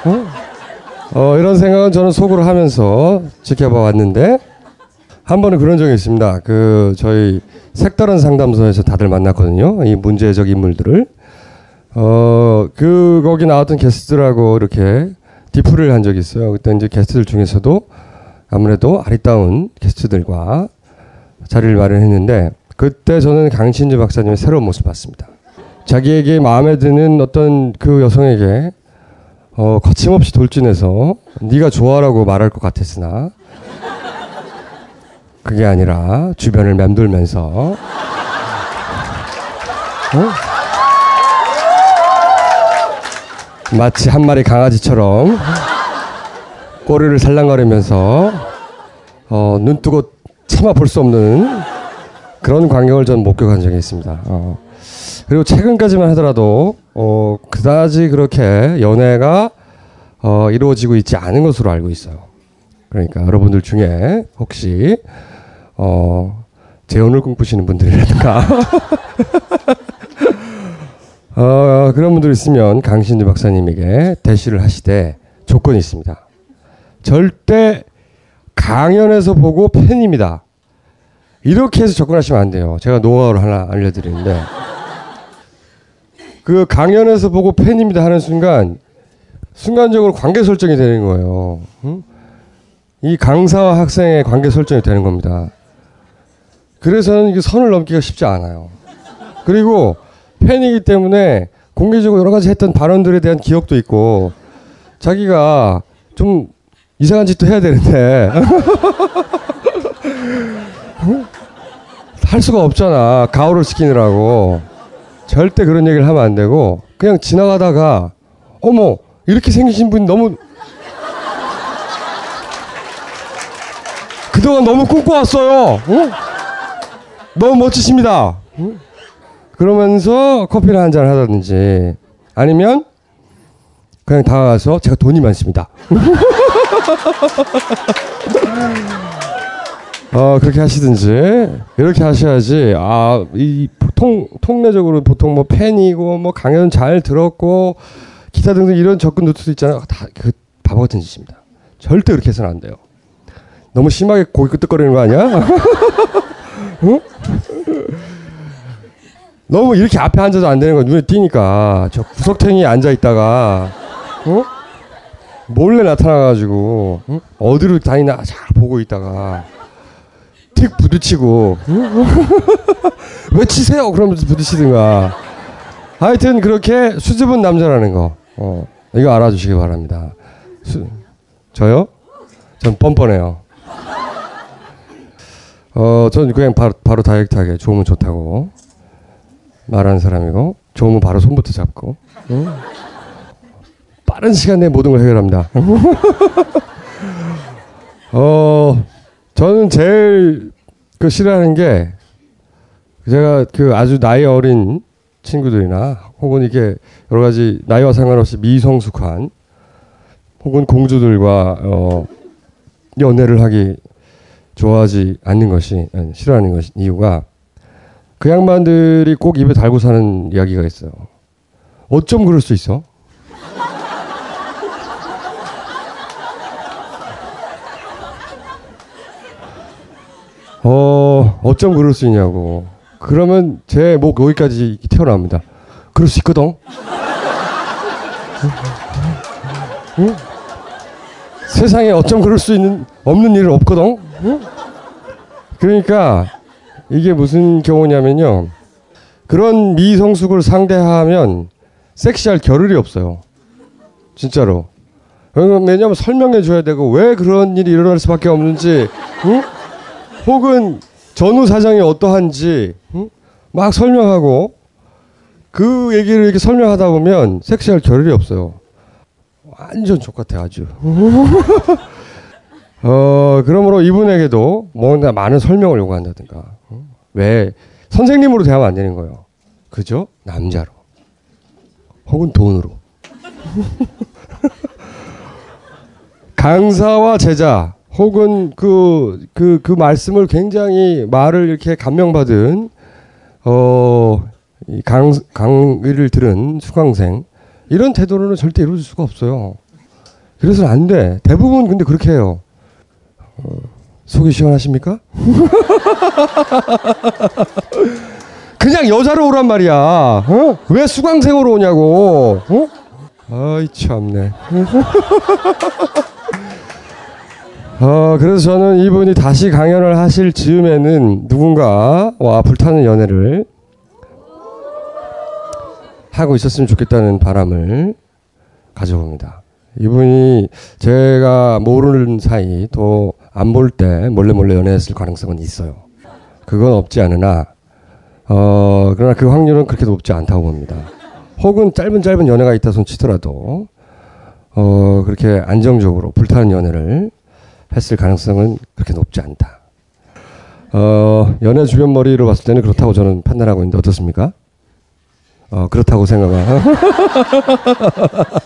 어? 어, 이런 생각은 저는 속으로 하면서 지켜봐 왔는데 한 번은 그런 적이 있습니다. 그 저희 색다른 상담소에서 다들 만났거든요. 이 문제적 인물들을 어, 그 거기 나왔던 게스트들하고 이렇게 디프를 한 적이 있어요. 그때 이제 게스트들 중에서도 아무래도 아리따운 게스트들과 자리를 마련했는데 그때 저는 강신주 박사님의 새로운 모습을 봤습니다. 자기에게 마음에 드는 어떤 그 여성에게 어, 거침없이 돌진해서 네가 좋아라고 말할 것 같았으나 그게 아니라 주변을 맴돌면서 어? 마치 한 마리 강아지처럼 꼬리를 살랑거리면서 어, 눈 뜨고 참아 볼수 없는 그런 광경을 전 목격한 적이 있습니다. 어. 그리고 최근까지만 하더라도 어, 그다지 그렇게 연애가 어, 이루어지고 있지 않은 것으로 알고 있어요. 그러니까 여러분들 중에 혹시 어, 재혼을 꿈꾸시는 분들이라든가 [LAUGHS] 어, 그런 분들 있으면 강신주 박사님에게 대시를 하시되 조건이 있습니다. 절대 강연에서 보고 팬입니다. 이렇게 해서 접근하시면 안 돼요. 제가 노하우를 하나 알려드리는데 그 강연에서 보고 팬입니다 하는 순간 순간적으로 관계 설정이 되는 거예요. 응? 이 강사와 학생의 관계 설정이 되는 겁니다. 그래서는 이게 선을 넘기가 쉽지 않아요. 그리고 팬이기 때문에 공개적으로 여러 가지 했던 발언들에 대한 기억도 있고 자기가 좀 이상한 짓도 해야 되는데 [LAUGHS] 할 수가 없잖아. 가오를 시키느라고. 절대 그런 얘기를 하면 안 되고 그냥 지나가다가 어머 이렇게 생기신 분 너무 그동안 너무 꿈꿔왔어요. 응? 너무 멋지십니다. 응? 그러면서 커피를 한 잔 하다든지 아니면 그냥 다가가서 제가 돈이 많습니다. [LAUGHS] 어, 그렇게 하시든지 이렇게 하셔야지 아, 이 보통 통례적으로 보통 뭐 팬이고 뭐 강연 잘 들었고 기타 등등 이런 접근 루트도 있잖아요. 다그 바보 같은 짓입니다. 절대 그렇게 해서는 안 돼요. 너무 심하게 고기 끄덕거리는 거 아니야? [LAUGHS] 응? 너무 이렇게 앞에 앉아도 안 되는 거 눈에 띄니까 저 구석탱이에 앉아 있다가 어? 몰래 나타나가지고 응? 어디로 다니나 잘 보고 있다가 틱 부딪히고 응? [LAUGHS] 왜 치세요? 그러면서 부딪히든가 하여튼 그렇게 수줍은 남자라는 거 어, 이거 알아주시기 바랍니다. 수, 저요? 전 뻔뻔해요. 어, 전 그냥 바로, 바로 다이렉트하게 좋으면 좋다고 말하는 사람이고 좋으면 바로 손부터 잡고 응? 빠른 시간 내에 모든 걸 해결합니다. [LAUGHS] 어, 저는 제일 그 싫어하는 게 제가 그 아주 나이 어린 친구들이나 혹은 이렇게 여러 가지 나이와 상관없이 미성숙한 혹은 공주들과 어, 연애를 하기 좋아하지 않는 것이 아니, 싫어하는 것이 이유가 그 양반들이 꼭 입에 달고 사는 이야기가 있어요. 어쩜 그럴 수 있어? 어, 어쩜 그럴 수 있냐고. 그러면 제 목 여기까지 튀어나옵니다. 그럴 수 있거든. 응? 세상에 어쩜 그럴 수 있는 없는 일은 없거든. 응? 그러니까 이게 무슨 경우냐면요. 그런 미성숙을 상대하면 섹시할 겨를이 없어요. 진짜로. 왜냐면 설명해 줘야 되고 왜 그런 일이 일어날 수밖에 없는지, 응? 혹은 전후 사정이 어떠한지 응? 막 설명하고 그 얘기를 이렇게 설명하다 보면 섹시할 겨를이 없어요. 완전 족같아 아주. [LAUGHS] 어 그러므로 이분에게도 뭔가 많은 설명을 요구한다든가 응? 왜 선생님으로 대하면 안 되는 거예요. 그죠? 남자로 혹은 돈으로. [LAUGHS] 강사와 제자 혹은 그, 그, 그 말씀을 굉장히 말을 이렇게 감명받은, 어, 이 강, 강의를 들은 수강생, 이런 태도로는 절대 이루어질 수가 없어요. 그래서는 안 돼. 대부분 근데 그렇게 해요. 어, 속이 시원하십니까? [LAUGHS] 그냥 여자로 오란 말이야. 어? 왜 수강생으로 오냐고. 어? 아이 참네. [LAUGHS] 어, 그래서 저는 이분이 다시 강연을 하실 즈음에는 누군가와 불타는 연애를 하고 있었으면 좋겠다는 바람을 가져봅니다. 이분이 제가 모르는 사이 또 안 볼 때 몰래 몰래 연애했을 가능성은 있어요. 그건 없지 않으나 어 그러나 그 확률은 그렇게 높지 않다고 봅니다. 혹은 짧은 짧은 연애가 있다 손 치더라도 어 그렇게 안정적으로 불타는 연애를 했을 가능성은 그렇게 높지 않다. 어 연애 주변 머리로 봤을 때는 그렇다고 저는 판단하고 있는데 어떻습니까? 어 그렇다고 생각하. [LAUGHS]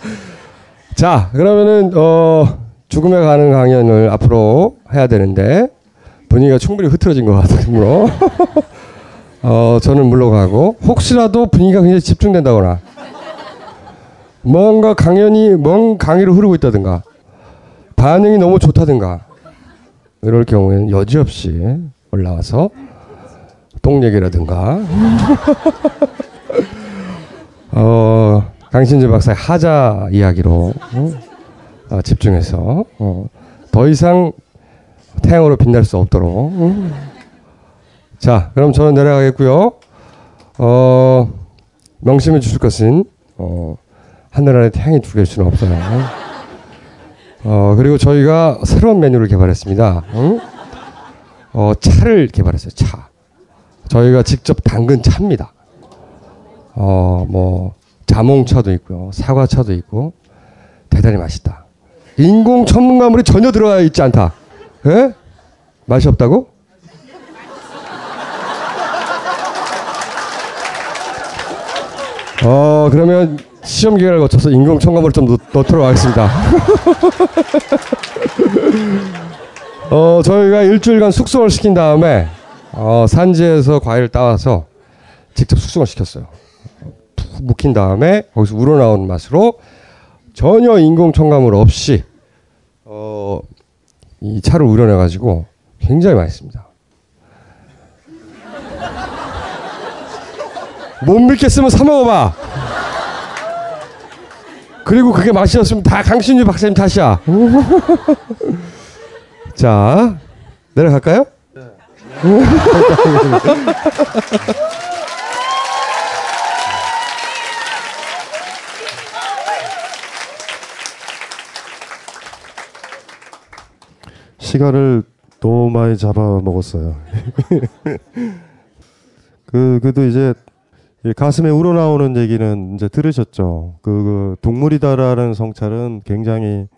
자, 그러면은 어 죽음에 가는 강연을 앞으로 해야 되는데 분위기가 충분히 흐트러진 것 같으므로 [LAUGHS] 어 저는 물러가고 혹시라도 분위기가 굉장히 집중된다거나 뭔가 강연이 먼 강의로 흐르고 있다든가 반응이 너무 좋다든가 이럴 경우에는 여지없이 올라와서 똥 얘기라든가 [LAUGHS] 어 강신재 박사의 하자 이야기로 어, 집중해서 어, 더 이상 태양으로 빛날 수 없도록 음. 자 그럼 저는 내려가겠고요. 어, 명심해 주실 것은 어, 하늘 아래 태양이 두 개일 수는 없어요. 어, 그리고 저희가 새로운 메뉴를 개발했습니다. 응? 어, 차를 개발했어요 차. 저희가 직접 담근 차입니다 어, 뭐 자몽차도 있고요. 사과차도 있고 대단히 맛있다. 인공 첨가물이 전혀 들어가 있지 않다. 예? 맛이 없다고? 어 그러면 시험 기간을 거쳐서 인공 첨가물을 좀 넣, 넣도록 하겠습니다. [LAUGHS] 어 저희가 일주일간 숙성을 시킨 다음에 어, 산지에서 과일을 따와서 직접 숙성을 시켰어요. 푹 묵힌 다음에 거기서 우러나오는 맛으로 전혀 인공 첨가물 없이 어, 이 차를 우려내 가지고 굉장히 맛있습니다. 못 믿겠으면 사 먹어봐. 그리고 그게 맛이었으면 다 강신주 박사님 탓이야. [LAUGHS] 자 내려갈까요? 네. [LAUGHS]
시간을 너무 많이 잡아먹었어요. [LAUGHS] 그, 그도 이제 가슴에 우러나오는 얘기는 이제 들으셨죠. 그, 그 동물이다라는 성찰은 굉장히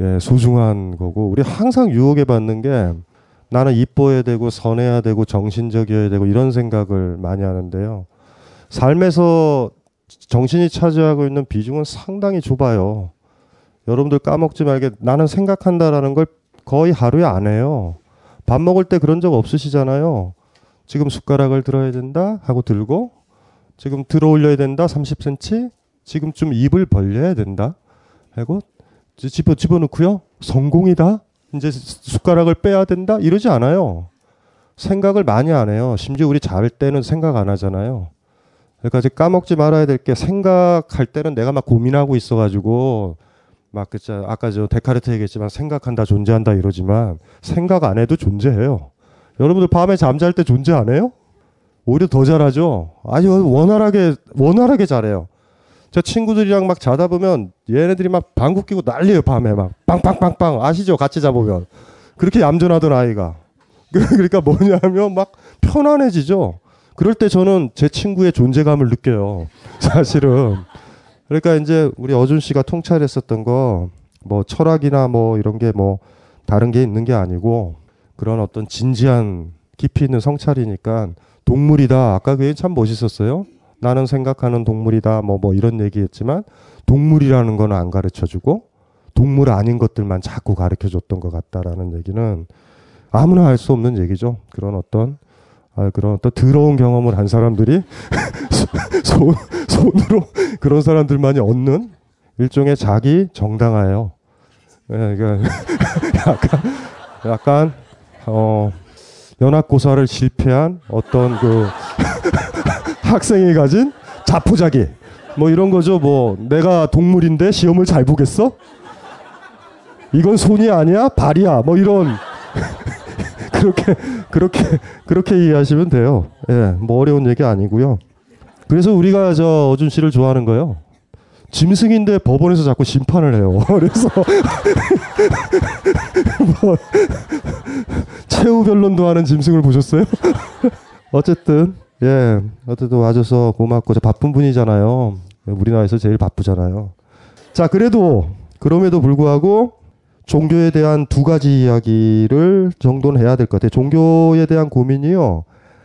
예, 소중한 거고, 우리 항상 유혹에 받는 게 나는 이뻐야 되고, 선해야 되고, 정신적이어야 되고, 이런 생각을 많이 하는데요. 삶에서 정신이 차지하고 있는 비중은 상당히 좁아요. 여러분들 까먹지 말게 나는 생각한다라는 걸 거의 하루에 안 해요. 밥 먹을 때 그런 적 없으시잖아요. 지금 숟가락을 들어야 된다 하고 들고 지금 들어 올려야 된다 30cm 지금좀 입을 벌려야 된다 하고 집어 집어넣고요. 성공이다. 이제 숟가락을 빼야 된다. 이러지 않아요. 생각을 많이 안 해요. 심지어 우리 잘 때는 생각 안 하잖아요. 그러니까 까먹지 말아야 될 게 생각할 때는 내가 막 고민하고 있어가지고 막 그자 아까 저 데카르트 얘기했지만 생각한다 존재한다 이러지만 생각 안 해도 존재해요. 여러분들 밤에 잠잘 때 존재 안 해요? 오히려 더 잘하죠. 아주 원활하게 원활하게 잘해요. 저 친구들이랑 막 자다 보면 얘네들이 막 방구 끼고 난리예요 밤에 막 빵빵빵빵 아시죠? 같이 자보면 그렇게 얌전하던 아이가 [LAUGHS] 그러니까 뭐냐면 막 편안해지죠. 그럴 때 저는 제 친구의 존재감을 느껴요. 사실은 그러니까 이제 우리 어준 씨가 통찰했었던 거 뭐 철학이나 뭐 이런 게 뭐 다른 게 있는 게 아니고 그런 어떤 진지한 깊이 있는 성찰이니까 동물이다. 아까 그게 참 멋있었어요. 나는 생각하는 동물이다. 뭐뭐 뭐 이런 얘기했지만 동물이라는 건 안 가르쳐 주고 동물 아닌 것들만 자꾸 가르쳐 줬던 것 같다라는 얘기는 아무나 알수 없는 얘기죠. 그런 어떤 아, 그런 어떤 더러운 경험을 한 사람들이 [LAUGHS] 손, 손으로 그런 사람들만이 얻는 일종의 자기 정당화예요. 예, 이게 [LAUGHS] 약간 약간 어 연합고사를 실패한 어떤 그 [LAUGHS] 학생이 가진 자포자기 뭐 이런 거죠. 뭐 내가 동물인데 시험을 잘 보겠어? 이건 손이 아니야 발이야. 뭐 이런 그렇게 그렇게 그렇게 이해하시면 돼요. 예, 뭐 어려운 얘기 아니고요. 그래서 우리가 저 어준 씨를 좋아하는 거요. 짐승인데 법원에서 자꾸 심판을 해요. [LAUGHS] 그래서 [LAUGHS] 뭐 최후 변론도 하는 짐승을 보셨어요? [LAUGHS] 어쨌든 예, 어쨌든 와줘서 고맙고 저 바쁜 분이잖아요. 우리나라에서 제일 바쁘잖아요. 자, 그래도 그럼에도 불구하고 종교에 대한 두 가지 이야기를 정도는 해야 될 것 같아요. 종교에 대한 고민이요.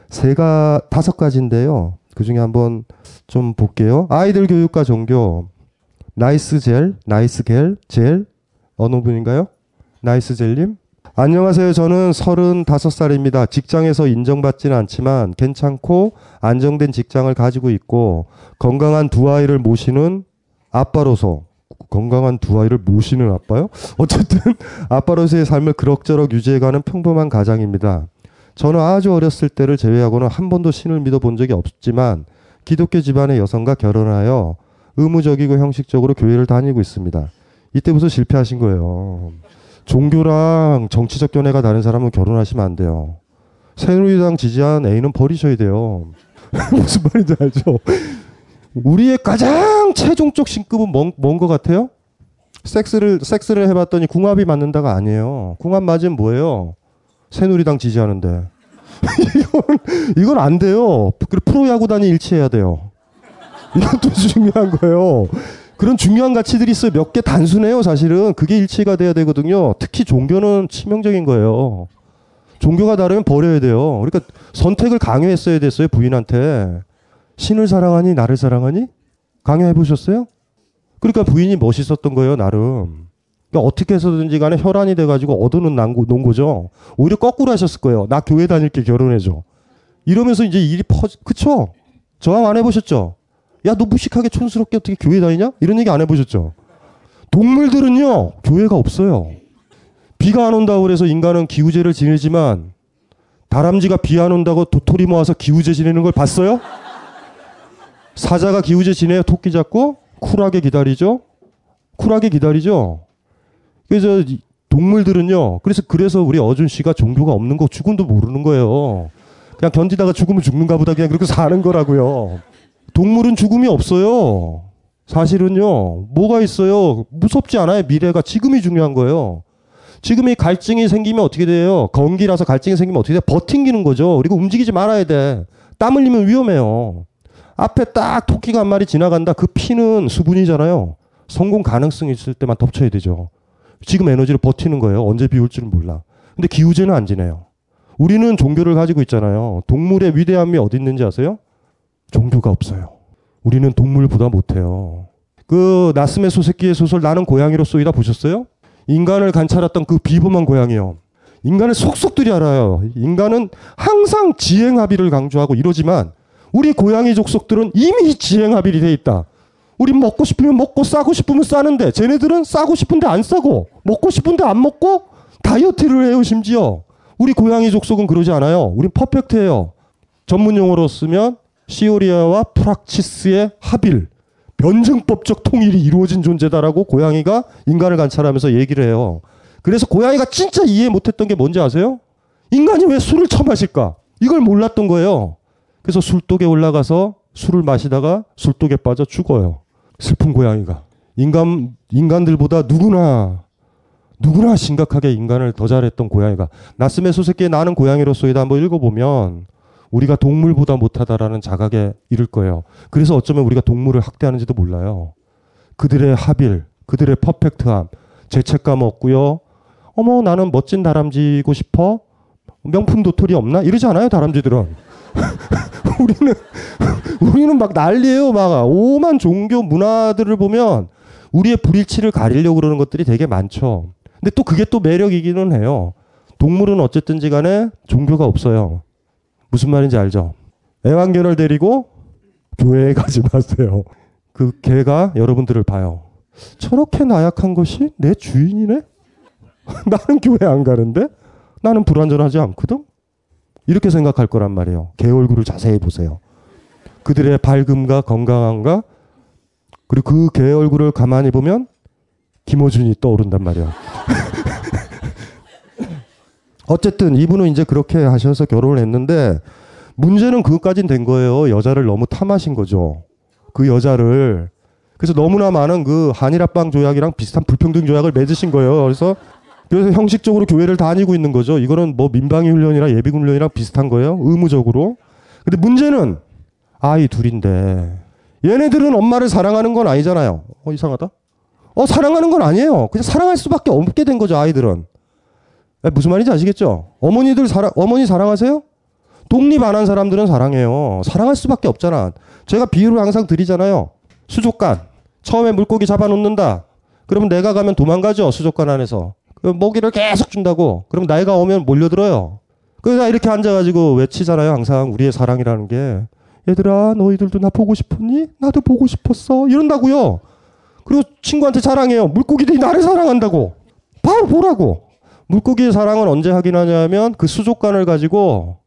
세가 다섯 가지인데요. 그 중에 한번 좀 볼게요. 아이들 교육과 종교. 나이스 젤, 나이스 겔, 젤. 어느 분인가요? 나이스 젤님? 안녕하세요. 저는 35살입니다. 직장에서 인정받지는 않지만 괜찮고 안정된 직장을 가지고 있고 건강한 두 아이를 모시는 아빠로서 건강한 두 아이를 모시는 아빠요? 어쨌든 [LAUGHS] 아빠로서의 삶을 그럭저럭 유지해가는 평범한 가장입니다. 저는 아주 어렸을 때를 제외하고는 한 번도 신을 믿어본 적이 없지만 기독교 집안의 여성과 결혼하여 의무적이고 형식적으로 교회를 다니고 있습니다. 이때부터 실패하신 거예요. 종교랑 정치적 견해가 다른 사람은 결혼하시면 안 돼요. 새누리당 지지한 애인은 버리셔야 돼요. [LAUGHS] 무슨 말인지 알죠? 우리의 가장 최종적 신급은 뭔, 뭔것 같아요? 섹스를, 섹스를 해봤더니 궁합이 맞는다가 아니에요. 궁합 맞으면 뭐예요? 새누리당 지지하는데. [LAUGHS] 이건, 이건 안 돼요. 프로야구단이 일치해야 돼요. 이것도 중요한 거예요. 그런 중요한 가치들이 있어요. 몇 개 단순해요, 사실은. 그게 일치가 돼야 되거든요. 특히 종교는 치명적인 거예요. 종교가 다르면 버려야 돼요. 그러니까 선택을 강요했어야 됐어요, 부인한테. 신을 사랑하니, 나를 사랑하니? 강요해 보셨어요? 그러니까 부인이 멋있었던 거예요, 나름. 그러니까 어떻게 해서든지 간에 혈안이 돼가지고 얻어는 놓은 거죠. 오히려 거꾸로 하셨을 거예요. 나 교회 다닐게 결혼해줘. 이러면서 이제 일이 퍼, 그쵸? 저항 안 해보셨죠? 야, 너 무식하게 촌스럽게 어떻게 교회 다니냐? 이런 얘기 안 해보셨죠? 동물들은요, 교회가 없어요. 비가 안 온다고 그래서 인간은 기우제를 지내지만 다람쥐가 비 안 온다고 도토리 모아서 기우제 지내는 걸 봤어요? 사자가 기우제 지내요. 토끼 잡고 쿨하게 기다리죠. 쿨하게 기다리죠. 그래서 동물들은요. 그래서 그래서 우리 어준 씨가 종교가 없는 거 죽음도 모르는 거예요. 그냥 견디다가 죽으면 죽는가 보다 그냥 그렇게 사는 거라고요. 동물은 죽음이 없어요. 사실은요. 뭐가 있어요? 무섭지 않아요. 미래가 지금이 중요한 거예요. 지금 이 갈증이 생기면 어떻게 돼요? 건기라서 갈증이 생기면 어떻게 돼? 버팅기는 거죠. 그리고 움직이지 말아야 돼. 땀 흘리면 위험해요. 앞에 딱 토끼가 한 마리 지나간다. 그 피는 수분이잖아요. 성공 가능성이 있을 때만 덮쳐야 되죠. 지금 에너지를 버티는 거예요. 언제 비 올지는 몰라. 근데 기후제는 안 지내요. 우리는 종교를 가지고 있잖아요. 동물의 위대함이 어디 있는지 아세요? 종교가 없어요. 우리는 동물보다 못해요. 그 나스메 소새끼의 소설 나는 고양이로 쏘이다 보셨어요? 인간을 관찰했던 그 비범한 고양이요. 인간을 속속들이 알아요. 인간은 항상 지행 합의를 강조하고 이러지만 우리 고양이 족속들은 이미 지행합의이 돼 있다. 우리 먹고 싶으면 먹고 싸고 싶으면 싸는데 쟤네들은 싸고 싶은데 안 싸고 먹고 싶은데 안 먹고 다이어트를 해요 심지어. 우리 고양이 족속은 그러지 않아요. 우린 퍼펙트해요. 전문 용어로 쓰면 시오리아와 프락치스의 합일, 변증법적 통일이 이루어진 존재다라고 고양이가 인간을 관찰하면서 얘기를 해요. 그래서 고양이가 진짜 이해 못했던 게 뭔지 아세요? 인간이 왜 술을 처마실까? 이걸 몰랐던 거예요. 그래서 술독에 올라가서 술을 마시다가 술독에 빠져 죽어요. 슬픈 고양이가. 인간, 인간들보다 누구나, 누구나 심각하게 인간을 더 잘했던 고양이가. 나스메 소새끼의 나는 고양이로서이다 한번 읽어보면 우리가 동물보다 못하다라는 자각에 이를 거예요. 그래서 어쩌면 우리가 동물을 학대하는지도 몰라요. 그들의 합일, 그들의 퍼펙트함, 죄책감 없고요. 어머 나는 멋진 다람쥐고 싶어. 명품 도토리 없나? 이러지 않아요 다람쥐들은. [LAUGHS] 우리는 [LAUGHS] 우리는 막 난리예요. 막 오만 종교 문화들을 보면 우리의 불일치를 가리려고 그러는 것들이 되게 많죠. 근데 또 그게 또 매력이기는 해요. 동물은 어쨌든지 간에 종교가 없어요. 무슨 말인지 알죠? 애완견을 데리고 교회에 [LAUGHS] 가지 마세요. 그 개가 여러분들을 봐요. 저렇게 나약한 것이 내 주인이네? 나는 교회 안 가는데? 나는 불완전하지 않거든? 이렇게 생각할 거란 말이에요. 개 얼굴을 자세히 보세요. 그들의 밝음과 건강함과 그리고 그 개 얼굴을 가만히 보면 김호준이 떠오른단 말이야. [LAUGHS] 어쨌든 이분은 이제 그렇게 하셔서 결혼을 했는데 문제는 그것까진 된 거예요. 여자를 너무 탐하신 거죠. 그 여자를. 그래서 너무나 많은 그 한일 합방 조약이랑 비슷한 불평등 조약을 맺으신 거예요. 그래서 그래서 형식적으로 교회를 다니고 있는 거죠. 이거는 뭐 민방위 훈련이나 예비군 훈련이랑 비슷한 거예요. 의무적으로. 근데 문제는 아이 둘인데 얘네들은 엄마를 사랑하는 건 아니잖아요. 어 이상하다. 어 사랑하는 건 아니에요. 그냥 사랑할 수밖에 없게 된 거죠 아이들은. 에, 무슨 말인지 아시겠죠? 어머니들 사랑 어머니 사랑하세요? 독립 안 한 사람들은 사랑해요. 사랑할 수밖에 없잖아. 제가 비유를 항상 드리잖아요. 수족관. 처음에 물고기 잡아놓는다. 그러면 내가 가면 도망가죠. 수족관 안에서. 그 먹이를 계속 준다고. 그럼 나이가 오면 몰려들어요. 그래서 이렇게 앉아가지고 외치잖아요. 항상 우리의 사랑이라는 게. 얘들아 너희들도 나 보고 싶었니? 나도 보고 싶었어. 이런다고요. 그리고 친구한테 자랑해요. 물고기들이 나를 사랑한다고. 바로 보라고. 물고기의 사랑은 언제 확인하냐면 그 수족관을 가지고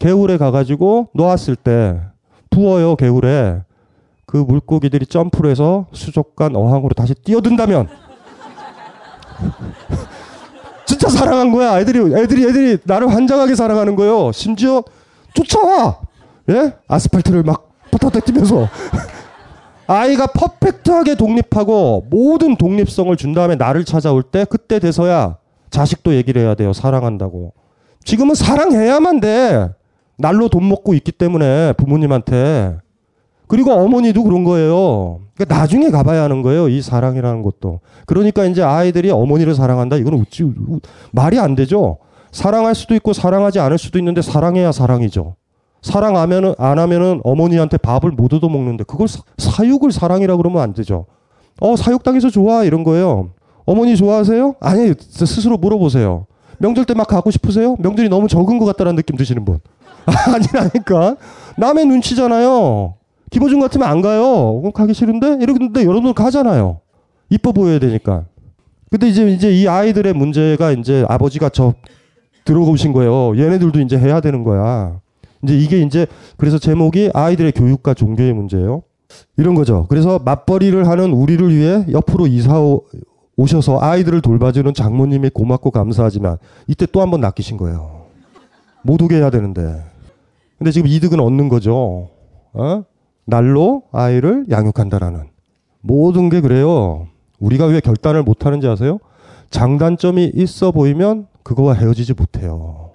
개울에 가가지고 놓았을 때 부어요 개울에 그 물고기들이 점프를 해서 수족관 어항으로 다시 뛰어든다면 진짜 사랑한 거야. 애들이 애들이 애들이 나를 환장하게 사랑하는 거예요. 심지어 쫓아와. 예? 아스팔트를 막 퍼타타 뛰면서. [LAUGHS] 아이가 퍼펙트하게 독립하고 모든 독립성을 준 다음에 나를 찾아올 때 그때 돼서야 자식도 얘기를 해야 돼요. 사랑한다고. 지금은 사랑해야만 돼. 날로 돈 먹고 있기 때문에 부모님한테 그리고 어머니도 그런 거예요. 그러니까 나중에 가봐야 하는 거예요. 이 사랑이라는 것도. 그러니까 이제 아이들이 어머니를 사랑한다. 이거는 어찌 말이 안 되죠. 사랑할 수도 있고 사랑하지 않을 수도 있는데 사랑해야 사랑이죠. 사랑 하면은 안 하면은 어머니한테 밥을 못 얻어 먹는데 그걸 사, 육을 사랑이라 그러면 안 되죠. 어 사육 당해서 좋아 이런 거예요. 어머니 좋아하세요? 아니 스스로 물어보세요. 명절 때 막 가고 싶으세요? 명절이 너무 적은 것 같다는 느낌 드시는 분. [LAUGHS] 아니라니까. 남의 눈치잖아요. 김호중 같으면 안 가요. 그럼 가기 싫은데? 이러는데 여러분 가잖아요. 이뻐 보여야 되니까. 근데 이제, 이제 이 아이들의 문제가 이제 아버지가 저 들어오신 거예요. 얘네들도 이제 해야 되는 거야. 이제 이게 이제 그래서 제목이 아이들의 교육과 종교의 문제예요. 이런 거죠. 그래서 맞벌이를 하는 우리를 위해 옆으로 이사 오셔서 아이들을 돌봐주는 장모님이 고맙고 감사하지만 이때 또 한 번 낚이신 거예요. 못 오게 해야 되는데. 근데 지금 이득은 얻는 거죠. 어? 날로 아이를 양육한다라는. 모든 게 그래요. 우리가 왜 결단을 못 하는지 아세요? 장단점이 있어 보이면 그거와 헤어지지 못해요.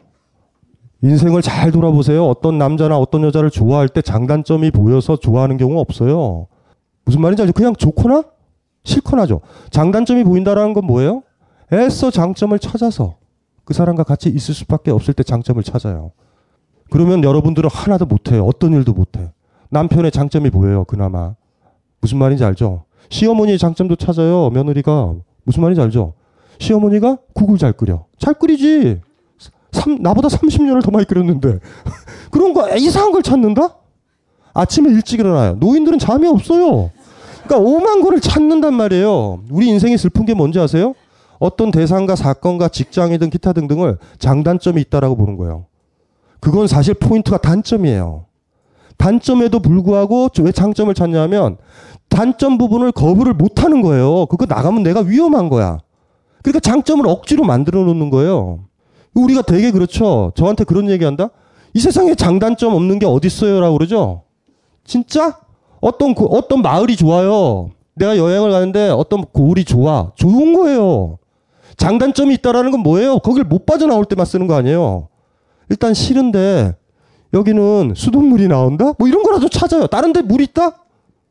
인생을 잘 돌아보세요. 어떤 남자나 어떤 여자를 좋아할 때 장단점이 보여서 좋아하는 경우 없어요. 무슨 말인지 알죠? 그냥 좋거나 싫거나죠. 장단점이 보인다라는 건 뭐예요? 애써 장점을 찾아서 그 사람과 같이 있을 수밖에 없을 때 장점을 찾아요. 그러면 여러분들은 하나도 못해요. 어떤 일도 못해. 남편의 장점이 보여요. 그나마. 무슨 말인지 알죠? 시어머니의 장점도 찾아요. 며느리가. 무슨 말인지 알죠? 시어머니가 국을 잘 끓여. 잘 끓이지. 삼, 나보다 30년을 더 많이 끓였는데. [LAUGHS] 그런 거 이상한 걸 찾는다? 아침에 일찍 일어나요. 노인들은 잠이 없어요. 그러니까 오만 거를 찾는단 말이에요. 우리 인생이 슬픈 게 뭔지 아세요? 어떤 대상과 사건과 직장이든 기타 등등을 장단점이 있다라고 보는 거예요. 그건 사실 포인트가 단점이에요. 단점에도 불구하고 왜 장점을 찾냐면 단점 부분을 거부를 못 하는 거예요. 그거 나가면 내가 위험한 거야. 그러니까 장점을 억지로 만들어 놓는 거예요. 우리가 되게 그렇죠. 저한테 그런 얘기 한다? 이 세상에 장단점 없는 게 어딨어요? 라고 그러죠? 진짜? 어떤, 그, 어떤 마을이 좋아요. 내가 여행을 가는데 어떤 고을이 좋아. 좋은 거예요. 장단점이 있다라는 건 뭐예요? 거길 못 빠져나올 때만 쓰는 거 아니에요? 일단 싫은데 여기는 수돗물이 나온다? 뭐 이런 거라도 찾아요. 다른 데 물 있다?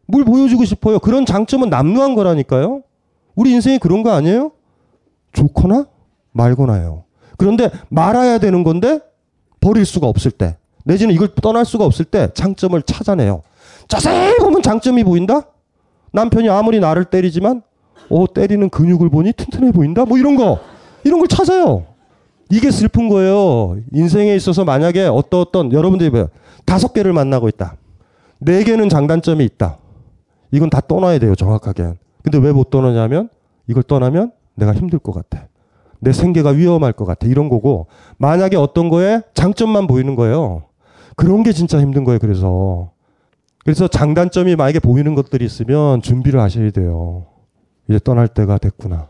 물 보여주고 싶어요. 그런 장점은 남루한 거라니까요. 우리 인생이 그런 거 아니에요? 좋거나 말거나요. 그런데 말아야 되는 건데 버릴 수가 없을 때 내지는 이걸 떠날 수가 없을 때 장점을 찾아내요. 자세히 보면 장점이 보인다? 남편이 아무리 나를 때리지만 어 때리는 근육을 보니 튼튼해 보인다? 뭐 이런 거 이런 걸 찾아요. 이게 슬픈 거예요. 인생에 있어서 만약에 어떤 어떤 여러분들이 봐요. 다섯 개를 만나고 있다. 네 개는 장단점이 있다. 이건 다 떠나야 돼요. 정확하게. 근데 왜 못 떠나냐면 이걸 떠나면 내가 힘들 것 같아. 내 생계가 위험할 것 같아. 이런 거고 만약에 어떤 거에 장점만 보이는 거예요. 그런 게 진짜 힘든 거예요. 그래서 그래서 장단점이 만약에 보이는 것들이 있으면 준비를 하셔야 돼요. 이제 떠날 때가 됐구나.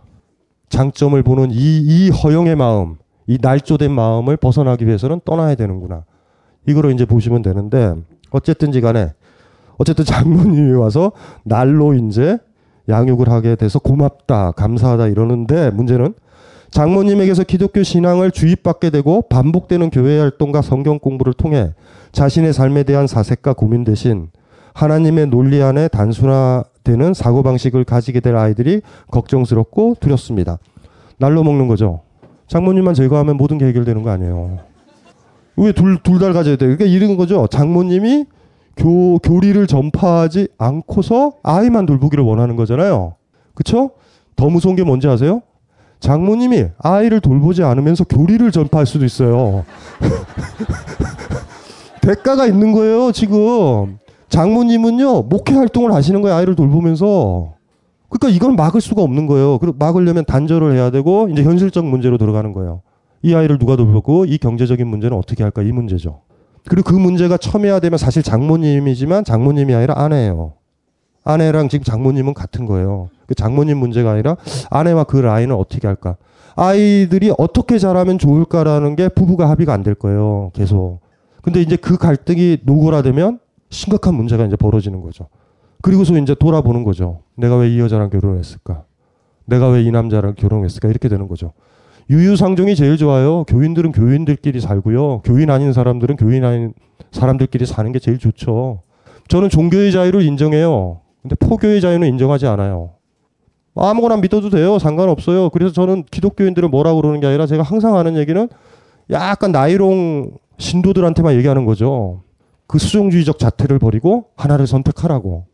장점을 보는 이, 이 허영의 마음, 이 날조된 마음을 벗어나기 위해서는 떠나야 되는구나. 이거로 이제 보시면 되는데 어쨌든지 간에 어쨌든 장모님이 와서 날로 이제 양육을 하게 돼서 고맙다, 감사하다 이러는데 문제는 장모님에게서 기독교 신앙을 주입받게 되고 반복되는 교회 활동과 성경 공부를 통해 자신의 삶에 대한 사색과 고민 대신 하나님의 논리 안에 단순화되는 사고방식을 가지게 될 아이들이 걱정스럽고 두렵습니다. 날로 먹는 거죠. 장모님만 제거하면 모든 게 해결되는 거 아니에요. 왜 둘, 둘 다 가져야 돼? 그러니까 이런 거죠. 장모님이 교, 교리를 전파하지 않고서 아이만 돌보기를 원하는 거잖아요. 그쵸? 더 무서운 게 뭔지 아세요? 장모님이 아이를 돌보지 않으면서 교리를 전파할 수도 있어요. [LAUGHS] 대가가 있는 거예요, 지금. 장모님은요, 목회 활동을 하시는 거예요, 아이를 돌보면서. 그러니까 이건 막을 수가 없는 거예요. 그리고 막으려면 단절을 해야 되고, 이제 현실적 문제로 들어가는 거예요. 이 아이를 누가 돌보고, 이 경제적인 문제는 어떻게 할까, 이 문제죠. 그리고 그 문제가 첨예화되면 사실 장모님이지만 장모님이 아니라 아내예요. 아내랑 지금 장모님은 같은 거예요. 그 장모님 문제가 아니라 아내와 그 라인을 어떻게 할까. 아이들이 어떻게 자라면 좋을까라는 게 부부가 합의가 안 될 거예요. 계속. 근데 이제 그 갈등이 노골화되면 심각한 문제가 이제 벌어지는 거죠. 그리고서 이제 돌아보는 거죠. 내가 왜 이 여자랑 결혼했을까? 내가 왜 이 남자랑 결혼했을까? 이렇게 되는 거죠. 유유상종이 제일 좋아요. 교인들은 교인들끼리 살고요. 교인 아닌 사람들은 교인 아닌 사람들끼리 사는 게 제일 좋죠. 저는 종교의 자유를 인정해요. 근데 포교의 자유는 인정하지 않아요. 아무거나 믿어도 돼요. 상관없어요. 그래서 저는 기독교인들은 뭐라고 그러는 게 아니라 제가 항상 하는 얘기는 약간 나이롱 신도들한테만 얘기하는 거죠. 그 수종주의적 자태를 버리고 하나를 선택하라고.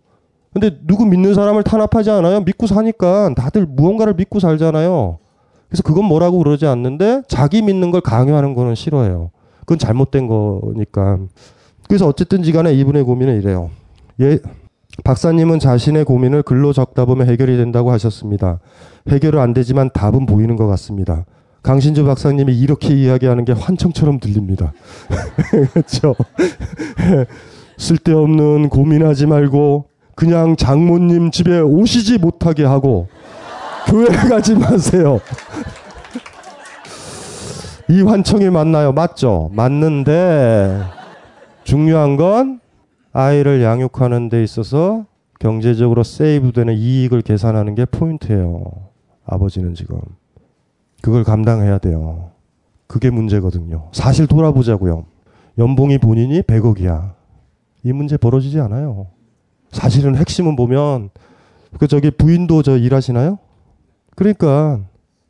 근데 누구 믿는 사람을 탄압하지 않아요? 믿고 사니까 다들 무언가를 믿고 살잖아요. 그래서 그건 뭐라고 그러지 않는데 자기 믿는 걸 강요하는 거는 싫어해요. 그건 잘못된 거니까. 그래서 어쨌든지 간에 이분의 고민은 이래요. 예, 박사님은 자신의 고민을 글로 적다 보면 해결이 된다고 하셨습니다. 해결은 안 되지만 답은 보이는 것 같습니다. 강신주 박사님이 이렇게 이야기하는 게 환청처럼 들립니다. [LAUGHS] 그렇죠? [LAUGHS] 쓸데없는 고민하지 말고 그냥 장모님 집에 오시지 못하게 하고 교회 [LAUGHS] 가지 마세요. 이 환청이 맞나요? 맞죠? 맞는데 중요한 건 아이를 양육하는 데 있어서 경제적으로 세이브되는 이익을 계산하는 게 포인트예요. 아버지는 지금 그걸 감당해야 돼요. 그게 문제거든요. 사실 돌아보자고요. 연봉이 본인이 100억이야. 이 문제 벌어지지 않아요. 사실은 핵심은 보면 그 저기 부인도 저 일하시나요? 그러니까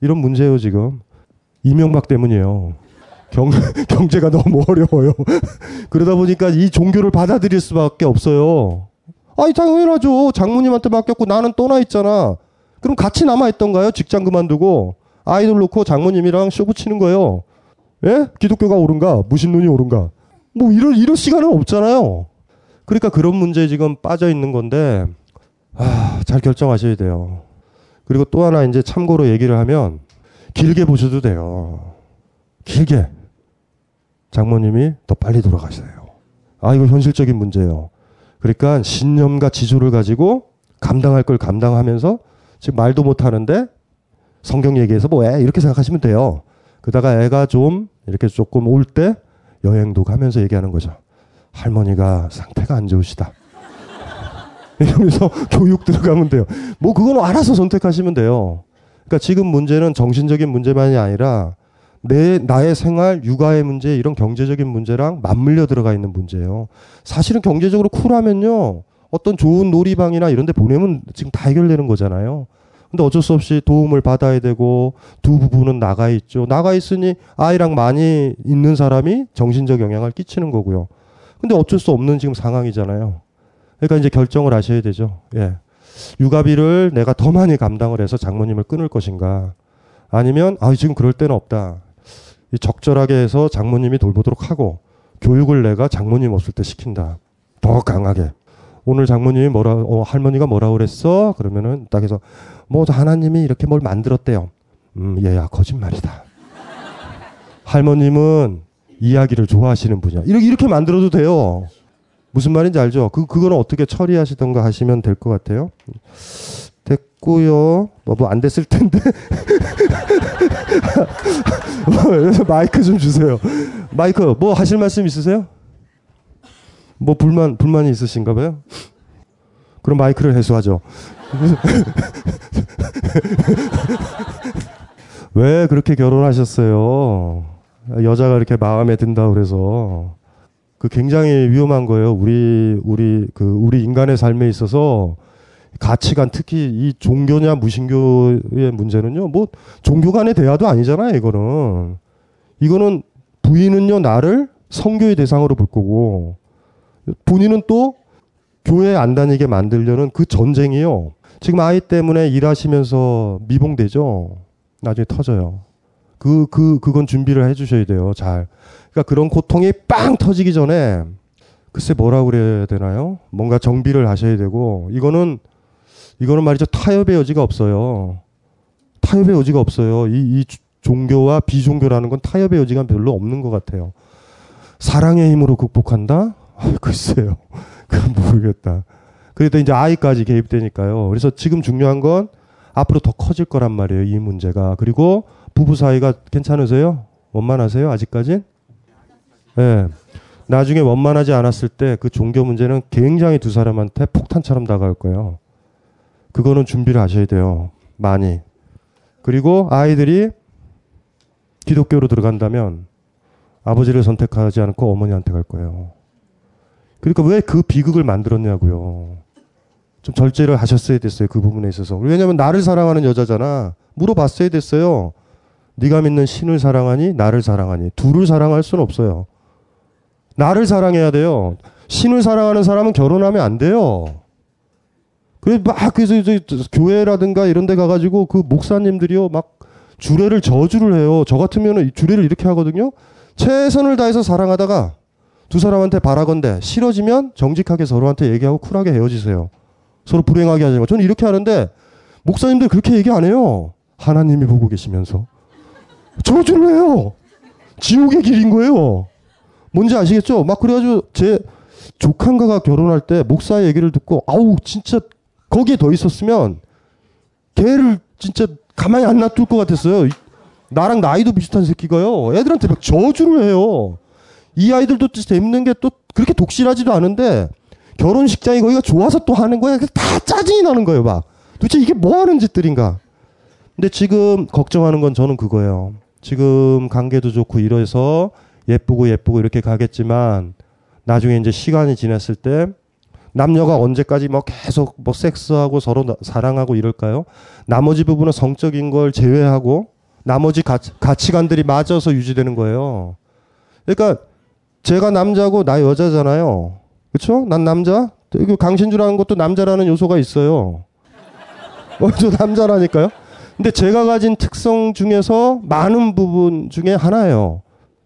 이런 문제예요 지금 이명박 때문이에요. 경, [LAUGHS] 경제가 너무 어려워요. [LAUGHS] 그러다 보니까 이 종교를 받아들일 수밖에 없어요. 아니 당연하죠. 장모님한테 맡겼고 나는 떠나 있잖아. 그럼 같이 남아 있던가요? 직장 그만두고 아이돌 놓고 장모님이랑 쇼부 치는 거예요. 예? 기독교가 옳은가? 무신론이 옳은가? 뭐 이럴 이럴 시간은 없잖아요. 그러니까 그런 문제에 지금 빠져 있는 건데 아, 잘 결정하셔야 돼요. 그리고 또 하나 이제 참고로 얘기를 하면 길게 보셔도 돼요. 길게. 장모님이 더 빨리 돌아가셔요. 아, 이거 현실적인 문제예요. 그러니까 신념과 지조를 가지고 감당할 걸 감당하면서 지금 말도 못 하는데 성경 얘기해서 뭐해? 이렇게 생각하시면 돼요. 그다가 애가 좀 이렇게 조금 올 때 여행도 가면서 얘기하는 거죠. 할머니가 상태가 안 좋으시다. [LAUGHS] 이러면서 교육 들어가면 돼요. 뭐 그건 알아서 선택하시면 돼요. 그러니까 지금 문제는 정신적인 문제만이 아니라 내 나의 생활, 육아의 문제 이런 경제적인 문제랑 맞물려 들어가 있는 문제예요. 사실은 경제적으로 쿨하면요. 어떤 좋은 놀이방이나 이런 데 보내면 지금 다 해결되는 거잖아요. 근데 어쩔 수 없이 도움을 받아야 되고 두 부부는 나가 있죠. 나가 있으니 아이랑 많이 있는 사람이 정신적 영향을 끼치는 거고요. 근데 어쩔 수 없는 지금 상황이잖아요. 그러니까 이제 결정을 하셔야 되죠. 예. 육아비를 내가 더 많이 감당을 해서 장모님을 끊을 것인가. 아니면, 아, 지금 그럴 때는 없다. 적절하게 해서 장모님이 돌보도록 하고, 교육을 내가 장모님 없을 때 시킨다. 더 강하게. 오늘 장모님이 뭐라 어, 할머니가 뭐라 그랬어? 그러면은 딱 해서 뭐 하나님이 이렇게 뭘 만들었대요. 음, 얘야 거짓말이다. 할머님은 이야기를 좋아하시는 분이야. 이렇게 이렇게 만들어도 돼요. 무슨 말인지 알죠? 그 그거는 어떻게 처리하시던가 하시면 될 것 같아요. 됐고요. 뭐안 됐을 텐데. [LAUGHS] 마이크 좀 주세요. 마이크 뭐 하실 말씀 있으세요? 뭐 불만 불만이 있으신가 봐요. 그럼 마이크를 해소하죠. [LAUGHS] 왜 그렇게 결혼하셨어요? 여자가 이렇게 마음에 든다 그래서 그 굉장히 위험한 거예요. 우리 우리 그 우리 인간의 삶에 있어서 가치관 특히 이 종교냐 무신교의 문제는요. 뭐 종교 간의 대화도 아니잖아요. 이거는 이거는 부인은요 나를 성교의 대상으로 볼 거고 본인은 또 교회 안 다니게 만들려는 그 전쟁이요. 지금 아이 때문에 일하시면서 미봉되죠. 나중에 터져요. 그, 그, 그건 준비를 해 주셔야 돼요. 잘. 그러니까 그런 고통이 빵 터지기 전에 글쎄 뭐라 그래야 되나요? 뭔가 정비를 하셔야 되고 이거는 이거는 말이죠. 타협의 여지가 없어요. 타협의 여지가 없어요. 이, 이 종교와 비종교라는 건 타협의 여지가 별로 없는 것 같아요. 사랑의 힘으로 극복한다? 아, 글쎄요. [LAUGHS] 그건 모르겠다. 그래도 이제 아이까지 개입되니까요. 그래서 지금 중요한 건 앞으로 더 커질 거란 말이에요. 이 문제가. 그리고 부부 사이가 괜찮으세요? 원만하세요? 아직까진? 예. 네. 나중에 원만하지 않았을 때 그 종교 문제는 굉장히 두 사람한테 폭탄처럼 다가올 거예요. 그거는 준비를 하셔야 돼요. 많이. 그리고 아이들이 기독교로 들어간다면 아버지를 선택하지 않고 어머니한테 갈 거예요. 그러니까 왜 그 비극을 만들었냐고요. 좀 절제를 하셨어야 됐어요. 그 부분에 있어서. 왜냐면 나를 사랑하는 여자잖아. 물어봤어야 됐어요. 네가 믿는 신을 사랑하니 나를 사랑하니 둘을 사랑할 수는 없어요. 나를 사랑해야 돼요. 신을 사랑하는 사람은 결혼하면 안 돼요. 그래 막 그래서 이제 교회라든가 이런 데 가가지고 그 목사님들이요 막 주례를 저주를 해요. 저 같으면은 주례를 이렇게 하거든요. 최선을 다해서 사랑하다가 두 사람한테 바라건대 싫어지면 정직하게 서로한테 얘기하고 쿨하게 헤어지세요. 서로 불행하게 하지 마. 저는 이렇게 하는데 목사님들 그렇게 얘기 안 해요. 하나님이 보고 계시면서 저주를 해요. 지옥의 길인 거예요. 뭔지 아시겠죠? 막 그래가지고 제 조카인가가 결혼할 때 목사의 얘기를 듣고 아우 진짜 거기에 더 있었으면 걔를 진짜 가만히 안 놔둘 것 같았어요. 나랑 나이도 비슷한 새끼가요. 애들한테 막 저주를 해요. 이 아이들도 재밌는 게 또 그렇게 독실하지도 않은데 결혼식장이 거기가 좋아서 또 하는 거야. 다 짜증이 나는 거예요, 막. 도대체 이게 뭐 하는 짓들인가. 근데 지금 걱정하는 건 저는 그거예요. 지금 관계도 좋고 이래서 예쁘고 예쁘고 이렇게 가겠지만 나중에 이제 시간이 지났을 때 남녀가 언제까지 뭐 계속 뭐 섹스하고 서로 사랑하고 이럴까요? 나머지 부분은 성적인 걸 제외하고 나머지 가치, 가치관들이 맞아서 유지되는 거예요. 그러니까 제가 남자고 나 여자잖아요. 그렇죠? 난 남자. 강신주라는 것도 남자라는 요소가 있어요. 어, 저 남자라니까요. 근데 제가 가진 특성 중에서 많은 부분 중에 하나예요.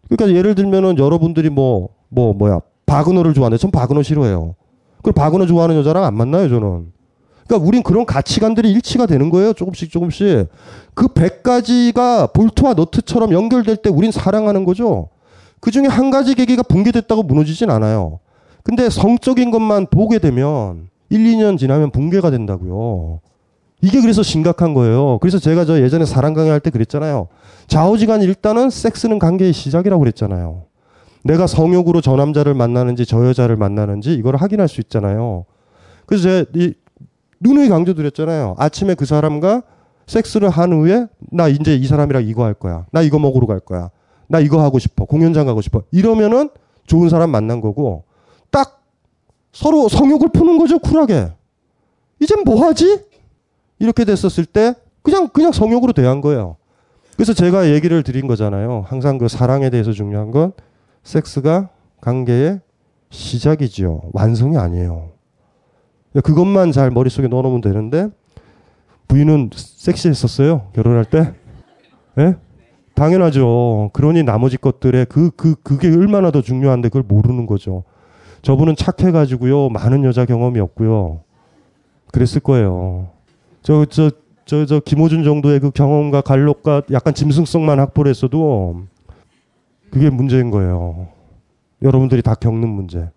그러니까 예를 들면은 여러분들이 뭐, 뭐, 뭐야. 바그너를 좋아하는데 전 바그너 싫어해요. 그 바그너 좋아하는 여자랑 안 만나요, 저는. 그러니까 우린 그런 가치관들이 일치가 되는 거예요. 조금씩 조금씩. 그 100가지가 볼트와 너트처럼 연결될 때 우린 사랑하는 거죠. 그 중에 한 가지 계기가 붕괴됐다고 무너지진 않아요. 근데 성적인 것만 보게 되면 1, 2년 지나면 붕괴가 된다고요. 이게 그래서 심각한 거예요. 그래서 제가 저 예전에 사랑 강의할 때 그랬잖아요. 좌우지간 일단은 섹스는 관계의 시작이라고 그랬잖아요. 내가 성욕으로 저 남자를 만나는지 저 여자를 만나는지 이걸 확인할 수 있잖아요. 그래서 제가 이 누누이 강조드렸잖아요. 아침에 그 사람과 섹스를 한 후에 나 이제 이 사람이랑 이거 할 거야. 나 이거 먹으러 갈 거야. 나 이거 하고 싶어. 공연장 가고 싶어. 이러면은 좋은 사람 만난 거고 딱 서로 성욕을 푸는 거죠. 쿨하게. 이젠 뭐 하지? 이렇게 됐었을 때 그냥 그냥 성욕으로 대한 거예요. 그래서 제가 얘기를 드린 거잖아요. 항상 그 사랑에 대해서 중요한 건 섹스가 관계의 시작이지요. 완성이 아니에요. 그것만 잘 머릿속에 넣어놓으면 되는데 부인은 섹시했었어요. 결혼할 때. 예? 당연하죠. 그러니 나머지 것들에 그, 그, 그게 얼마나 더 중요한데 그걸 모르는 거죠. 저분은 착해가지고요 많은 여자 경험이 없고요 그랬을 거예요. 저 저 저 저 김호준 정도의 그 경험과 갈록과 약간 짐승성만 확보를 했어도 그게 문제인 거예요. 여러분들이 다 겪는 문제.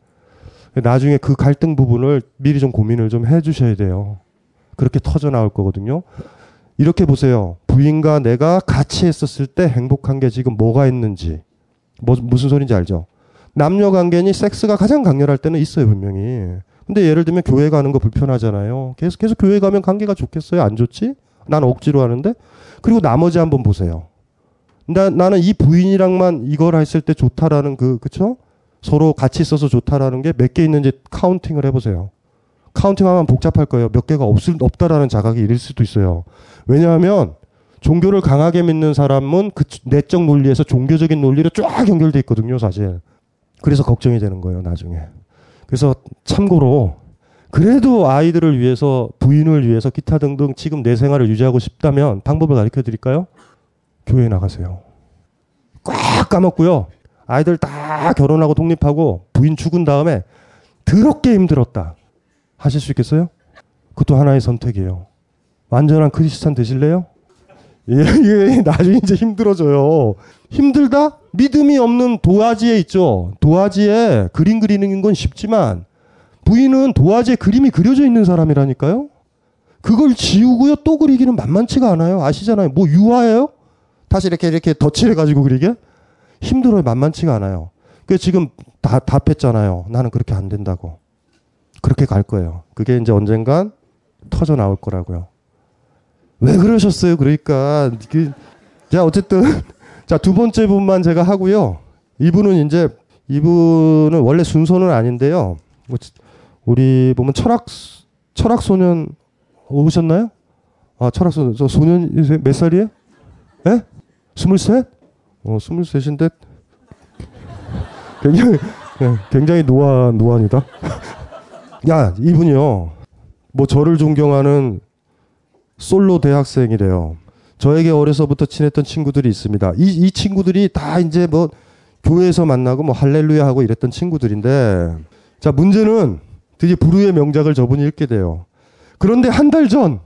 나중에 그 갈등 부분을 미리 좀 고민을 좀 해주셔야 돼요. 그렇게 터져 나올 거거든요. 이렇게 보세요. 부인과 내가 같이 했었을 때 행복한 게 지금 뭐가 있는지. 뭐, 무슨 소리인지 알죠? 남녀 관계니 섹스가 가장 강렬할 때는 있어요, 분명히. 근데 예를 들면 교회 가는 거 불편하잖아요. 계속 계속 교회 가면 관계가 좋겠어요? 안 좋지? 난 억지로 하는데. 그리고 나머지 한번 보세요. 나, 나는 이 부인이랑만 이걸 했을 때 좋다라는 그, 그쵸? 서로 같이 있어서 좋다라는 게 몇 개 있는지 counting을 해보세요. counting하면 복잡할 거예요. 몇 개가 없을, 없다라는 자각이 이를 수도 있어요. 왜냐하면 종교를 강하게 믿는 사람은 그 내적 논리에서 종교적인 논리로 쫙 연결돼 있거든요, 사실. 그래서 걱정이 되는 거예요, 나중에. 그래서 참고로 그래도 아이들을 위해서 부인을 위해서 기타 등등 지금 내 생활을 유지하고 싶다면 방법을 가르쳐 드릴까요? 교회 나가세요. 꽉 까먹고요. 아이들 다 결혼하고 독립하고 부인 죽은 다음에 더럽게 힘들었다. 하실 수 있겠어요? 그것도 하나의 선택이에요. 완전한 크리스찬 되실래요? 예, 예, [LAUGHS] 나중에 이제 힘들어져요. 힘들다? 믿음이 없는 도화지에 있죠. 도화지에 그림 그리는 건 쉽지만 부인은 도화지에 그림이 그려져 있는 사람이라니까요. 그걸 지우고요 또 그리기는 만만치가 않아요. 아시잖아요. 뭐 유화예요? 다시 이렇게 이렇게 덧칠해 가지고 그리게 힘들어요. 만만치가 않아요. 그 지금 다 답했잖아요. 나는 그렇게 안 된다고. 그렇게 갈 거예요. 그게 이제 언젠간 터져 나올 거라고요. 왜 그러셨어요? 그러니까 그, 자 어쨌든 [LAUGHS] 자 두 번째 분만 제가 하고요. 이분은 이제 이분은 원래 순서는 아닌데요. 뭐 우리 보면 철학 철학 소년 오셨나요? 아 철학 소년 저 소년 몇 살이에요? 예? 스물셋? 어 스물셋인데 굉장히 [LAUGHS] 네, 굉장히 노안 노안이다. [LAUGHS] 야 이분이요. 뭐 저를 존경하는 솔로 대학생이래요. 저에게 어려서부터 친했던 친구들이 있습니다. 이, 이 친구들이 다 이제 뭐 교회에서 만나고 뭐 할렐루야 하고 이랬던 친구들인데 자 문제는 드디어 부르의 명작을 저분이 읽게 돼요. 그런데 한 달 전,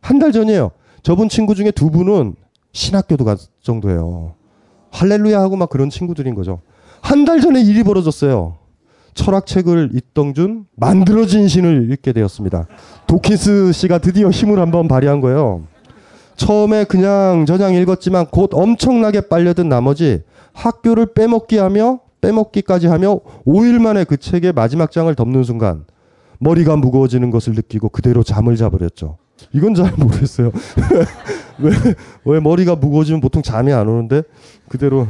한 달 전이에요. 저분 친구 중에 두 분은 신학교도 갈 정도예요. 할렐루야 하고 막 그런 친구들인 거죠. 한 달 전에 일이 벌어졌어요. 철학책을 읽던 중 만들어진 신을 읽게 되었습니다. 도키스 씨가 드디어 힘을 한번 발휘한 거예요. 처음에 그냥 저냥 읽었지만 곧 엄청나게 빨려든 나머지 학교를 빼먹기 하며 빼먹기까지 하며 5일 만에 그 책의 마지막 장을 덮는 순간 머리가 무거워지는 것을 느끼고 그대로 잠을 자버렸죠. 이건 잘 모르겠어요. [LAUGHS] 왜, 왜 머리가 무거워지면 보통 잠이 안 오는데 그대로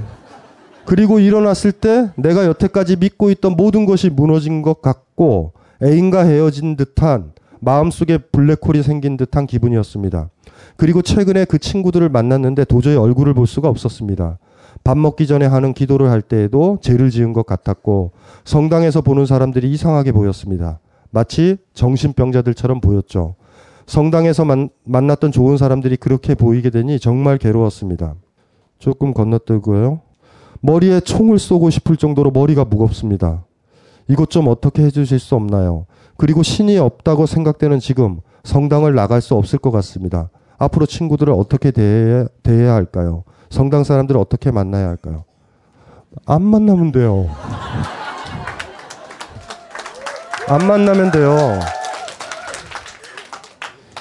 그리고 일어났을 때 내가 여태까지 믿고 있던 모든 것이 무너진 것 같고 애인과 헤어진 듯한 마음속에 블랙홀이 생긴 듯한 기분이었습니다. 그리고 최근에 그 친구들을 만났는데 도저히 얼굴을 볼 수가 없었습니다. 밥 먹기 전에 하는 기도를 할 때에도 죄를 지은 것 같았고 성당에서 보는 사람들이 이상하게 보였습니다. 마치 정신병자들처럼 보였죠. 성당에서 만, 만났던 좋은 사람들이 그렇게 보이게 되니 정말 괴로웠습니다. 조금 건너뛰고요. 머리에 총을 쏘고 싶을 정도로 머리가 무겁습니다. 이것 좀 어떻게 해주실 수 없나요? 그리고 신이 없다고 생각되는 지금 성당을 나갈 수 없을 것 같습니다. 앞으로 친구들을 어떻게 대해야, 대해야 할까요? 성당 사람들을 어떻게 만나야 할까요? 안 만나면 돼요. 안 만나면 돼요.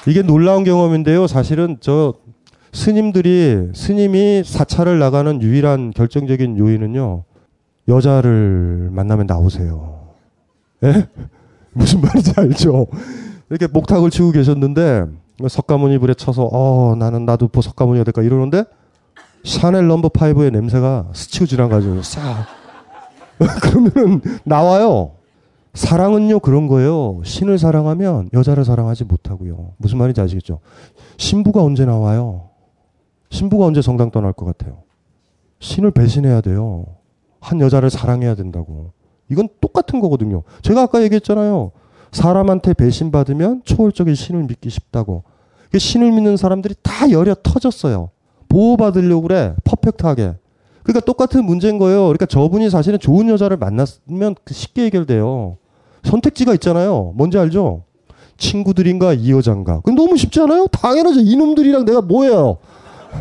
이게 놀라운 경험인데요. 사실은 저 스님들이 스님이 사찰을 나가는 유일한 결정적인 요인은요. 여자를 만나면 나오세요. 예? [LAUGHS] 무슨 말인지 알죠? 이렇게 목탁을 치고 계셨는데 석가모니 불에 쳐서 어 나는 나도 뭐 석가모니가 될까 이러는데 샤넬 넘버 파이브의 냄새가 스치고 지나가지고 싹 [LAUGHS] 그러면은 나와요. 사랑은요 그런 거예요. 신을 사랑하면 여자를 사랑하지 못하고요. 무슨 말인지 아시겠죠? 신부가 언제 나와요? 신부가 언제 성당 떠날 것 같아요? 신을 배신해야 돼요. 한 여자를 사랑해야 된다고. 이건 똑같은 거거든요. 제가 아까 얘기했잖아요. 사람한테 배신받으면 초월적인 신을 믿기 쉽다고. 신을 믿는 사람들이 다 열려 터졌어요. 보호받으려고 그래. 퍼펙트하게. 그러니까 똑같은 문제인 거예요. 그러니까 저분이 사실은 좋은 여자를 만났으면 쉽게 해결돼요. 선택지가 있잖아요. 뭔지 알죠? 친구들인가 이 여잔가. 그 너무 쉽지 않아요? 당연하죠. 이놈들이랑 내가 뭐예요?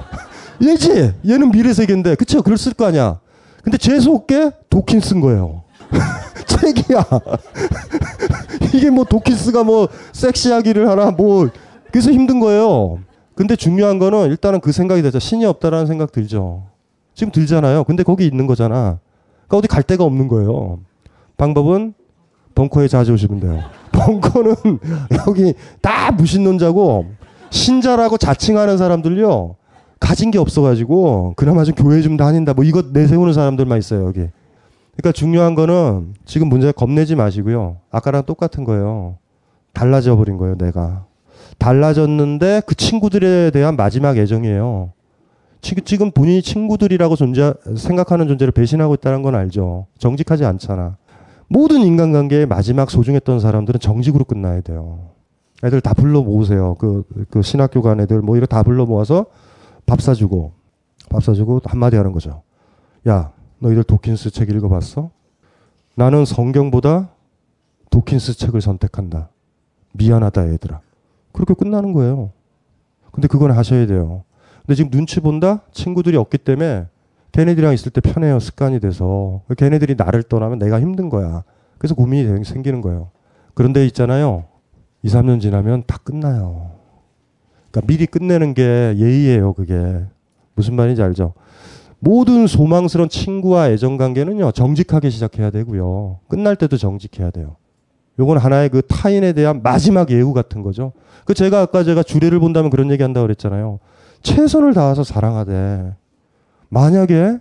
[LAUGHS] 얘지. 얘는 미래 세계인데, 그쵸? 그랬을 거 아니야. 근데 재수없게 도킨스인 거예요. [LAUGHS] 책이야. [LAUGHS] 이게 뭐 도킨스가 뭐 섹시하기를 하나 뭐 그래서 힘든 거예요. 근데 중요한 거는 일단은 그 생각이 되죠. 신이 없다라는 생각 들죠. 지금 들잖아요. 근데 거기 있는 거잖아. 그러니까 어디 갈 데가 없는 거예요. 방법은 벙커에 자주 오시면 돼요. 벙커는 여기 다 무신론자고 신자라고 자칭하는 사람들요. 가진 게 없어가지고 그나마 좀 교회 좀 다닌다. 뭐 이것 내세우는 사람들만 있어요 여기. 그러니까 중요한 거는 지금 문제 겁내지 마시고요. 아까랑 똑같은 거예요. 달라져 버린 거예요 내가. 달라졌는데 그 친구들에 대한 마지막 애정이에요. 지금 본인이 친구들이라고 존재 생각하는 존재를 배신하고 있다는 건 알죠. 정직하지 않잖아. 모든 인간관계의 마지막 소중했던 사람들은 정직으로 끝나야 돼요. 애들 다 불러 모으세요. 그, 그 신학교 간 애들 뭐 이거 다 불러 모아서 밥 사주고 밥 사주고 한마디 하는 거죠. 야, 너희들 도킨스 책 읽어봤어? 나는 성경보다 도킨스 책을 선택한다. 미안하다 얘들아. 그렇게 끝나는 거예요. 근데 그건 하셔야 돼요. 근데 지금 눈치 본다? 친구들이 없기 때문에 걔네들이랑 있을 때 편해요. 습관이 돼서. 걔네들이 나를 떠나면 내가 힘든 거야. 그래서 고민이 생기는 거예요. 그런데 있잖아요. 2, 3년 지나면 다 끝나요. 그러니까 미리 끝내는 게 예의예요, 그게. 무슨 말인지 알죠? 모든 소망스러운 친구와 애정 관계는요, 정직하게 시작해야 되고요. 끝날 때도 정직해야 돼요. 요건 하나의 그 타인에 대한 마지막 예우 같은 거죠. 그 제가 아까 제가 주례를 본다면 그런 얘기 한다고 그랬잖아요. 최선을 다해서 사랑하되 만약에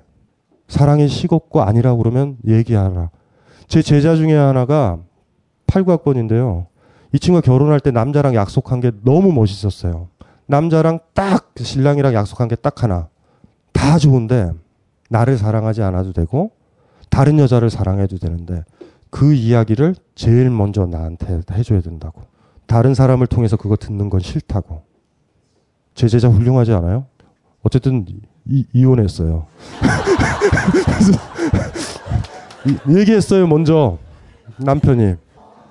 사랑이 식었고 아니라고 그러면 얘기하라. 제 제자 중에 하나가 89학번인데요. 이 친구가 결혼할 때 남자랑 약속한 게 너무 멋있었어요. 남자랑 딱 신랑이랑 약속한 게 딱 하나. 다 좋은데 나를 사랑하지 않아도 되고 다른 여자를 사랑해도 되는데 그 이야기를 제일 먼저 나한테 해줘야 된다고. 다른 사람을 통해서 그거 듣는 건 싫다고. 제 제자 훌륭하지 않아요? 어쨌든 이, 이혼했어요. [LAUGHS] 얘기했어요 먼저 남편이.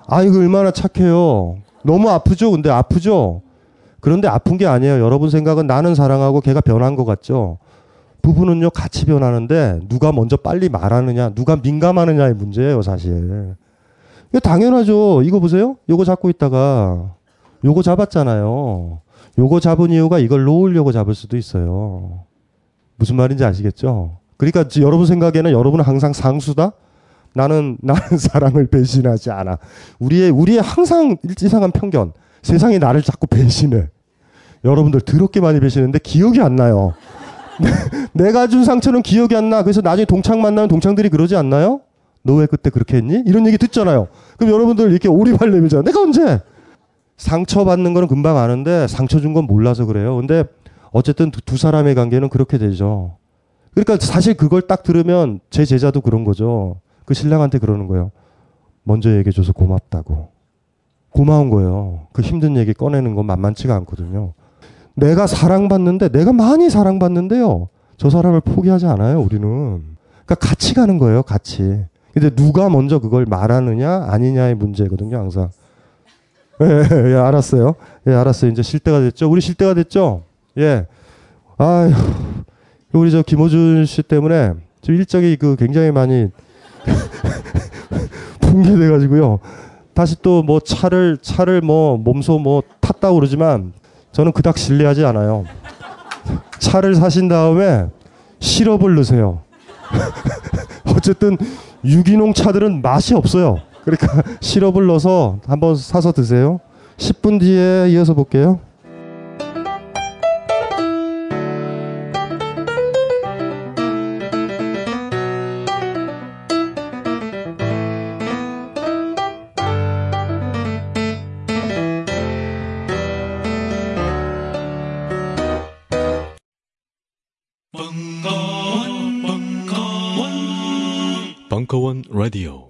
아 이거 얼마나 착해요. 너무 아프죠. 근데 아프죠. 그런데 아픈 게 아니에요. 여러분 생각은 나는 사랑하고 걔가 변한 것 같죠. 부부는요 같이 변하는데 누가 먼저 빨리 말하느냐, 누가 민감하느냐의 문제예요 사실. 이거 당연하죠. 이거 보세요. 요거 잡고 있다가 요거 잡았잖아요. 요거 잡은 이유가 이걸 놓으려고 잡을 수도 있어요. 무슨 말인지 아시겠죠? 그러니까 여러분 생각에는 여러분은 항상 상수다? 나는, [LAUGHS] 나는 사랑을 배신하지 않아. 우리의, 우리의 항상 이상한 편견. 세상이 나를 자꾸 배신해. 여러분들 더럽게 많이 배신했는데 기억이 안 나요. [LAUGHS] 내가 준 상처는 기억이 안 나. 그래서 나중에 동창 만나면 동창들이 그러지 않나요? 너 왜 그때 그렇게 했니? 이런 얘기 듣잖아요. 그럼 여러분들 이렇게 오리발레미잖아. 내가 언제? 상처받는 거는 금방 아는데 상처 준 건 몰라서 그래요. 근데 어쨌든 두, 두 사람의 관계는 그렇게 되죠. 그러니까 사실 그걸 딱 들으면 제 제자도 그런 거죠. 그 신랑한테 그러는 거예요. 먼저 얘기해줘서 고맙다고. 고마운 거예요. 그 힘든 얘기 꺼내는 건 만만치가 않거든요. 내가 사랑받는데, 내가 많이 사랑받는데요. 저 사람을 포기하지 않아요, 우리는. 그러니까 같이 가는 거예요, 같이. 근데 누가 먼저 그걸 말하느냐, 아니냐의 문제거든요, 항상. 예, 예, 예, 알았어요. 예, 알았어요. 이제 쉴 때가 됐죠? 우리 쉴 때가 됐죠? 예. 아휴, 우리 저 김호준 씨 때문에 좀 일정이 그 굉장히 많이 [LAUGHS] 붕괴돼가지고요. 다시 또 뭐 차를, 차를 뭐 몸소 뭐 탔다고 그러지만 저는 그닥 신뢰하지 않아요. [LAUGHS] 차를 사신 다음에 시럽을 넣으세요. [LAUGHS] 어쨌든 유기농 차들은 맛이 없어요. 그러니까 [LAUGHS] 시럽을 넣어서 한번 사서 드세요. 10분 뒤에 이어서 볼게요.
Radio.